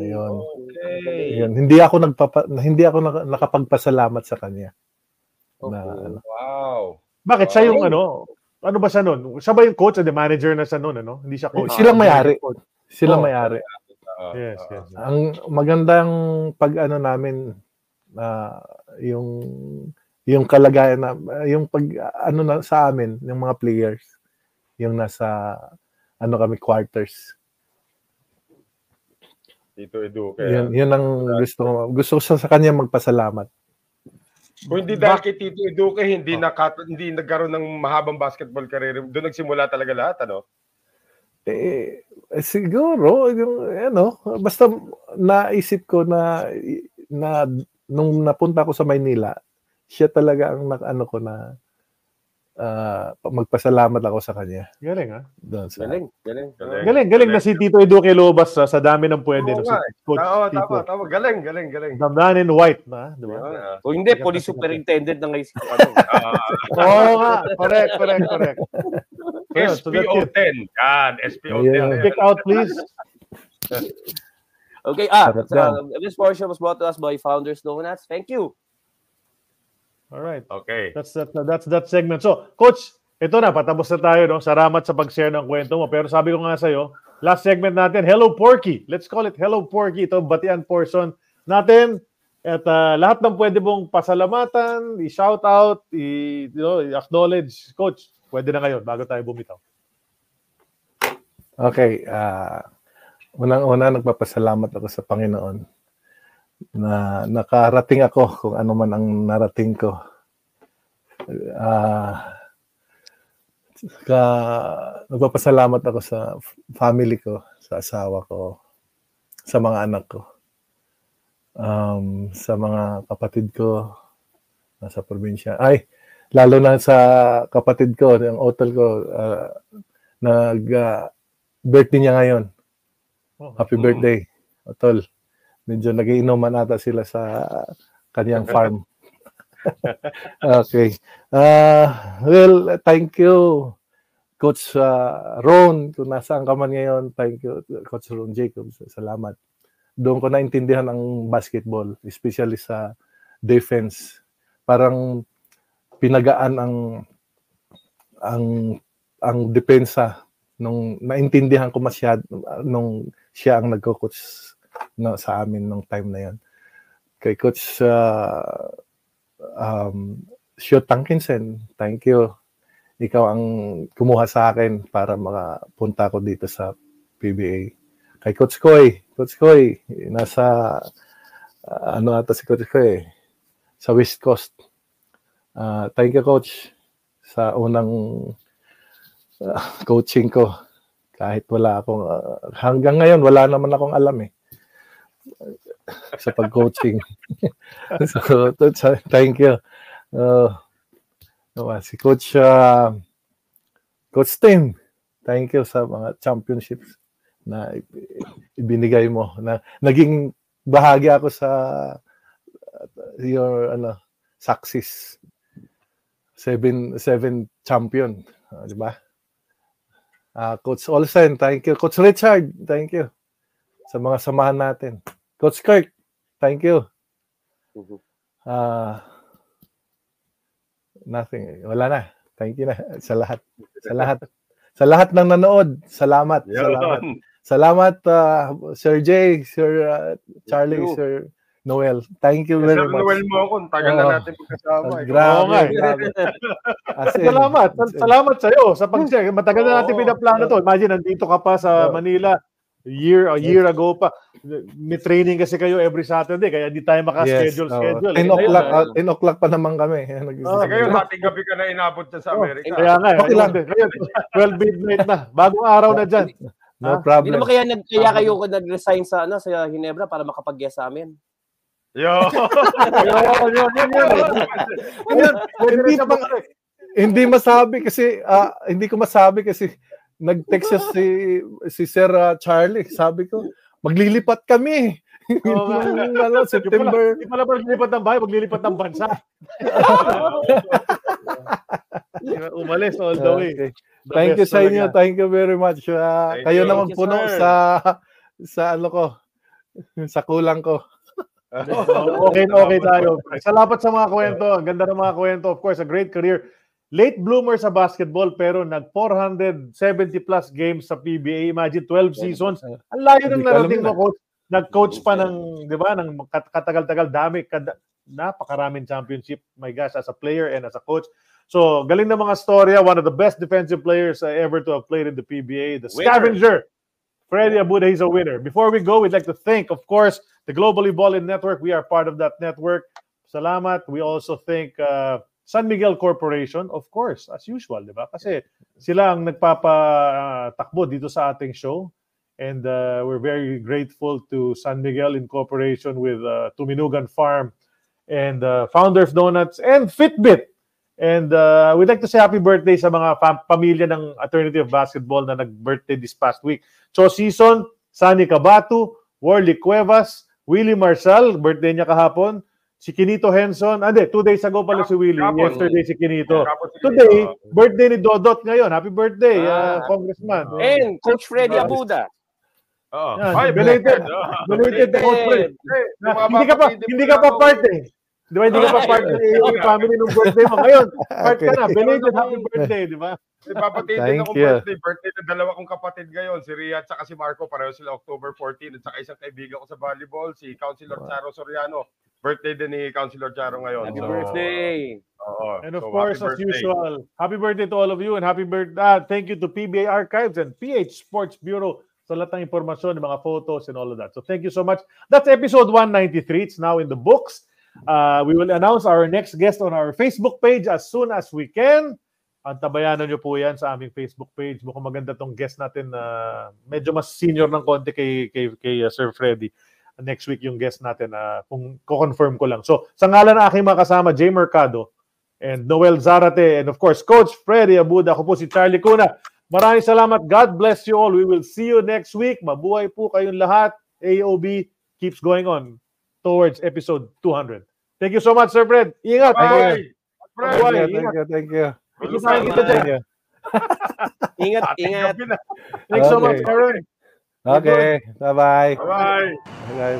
Ayun. Okay. Ayun. Hindi ako nagpapa hindi ako naka- nakapagpasalamat sa kanya. Na, ano. Wow. Bakit siya yung ano? Ano ba siya nun? Siya ba yung coach o the manager na siya nun? Ano? Hindi siya coach. Silang may-ari. Silang Oh. may-ari. Ah, Yes, ah. yes. Ang magandang pag ano namin na yung yung kalagayan na yung pag ano na sa amin yung mga players yung nasa ano kami quarters. Tito Eduque. Yun, yun ang gusto ko. Gusto ko sa, sa kanya magpasalamat. Kung hindi dahil kay Tito Eduque, hindi, naka, hindi nagkaroon ng mahabang basketball career. Doon nagsimula talaga lahat, ano? Eh, eh, siguro yung ano, basta naisip ko na na nung napunta ko sa Maynila, siya talaga ang nak- ano ko na ah, magpasalamat ako sa kanya. Galing, ha? Doon sa, Galing, galing. Galing. Galing, galing na si Tito Eduque Lobas sa, sa dami ng pwede. no? Oo Si nga eh. Coach Oo, Tito. tama, tama. Galing, galing, galing. The man in white, na? Di ba? Ah, Kung hindi, police superintendent na ngayon. si- Ano, ah, Oo nga. Correct, correct, correct. Ayun, so that's it. SPO10. Yan, SPO10. Yeah. Pick out, please. Okay, ah, Sarap uh, this portion was brought to us by Founders Donuts. Thank you. All right. Okay. That's that, that's that segment. So, coach, ito na patapos na tayo no. Salamat sa pag-share ng kwento mo. Pero sabi ko nga sa iyo, last segment natin, Hello Porky. Let's call it Hello Porky. Ito batian portion natin. At ah, lahat ng pwede mong pasalamatan, i-shout out, i, you know, i-acknowledge. Coach, pwede na ngayon bago tayo bumitaw. Okay, ah unang-una nagpapasalamat ako sa Panginoon na nakarating ako kung ano man ang narating ko. Ah ka, nagpapasalamat ako sa family ko, sa asawa ko, sa mga anak ko, um, sa mga kapatid ko nasa probinsya. Ay, lalo na sa kapatid ko, yung hotel ko, ah, nag ah, birthday niya ngayon. Oh, Happy birthday, Otol. Medyo nagiinuman ata sila sa kanyang farm. okay. Uh, well, thank you, Coach uh, Ron, kung nasaan ka man ngayon. Thank you, Coach Ron Jacobs. Salamat. Doon ko naintindihan ang basketball, especially sa defense. Parang pinagaan ang ang ang depensa nung naintindihan ko masyad nung siya ang nagko-coach na sa amin nung time na yon. Kay coach uh, um Shot Tankinson, thank you. Ikaw ang kumuha sa akin para makapunta ko dito sa PBA. Kay Coach Koy, Coach Koy, nasa uh, ano ata si Coach Koy, sa West Coast. Uh, thank you Coach sa unang uh, coaching ko kahit wala akong uh, hanggang ngayon wala naman akong alam eh sa pag-coaching. so, thank you. Uh, uh, si Coach uh, Coach Tim, thank you sa mga championships na ibinigay mo na naging bahagi ako sa uh, your ano success seven seven champion uh, di ba Ah, Coach Olsen, thank you. Coach Richard, thank you. Sa mga samahan natin. Coach Kirk, thank you. Ah, nothing. Wala na. Thank you na sa lahat. Sa lahat. Sa lahat ng nanood. Salamat. Salamat. Salamat ah, Sir Jay, Sir ah, Charlie. Sir Noel. Thank you Sir very much. Noel mo ako. Tagal na natin pagkasama. Ah, eh. grabe, grabe. As in, Salamat. Sal- Salamat sa iyo sa pag-share. Matagal na natin pinaplano to. Imagine nandito ka pa sa. Manila year a year ago pa. May training kasi kayo every Saturday kaya di tayo maka-schedule oo. schedule. 10 Eh, o'clock, ngayon, ah, 10 o'clock pa naman kami. Eh, Ngayon, hating gabi ka na inabot sa Oh, Amerika. Kaya nga, Okay lang. Ngayon, 12 midnight na. Bagong araw na dyan. No Ah, Hindi problem. naman kaya, nag, kaya kayo nag-resign sa, ano, sa Ginebra para makapag-guest sa amin. Yo. Yun, yun. Ayun, pwede Hindi hindi masabi kasi ah, hindi ko masabi kasi nag-text siya si si Sir ah, Charlie. Sabi ko, maglilipat kami. Oo nga. Ano, September. Hindi pala maglilipat ng bahay, maglilipat ng bansa. Umalis all the way. Okay. The Thank you sa inyo. talaga. Thank you very much. Ah, Thank kayo you. naman Thank you, puno sir. sa sa ano ko sa kulang ko. okay, okay tayo. Salamat sa mga kwento. Ang ganda ng mga kwento. Of course, a great career. Late bloomer sa basketball pero nag 470 plus games sa PBA. Imagine 12 seasons. Ang layo ng narating mo, coach. Nag-coach pa ng, di ba, ng kat- katagal-tagal, dami, kada, napakaraming championship, my gosh, as a player and as a coach. So, galing na mga storya. One of the best defensive players uh, ever to have played in the PBA. The Winner. scavenger, Freddy Abuda, he's a winner. Before we go, we'd like to thank, of course, the Globally Ballin Network. We are part of that network. Salamat. We also thank uh, San Miguel Corporation, of course, as usual, di ba? Kasi sila ang nagpapatakbo dito sa ating show. And uh, we're very grateful to San Miguel in cooperation with uh, Tuminugan Farm and uh, Founders Donuts and Fitbit. And uh, we'd like to say happy birthday sa mga fam- pamilya ng Alternative Basketball na nag-birthday this past week. Cho Season, Sani Cabatu, Warley Cuevas, Willie Marshall, birthday niya kahapon. Si Kinito Henson, ah, hindi, two days ago pala si Willie. Kahapon. Yesterday si Kinito. Si Today, birthday ni Dodot ngayon. Happy birthday, Ah. uh, Congressman. And Coach Freddy Abuda. Oo. Yan, Ay, belated. Belated coach Fred. Hindi ka pa hindi ka pa part eh. Di ba hindi ka pa part ng AOE family nung birthday mo. Ngayon, part ka na. Belated happy birthday, di ba? Ipapatid din Thank akong you. birthday. Birthday ng dalawa kong kapatid ngayon, si Ria at saka si Marco. Pareho sila October 14. At saka isang kaibigan ko sa volleyball, si Councilor Charo Soriano. Birthday din ni Councilor Charo ngayon. Happy So, birthday. Oo. And of So, course, as usual, happy birthday to all of you and happy birthday. thank you to PBA Archives and PH Sports Bureau sa lahat ng impormasyon, mga photos and all of that. So thank you so much. That's episode 193. It's now in the books. Uh, we will announce our next guest on our Facebook page as soon as we can. Antabayanan nyo po yan sa aming Facebook page. Mukhang maganda tong guest natin na medyo mas senior ng konti kay, kay, kay uh, Sir Freddy. Next week yung guest natin na kung ko-confirm ko lang. So, sa ngalan ng aking mga kasama, Jay Mercado and Noel Zarate and of course, Coach Freddy Abuda. Ako po si Charlie Cuna. Maraming salamat. God bless you all. We will see you next week. Mabuhay po kayong lahat. AOB keeps going on towards episode 200. Thank you so much, Sir Fred. Ingat. Bye! Bye. Thank you, Ingat. thank you, thank you. Kita dyan. Thank you. Ingat, Ating ingat. na. Thanks so Okay. much, Aaron. Okay. Bye-bye. Bye-bye.